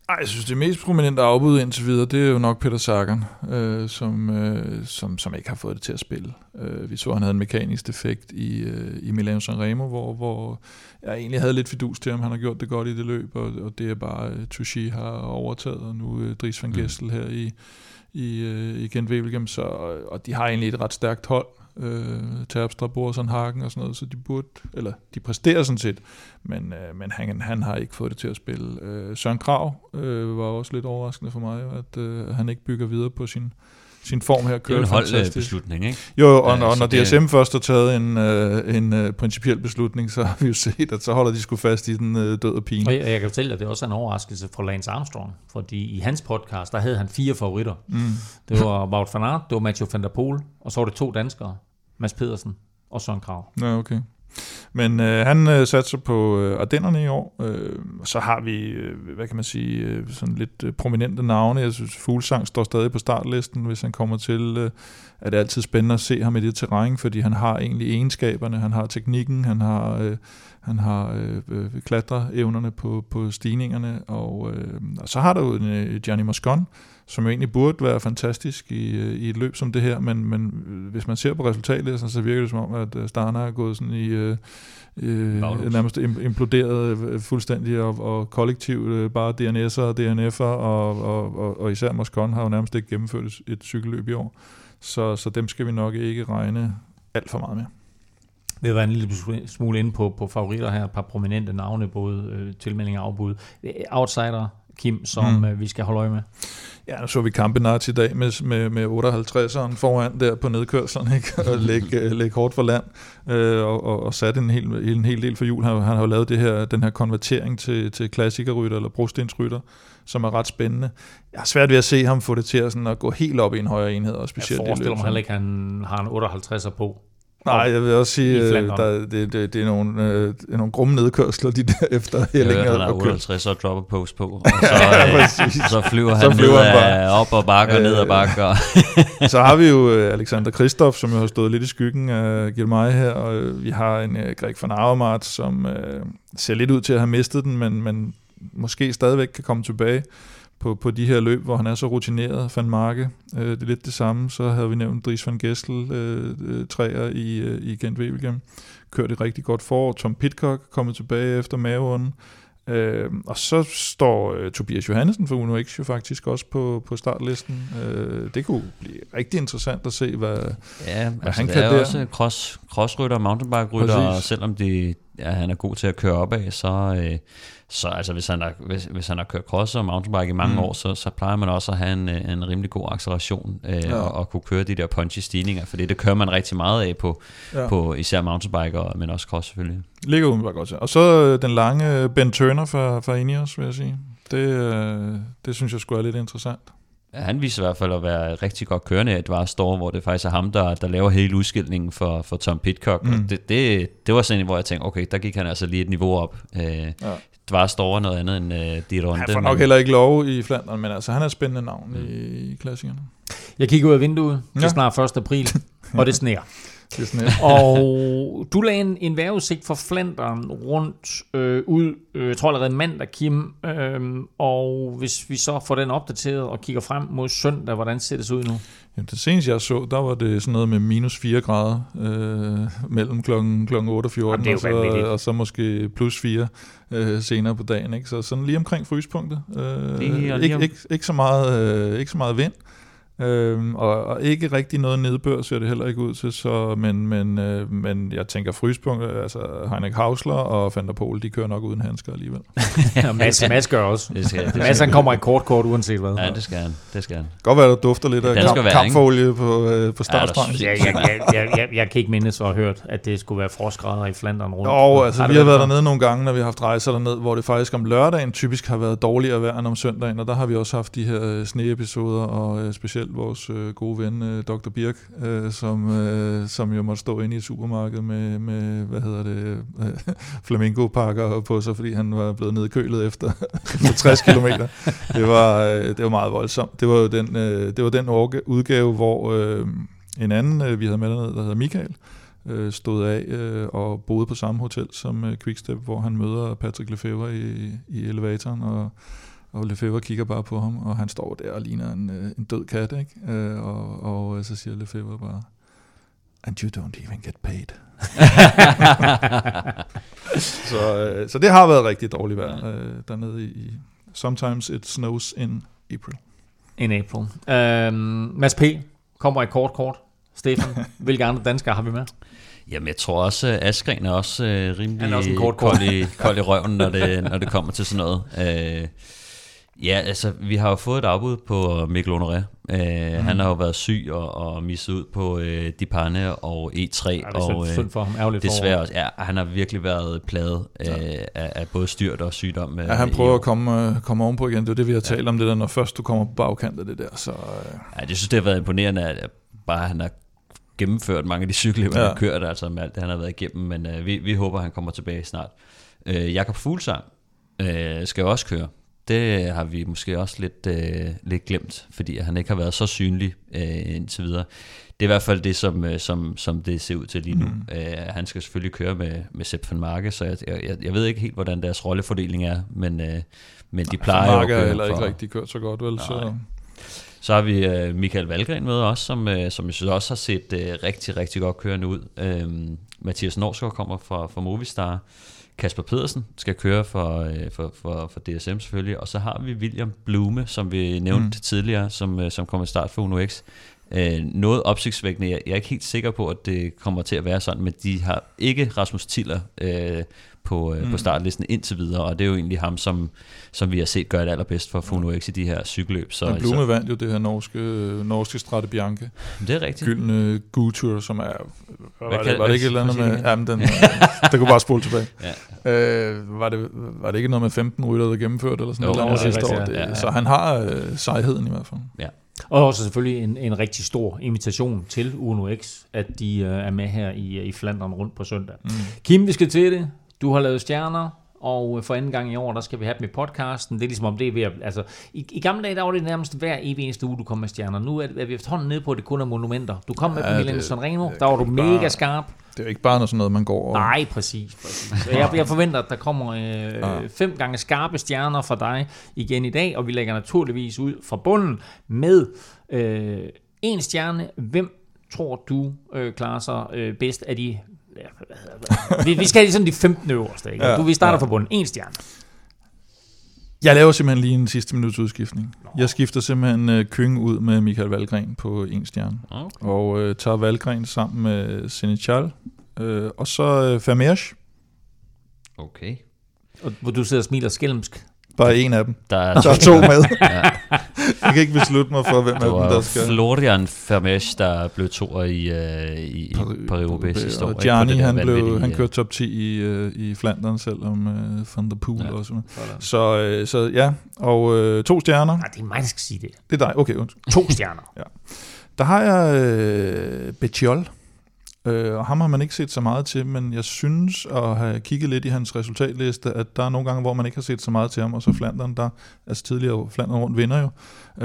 Ej, jeg synes, det mest prominente afbud indtil videre, det er jo nok Peter Sagan, øh, som, øh, som, som ikke har fået det til at spille. Øh, vi så, at han havde en mekanisk defekt i, øh, i Milano Sanremo, hvor, hvor jeg egentlig havde lidt fidus til, om han har gjort det godt i det løb, og, og det er bare, øh, har overtaget, og nu øh, Dries van Gessel her i, i, øh, i Gent Wevelgem, så, og de har egentlig et ret stærkt hold, øh, Terpstra, Borsson, Hagen og sådan noget, så de burde, eller de præsterer sådan set, men, øh, men han, han har ikke fået det til at spille. Øh, Søren Krav øh, var også lidt overraskende for mig, at øh, han ikke bygger videre på sin, sin form her. Det er kører en fantastisk. holdbeslutning, ikke? Jo, og, Ja, og når det- DSM først har taget en, øh, en øh, principiel beslutning, så har vi jo set, at så holder de sgu fast i den øh, død og pine. Og jeg, jeg kan fortælle dig, at det er også en overraskelse for Lance Armstrong, fordi i hans podcast, der havde han fire favoritter. Mm. Det var Wout van Aert, det var Mathieu van der Poel, og så var det to danskere, Mads Pedersen og Søren Krav. Ja, okay. Men øh, han øh, satser på øh, Ardennerne i år. Øh, så har vi, øh, hvad kan man sige, øh, sådan lidt øh, prominente navne. Jeg synes, Fuglsang står stadig på startlisten, hvis han kommer til. Øh, er det altid spændende at se ham i det terræn, fordi han har egentlig egenskaberne, han har teknikken, han har, øh, han har øh, øh, klatreevnerne på, på stigningerne, og, øh, og så har der jo en, øh, Gianni Moscon, som jo egentlig burde være fantastisk i, øh, i et løb som det her, men, men øh, hvis man ser på resultatet, så, så virker det som om, at øh, Starner er gået sådan i øh, nærmest im- imploderet fuldstændig, og, og kollektivt bare DNS'er og DNF'er, og, og, og, og især Moscon har jo nærmest ikke gennemført et, et cykelløb i år, så, så dem skal vi nok ikke regne alt for meget med. Vi har været en lille smule inde på, på favoritter her, et par prominente navne, både øh, tilmeldinger og afbud. Outsider, Kim, som Mm. øh, vi skal holde øje med. Ja, nu så vi Campenart i dag med, med, med 58'eren foran der på nedkørslen, ikke? og lægge, øh, lægge hårdt for land, øh, og, og, og satte en hel, en hel del for jul. Han, han har jo lavet det her, den her konvertering til, til klassikerrytter, eller brostensrytter, som er ret spændende. Jeg har svært ved at se ham få det til at, sådan, at gå helt op i en højere enhed, og Jeg specielt i forestiller mig heller ikke, at han har en 58'er på. Nej, jeg vil også sige, øh, der, det, det, det, er nogle, øh, det er nogle grumme nedkørsler, de der efter Hellinger. hører, han har og kø- 58 og dropper post på, og så, Ja, øh, præcis. så flyver Så han flyver ned han bare. af, op og bakker, Øh, ned ad bakker. så har vi jo øh, Alexander Kristoff, som jo har stået lidt i skyggen af Gilmay her, og øh, vi har en øh, Greg van Avermaet, som øh, ser lidt ud til at have mistet den, men, men måske stadigvæk kan komme tilbage på, på de her løb, hvor han er så rutineret. Van Marke, øh, det er lidt det samme. Så havde vi nævnt Dries van Gessel, øh, øh, træer i, øh, i Gent Wevelgem. Kørt et rigtig godt forår. Tom Pitcock kommet tilbage efter maveånden. Øh, og så står øh, Tobias Johansen fra Uno X jo faktisk også på, på startlisten. Øh, det kunne blive rigtig interessant at se, hvad, Ja, hvad altså han kan er der. også cross, crossrytter mountainbike-rytter, og selvom de, ja, han er god til at køre opad, så, øh, så altså, hvis, han har, hvis, hvis han har kørt cross og mountainbike i mange Mm. år, så, så plejer man også at have en, øh, en rimelig god acceleration øh, Ja. og, og kunne køre de der punchy stigninger, fordi det kører man rigtig meget af på, Ja. på især mountainbike, og, men også cross selvfølgelig. Ligger umiddelbart godt til. Og så øh, den lange øh, Ben Turner fra, fra Ineos, vil jeg sige. Det, det synes jeg skulle er lidt interessant. Han viser i hvert fald at være rigtig godt kørende i Edvard Store, hvor det faktisk er ham, der, der laver hele udskilningen for, for Tom Pitcock. Mm. Mm. Det, det, det var sådan en, hvor jeg tænkte, okay, der gik han altså lige et niveau op. Øh, ja. Edvard Store er noget andet end øh, de runde. Han får nok heller ikke lov i Flandern, men altså han er et spændende navn mm. i, i klassikerne. Jeg kigger ud af vinduet. Det er Ja. snart 1. april, og det sneer. Det sneer. og du lagde en, en vejrudsigt for Flandern rundt øh, ud, øh, jeg tror allerede mandag, Kim. Øh, og hvis vi så får den opdateret og kigger frem mod søndag, hvordan ser det så ud nu? Jamen, det seneste jeg så, der var det sådan noget med minus 4 grader øh, mellem klokken, klokken 8 og 14, Jamen, og, så, og så måske plus 4 øh, senere på dagen. Ikke? Så sådan lige omkring fryspunktet. Øh, Lige- lige ikke, om- ikke, ikke, så meget, øh, ikke så meget vind. Øhm, og, og ikke rigtig noget nedbør ser det heller ikke ud til, så, men, men, øh, men jeg tænker fryspunkt, altså Heinrich Hausler og Van der Pol, de kører nok uden handsker alligevel. Ja, Mads, Mads gør også. Det skal- det skal- Mads han kommer i kort kort, uanset hvad. Ja, det skal han. Det skal han. Godt være, der dufter lidt af kamp, være, kampfolie på, øh, på startstrengen. Ja, jeg, jeg, jeg, jeg, jeg kan ikke mindes at have hørt, at det skulle være frostgrader i Flandern rundt. Jo, altså Har vi har været dernede nogle gange, når vi har haft rejser derned, hvor det faktisk om lørdagen typisk har været dårligere vejr end om søndagen, og der har vi også haft de her øh, sneepisoder, og øh, specielt vores øh, gode ven, øh, Dr. Birk, øh, som, øh, som jo måtte stå inde i et supermarked med, med hvad hedder det, øh, flamingo-pakker på sig, fordi han var blevet nedkølet efter, efter 60 km. Det var, øh, det var meget voldsomt. Det var jo den, øh, det var den udgave, hvor øh, en anden, øh, vi havde med dernede, der hedder Michael, øh, stod af øh, og boede på samme hotel som øh, Quickstep, hvor han møder Patrick Lefebvre i, i elevatoren, og, og Lefebvre kigger bare på ham, og han står der og ligner en, øh, en død kat, ikke? Øh, og, og øh, så siger Lefebvre bare, and you don't even get paid. så, øh, så det har været rigtig dårligt vejr øh, dernede i, Sometimes it snows in April. In April. Øhm, Mads P. kommer i kort kort. Stefan, hvilke andre danskere har vi med? Jamen, jeg tror også, at Askren er også øh, rimelig Han er også en kort kort. kold, i, kold i røven, når det, når det kommer til sådan noget. Øh, ja, altså, vi har jo fået et afbud på Mikkel Honoré. Øh, mm. Han har jo været syg og, og misset ud på øh, Dipane og E3. det er og, synd- synd for ham. Ærgerligt for Desværre ham. også. Ja, han har virkelig været plaget øh, af, af både styrt og sygdom. øh, Ja, han prøver at komme, øh, komme ovenpå igen. Det er det, vi har talt om, det der, når først du kommer på bagkant af det der. Så, øh, Ja, jeg synes, det har været imponerende, at bare han har gennemført mange af de cykler, han Ja. har kørt, altså med alt det, han har været igennem, men øh, vi, vi håber, han kommer tilbage snart. Øh, Jakob Fuglsang øh, skal også køre. Det har vi måske også lidt, øh, lidt glemt, fordi han ikke har været så synlig øh, indtil videre. Det er i hvert fald det, som, øh, som, som det ser ud til lige nu. Mm. Øh, han skal selvfølgelig køre med, med Sepp van Marke, så jeg, jeg, jeg ved ikke helt, hvordan deres rollefordeling er, men, øh, men de plejer jo at køre heller ikke for- rigtig kørt så godt, vel? Nej. Så, så har vi øh, Michael Valgren med også, som, øh, som jeg synes også har set øh, rigtig, rigtig godt kørende ud. Øhm, Mathias Norsgaard kommer fra, fra Movistar. Kasper Pedersen skal køre for, øh, for, for, for DSM selvfølgelig. Og så har vi William Blume, som vi nævnte Mm. tidligere, som, øh, som kommer i start for Uno X. Øh, noget opsigtsvækkende. Jeg, jeg er ikke helt sikker på, at det kommer til at være sådan, men de har ikke Rasmus Tiller øh, på, øh, Mm. på startlisten indtil videre, og det er jo egentlig ham, som, som vi har set gøre det allerbedst for Funo X i de her cykelløb. Så, Men Blume så, vandt jo det her norske, norske Strade Bianche. Det er rigtigt. Gyldne Gutur, som er... Var, Hvad det, kan- var det ikke et eller andet med... det? Jamen, den, der kunne bare spole tilbage. Ja. Øh, var, det, var det ikke noget med 15 rytter, der gennemførte, eller sådan Jo, noget, det sidste var år? Det, ja. Ja, Så ja. han har øh, sejheden i hvert fald. Ja. Og også selvfølgelig en, en rigtig stor invitation til Uno X, at de øh, er med her i, i Flandern rundt på søndag. Mm. Kim, vi skal til det. Du har lavet stjerner, og for anden gang i år, der skal vi have dem i podcasten. Det er ligesom om det er ved at, altså, i, i gamle dage, der var det nærmest hver evig eneste uge, du kom med stjerner. Nu er, er vi efterhånden nede på, at det kun er monumenter. Du kom med Ja, ja, Milan Sanremo, der var du mega bare- skarp. Det er jo ikke bare noget sådan noget, man går og... Nej, præcis. præcis. Så jeg, jeg forventer, at der kommer øh, Ja. fem gange skarpe stjerner fra dig igen i dag, og vi lægger naturligvis ud fra bunden med øh, en stjerne. Hvem tror du øh, klarer sig øh, bedst af de... Ja, hvad hedder det? vi, vi skal sådan de 15 øverste. Ikke? Ja, du, vi starter ja. fra bunden. En stjerne. Jeg laver simpelthen lige en sidste minuts udskiftning. Jeg skifter simpelthen øh, Kyng ud med Michael Valgren på en stjerne. Okay. Og øh, tager Valgren sammen med Senechal. Øh, og så øh, Vermeersch Okay. Og hvor du sidder og smiler skælmsk. Bare en af dem. Der er, der er to med. Jeg kan ikke beslutte mig for, hvem af Det dem, var der skal. Florian Fermesh, der blev toer i, uh, i, i Paris-Roubaix sidste år. Og Gianni, han, blev, han øh, kørte top 10 i, uh, i Flandern, selvom uh, Van der Poel Ja, også. sådan. Så, uh, så ja, og uh, to stjerner. Nej, det er mig, der skal sige det. Det er dig, okay. undskyld. To stjerner. ja. Der har jeg øh, Betjol, øh, og ham har man ikke set så meget til, men jeg synes at have kigget lidt i hans resultatliste, at der er nogle gange, hvor man ikke har set så meget til ham, og så Flandern, der, altså tidligere Flandern rundt vinder jo,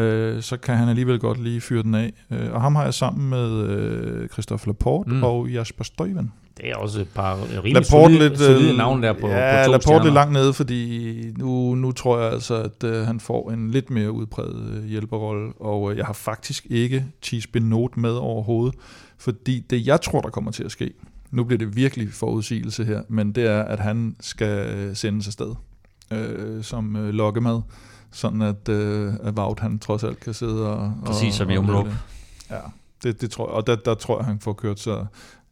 øh, så kan han alligevel godt lige fyre den af. Øh, og ham har jeg sammen med øh, Christophe Laporte Mm. og Jasper Stuyven. Det er også et par rimelig Laporte solide, lidt, solide øh, navn der på, ja, på to Laporte stjerner. lidt langt nede, fordi nu, nu tror jeg altså, at øh, han får en lidt mere udpræget øh, hjælperrolle, og øh, jeg har faktisk ikke Thies Benot med overhovedet, fordi det jeg tror, der kommer til at ske, nu bliver det virkelig forudsigelse her, men det er, at han skal øh, sendes afsted øh, som øh, lokkemad, sådan at, øh, at Wout han trods alt kan sidde og... Præcis og, som i lette. Ja, det, det tror jeg, og der, der tror jeg, han får kørt sig...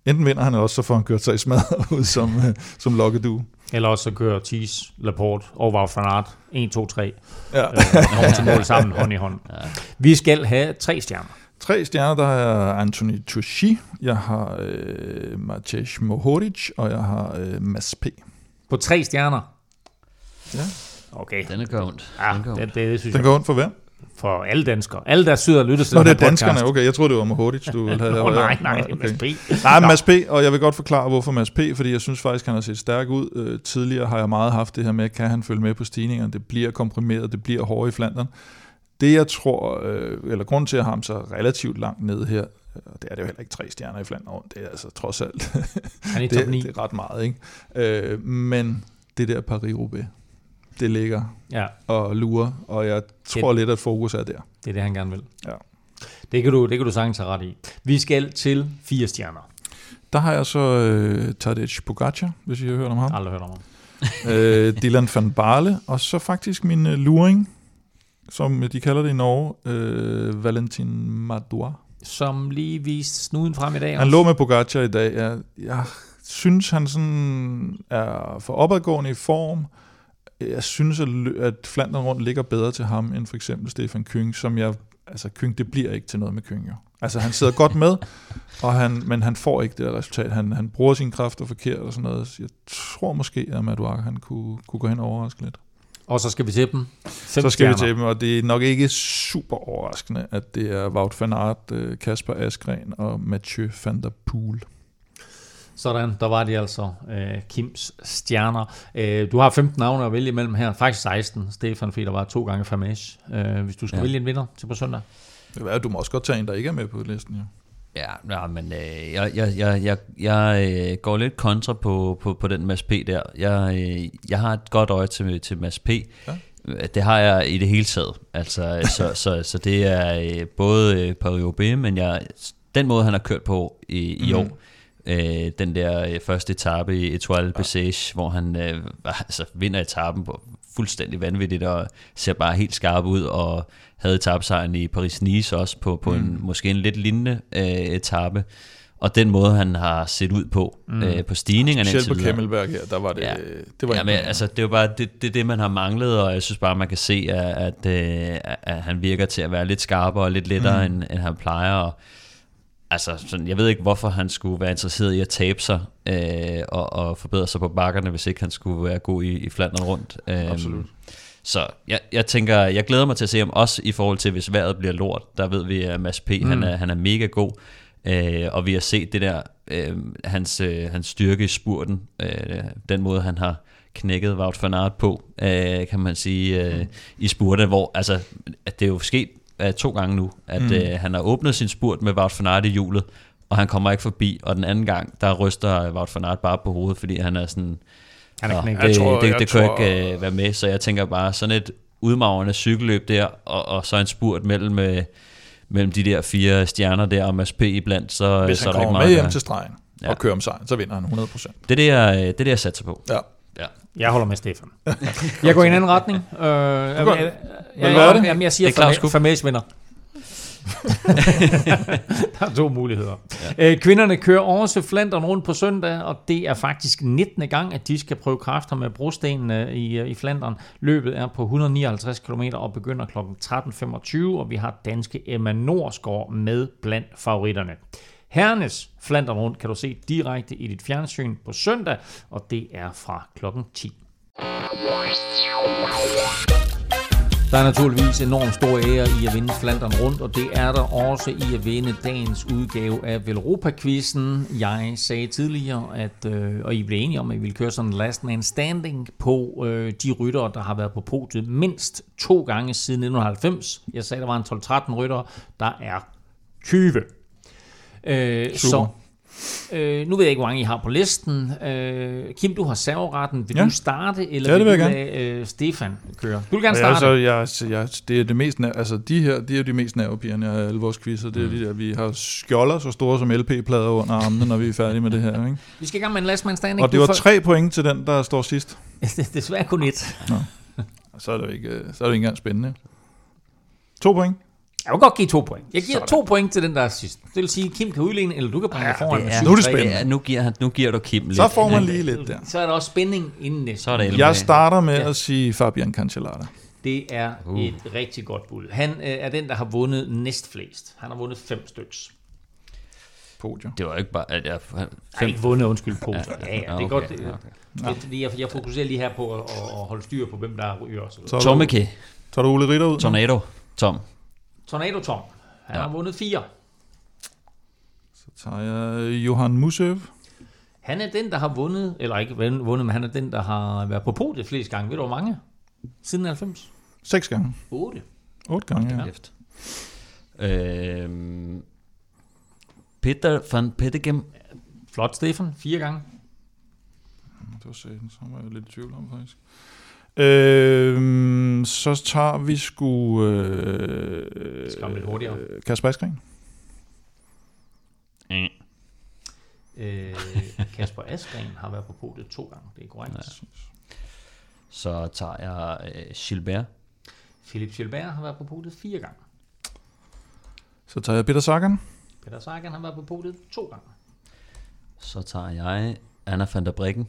Enten vinder han, også så får han kørt sig i smad ud som, øh, som lokkedue. Eller også så kører Thies, Laporte og Wout van Aert 1, 2, 3 Ja. øh, til mål sammen hånd i hånd. Ja. Vi skal have tre stjerner. Tre stjerner, der jeg Anthony Tucci, jeg har øh, Matej Mohoric, og jeg har øh, Mads P. På tre stjerner? Ja. Okay. Den er gør ondt. Ja, Den gør det, ondt. det, det synes Den går ondt for hvem? For alle danskere. Alle, der sidder og lytter til Nå, den det er danskerne. Okay, jeg troede, det var Mohoric, du ville have. Nå, nej, nej, det er Mads P. Nej, Nå. Mads P, og jeg vil godt forklare, hvorfor Mads P, fordi jeg synes faktisk, han har set stærk ud. Øh, tidligere har jeg meget haft det her med, kan han følge med på stigningerne? Det bliver komprimeret, det bliver hårdt i Flandern. Det jeg tror, øh, eller grund til at have ham så relativt langt ned her, og det er det jo heller ikke tre stjerner i Flandern det er altså trods alt, Han er det, det er ret meget, ikke? Øh, men det der Paris-Roubaix, det ligger Ja. og lurer, og jeg tror lidt, at fokus er der. Det er det, han gerne vil. Ja. Det kan du, det kan du sagtens have ret i. Vi skal til fire stjerner. Der har jeg så øh, Tadej Pogacar, hvis I har hørt om ham. Aldrig hørt om ham. øh, Dylan van Barle, og så faktisk min øh, luring, som de kalder det i Norge, øh, Valentin Madouas. Som lige viste snuden frem i dag Han også. lå med Pogacar i dag. Jeg, jeg synes, han sådan er for opadgående i form. Jeg synes, at, at Flandern rundt ligger bedre til ham, end for eksempel Stefan Kyng, som jeg... Altså, Kyng, det bliver ikke til noget med Kyng, jo. Altså, han sidder godt med, og han, men han får ikke det resultat. Han, han bruger sine kræfter forkert og sådan noget. Så Jeg tror måske, at Madouas, han kunne, kunne gå hen og overraske lidt. Og så skal vi til dem. Fem så skal vi stjerner. til dem, og det er nok ikke super overraskende, at det er Wout van Aert, øh, Kasper Askren og Mathieu van der Poel. Sådan, der var de altså øh, Kims stjerner. Øh, du har 15 navne at vælge imellem her. Faktisk 16. Stefan, fordi der var to gange Famage. Øh, hvis du skal ja. vælge en vinder til på søndag. Det er, du må også godt tage en, der ikke er med på listen, ja. Ja, ja men øh, jeg, jeg, jeg, jeg, jeg øh, går lidt kontra på, på, på den Mads P. der. Jeg, øh, jeg har et godt øje til, til Mads P. Ja. Det har jeg i det hele taget. Altså, så, så, så det er øh, både øh, Paris-Roubaix, men jeg, den måde, han har kørt på i, i Mhm. år, øh, den der øh, første etape i Etoile Bessage, hvor han øh, altså, vinder etappen på fuldstændig vanvittigt og ser bare helt skarp ud og havde etapesejren i Paris-Nice også på, på en, Mm. måske en lidt lignende øh, etape. Og den måde, han har set ud på, Mm. øh, på stigningerne Specielt på. Kemmelberg her, der var det- Ja. det var ja, men, altså, det er jo bare det, det, det, man har manglet, og jeg synes bare, man kan se, at, at, øh, at han virker til at være lidt skarpere og lidt lettere, Mm. end, end han plejer. Og, altså, sådan, jeg ved ikke, hvorfor han skulle være interesseret i at tabe sig øh, og, og forbedre sig på bakkerne, hvis ikke han skulle være god i, i Flandern rundt. Øhm, Absolut. Så jeg, jeg tænker, jeg glæder mig til at se ham også i forhold til, hvis vejret bliver lort. Der ved vi, at Mads P. Mm. Han, Mm. er, han er mega god. Øh, og vi har set det der, øh, hans, øh, hans styrke i spurten. Øh, den måde, han har knækket Wout van Aert på, øh, kan man sige, øh, i spurten, hvor altså, at det er jo sket øh, to gange nu, at Mm. mm. øh, han har åbnet sin spurt med Wout van Aert i hjulet, og han kommer ikke forbi, og den anden gang, der ryster Wout van Aert bare på hovedet, fordi han er sådan, Han er "Nå, knækket." det, Jeg tror- det, jeg det kan tror- ikke øh, være med, så jeg tænker bare, sådan et udmagrende cykelløb der, og, og så en spurt mellem, øh, mellem de der fire stjerner der, og Mads P. iblandt, så, Hvis så han er der ikke kommer meget med at hjem til stregen Ja. og kører om sejren, så vinder han 100%. Det er det, jeg, det, er det, jeg satser på. Ja. ja. Jeg holder med Stefan. Jeg går i en anden retning. Øh, går- jeg, jeg, Hvad er det? Jamen, jeg siger, Det er at Famage vinder. der er to muligheder. Ja. Øh, kvinderne kører også Flandern rundt på søndag, og det er faktisk 19. gang, at de skal prøve kræfter med brostenene i, øh, i Flandern. Løbet er på 159 km og begynder kl. 13.25, og vi har danske Emma Norsgaard med blandt favoritterne. Hernes Flandern rundt kan du se direkte i dit fjernsyn på søndag, og det er fra klokken 10. Der er naturligvis enormt stor ære i at vinde Flandern rundt, og det er der også i at vinde dagens udgave af Velropa-quizzen. Jeg sagde tidligere, at, øh, og I blev enige om, at I ville køre sådan en last man standing på øh, de ryttere, der har været på podiet mindst to gange siden 1990. Jeg sagde, der var en 12-13 ryttere. Der er 20. Øh, så øh, nu ved jeg ikke, hvor mange I har på listen. Øh, Kim, du har serveretten. Vil Ja. du starte, eller Ja, det vil vil du lade øh, Stefan køre? Du vil gerne starte. Jeg, så, jeg, jeg, det er det mest, altså de her, de er de mest nervepirrende af alle vores quizzer. Det er de der, vi har skjolder så store som LP-plader under armene, når vi er færdige med det her. Ikke? Vi skal i gang med en last man standing. Og det var tre point til den, der står sidst. Desværre kun et. Nå. Så er det jo ikke, øh, så er det ikke engang spændende. To point. Jeg vil godt give to point. Jeg giver Sådan. to point til den, der er sidst. Det vil sige, at Kim kan udligne, eller du kan bringe ja, foran. det er- nu er det spændende. Ja, nu giver han- nu giver du Kim lidt. Så får man lige lidt der. Så er der også spænding inden næste. Så er der Jeg starter med at sige Fabian Cancellara. Det er Uh. et rigtig godt bud. Han øh, er den, der har vundet næstflest. Han har vundet fem styks. Podium. Det var ikke bare... At jeg, Jeg har ikke vundet, undskyld, på. Ja, ja, ja, det er okay, godt. Det, okay. det, det, fordi jeg, jeg fokuserer lige her på at, at holde styr på, hvem der ryger. Så Tommeke. Så er du Ole Ritter ud. Tornado. Tom. Tornado Tom. Han Ja. har vundet fire. Så tager jeg Johan Musev. Han er den, der har vundet, eller ikke vundet, men han er den, der har været på podiet flest gange. Ved du, hvor mange? Siden 90? Seks gange. 8. Otte gange, ja. Kæft. Øhm, Peter van Petegem. Flot, Stefan. Fire gange. Det var sådan, så var jeg lidt i tvivl om, faktisk. Øhm, så tager vi sgu... Øh, Skal lidt hurtigere. øh, Kasper Askren. Mm. Øh, Kasper Askren har været på podiet to gange. Det er korrekt. Ja. Så tager jeg øh, Gilbert. Philip Gilbert har været på podiet fire gange. Så tager jeg Peter Sagan. Peter Sagan har været på podiet to gange. Så tager jeg Anna van der Breggen.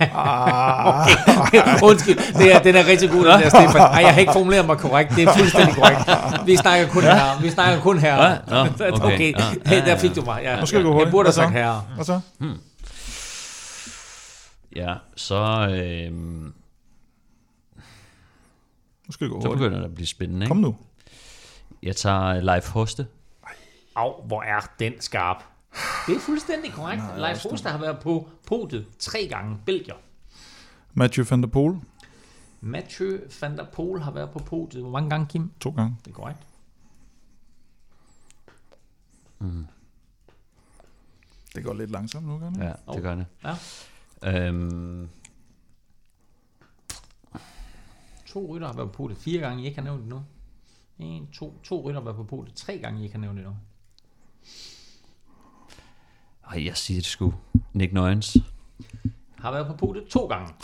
Ah. okay. Undskyld, det er, den er rigtig god, den der, Stefan. Ej, jeg har ikke formuleret mig korrekt. Det er fuldstændig korrekt. Vi snakker kun her. Vi snakker kun her. Ja, nå, okay. okay. Ja, Hey, ja, der ja. fik du mig. Ja, vi gå jeg, burde have Hvad sagt så? herre. Hvad så? Hmm. Ja, så... Øhm, Nu skal vi gå så hurtigt. begynder det at blive spændende, ikke? Kom nu. Jeg tager Leif Hoste. Au, hvor er den skarp. Det er fuldstændig korrekt. Leif Hoster har været på podiet tre gange. Belgier. Mathieu van der Poel. Mathieu van der Poel har været på podiet. Hvor mange gange, Kim? To gange. Det er korrekt. Mm. Det går lidt langsomt nu, gør det? Ja, det gør det. Ja. Øhm, To rytter har været på podiet fire gange. I ikke har nævnt det nu. En, to, to rytter har været på podiet tre gange. I ikke har nævnt det nu. Ej, jeg siger det sgu. Nick Nøjens. Har været på podiet to gange.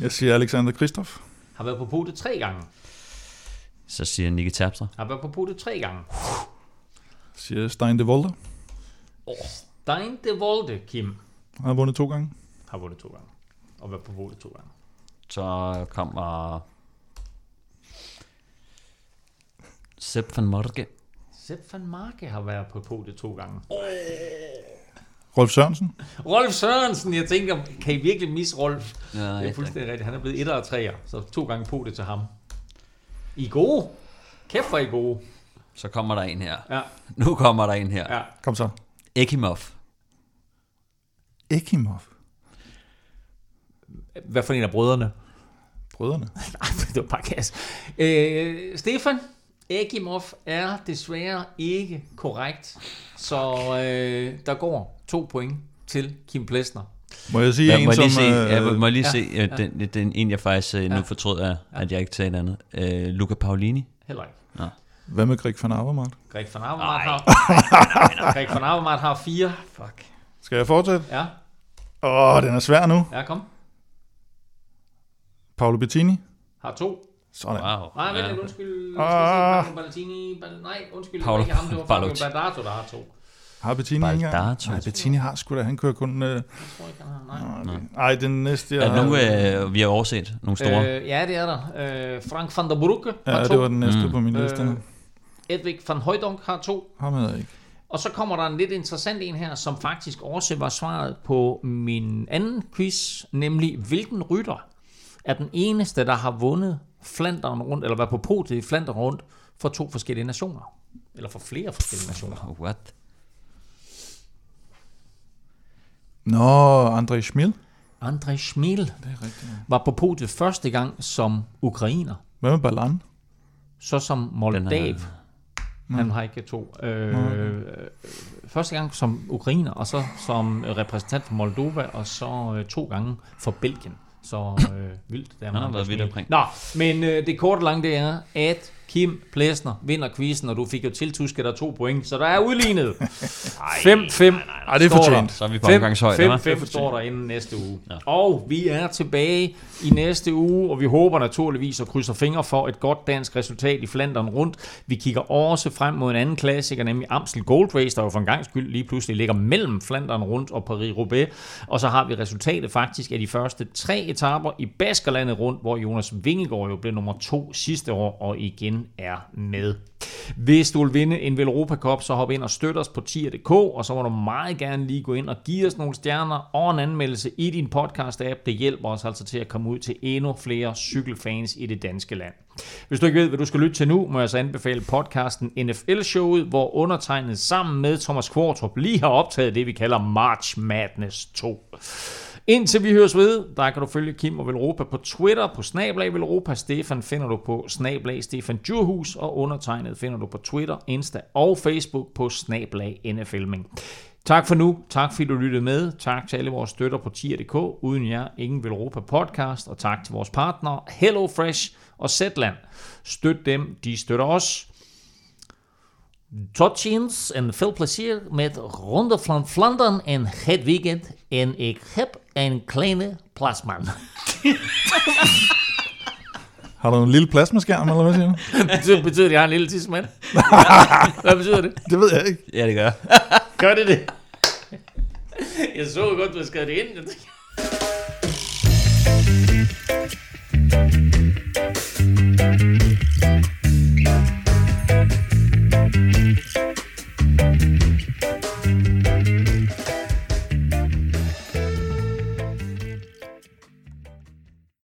Jeg siger Alexander Kristoff. Har været på podiet tre gange. Så siger jeg Nicky Terpstra. Har været på podiet tre gange. Siger Stein de Volder. Stein de Volde, Kim, har vundet to gange. har vundet to gange. Og været på podiet to gange. Så kommer... Sepp van Morge. Sepp van Marke har været på podiet to gange. Rolf Sørensen. Rolf Sørensen, jeg tænker, kan I virkelig misse Rolf? Ja, det er fuldstændig rigtigt. Han er blevet et og treer, så to gange podiet til ham. I er gode. Kæft hvor I er gode. Så kommer der en her. Ja. Nu kommer der en her. Ja. Kom så. Ekimov. Ekimov. Hvad for en af brødrene? Brødrene. Nej, det var bare gas. Øh, Stefan, Ekimov er desværre ikke korrekt, så øh, der går to point til Kim Plesner. Må jeg sige Ja, en, må jeg lige som... se, øh, ja, må, jeg lige ja, se ja. øh, den, den en, jeg faktisk øh, nu Ja. fortrød af, at jeg ikke sagde et andet. Øh, Luca Paolini. Heller ikke. Nå. Hvad med Greg van Avermaet? Greg van Avermaet har, Greg van Avermaet har fire. Fuck. Skal jeg fortsætte? Ja, Åh, den er svær nu. ja kom. Paolo Bettini. Har to. Sådan. Wow. Nej, vent Ja. lidt, undskyld. Ah. Ah. Ballatini, Bal- nej, undskyld, det Paolo var ikke ham, det var Fabio Balotelli. Baldato, der har to. Har Bettini ikke engang? Nej, Bettini har sgu da. Han kører kun... Øh... Jeg tror ikke, han har, nej. Ej, den næste, jeg Er har... nogle, øh, vi har overset? Nogle store? Øh, ja, det er der. Øh, Frank van der Brugge har Ja, det var den næste Mm. på min liste. Øh, Edvig van Højdonk har to. Ham havde ikke. Og så kommer der en lidt interessant en her, som faktisk også var svaret på min anden quiz, nemlig hvilken rytter er den eneste, der har vundet Flandern rundt, eller været på podiet i Flandern rundt, for to forskellige nationer. Eller for flere forskellige nationer. What? Nå, André Schmil. André Schmil Det er rigtigt. var på podiet første gang som ukrainer, Hvad med Ballan? så som Moldav. Den Han har ikke to. Øh, første gang som ukrainer, og så som repræsentant for Moldova, og så øh, to gange for Belgien. Så øh, vildt. Der Han har været vidt omkring. Nå, men øh, det korte lange, det er, at Kim Plesner vinder quizzen, og du fik jo tiltusket dig to point, så der er udlignet. 5-5. Ej, det er fortjent. Så er vi på omgangshøjde, hva'? 5-5 står der inden næste uge. Ja. Og vi er tilbage i næste uge, og vi håber naturligvis og krydser fingre for et godt dansk resultat i Flandern rundt. Vi kigger også frem mod en anden klassiker, nemlig Amstel Gold Race, der jo for en gang skyld lige pludselig ligger mellem Flandern rundt og Paris-Roubaix. Og så har vi resultatet faktisk af de første tre etaper i Baskerlandet rundt, hvor Jonas Vingegaard jo blev nummer to sidste år og igen er med. Hvis du vil vinde en Velropa Cup, så hop ind og støt os på tier.dk, og så må du meget gerne lige gå ind og give os nogle stjerner og en anmeldelse i din podcast-app. Det hjælper os altså til at komme ud til endnu flere cykelfans i det danske land. Hvis du ikke ved, hvad du skal lytte til nu, må jeg så anbefale podcasten NFL-showet, hvor undertegnet sammen med Thomas Kvartrup lige har optaget det, vi kalder March Madness 2. Indtil vi høres ved, der kan du følge Kim og Velropa på Twitter, på Snablag Velropa. Stefan finder du på Snablag Stefan Djurhus, og undertegnet finder du på Twitter, Insta og Facebook på Snablag NFLming. Tak for nu. Tak fordi du lyttede med. Tak til alle vores støtter på tier.dk. Uden jer, ingen Velropa podcast. Og tak til vores partnere HelloFresh og Zetland. Støt dem, de støtter os. Tot ziens en veel plezier met Ronde van Vlaanderen en het weekend. En ik heb en kleine plasman. Har du en lille plasmaskærm, eller hvad siger du? betyder, betyder det, at jeg har en lille tidsmand? hvad betyder det? Det ved jeg ikke. Ja, det gør. gør det det? Jeg så godt, du havde skrevet det ind. Jeg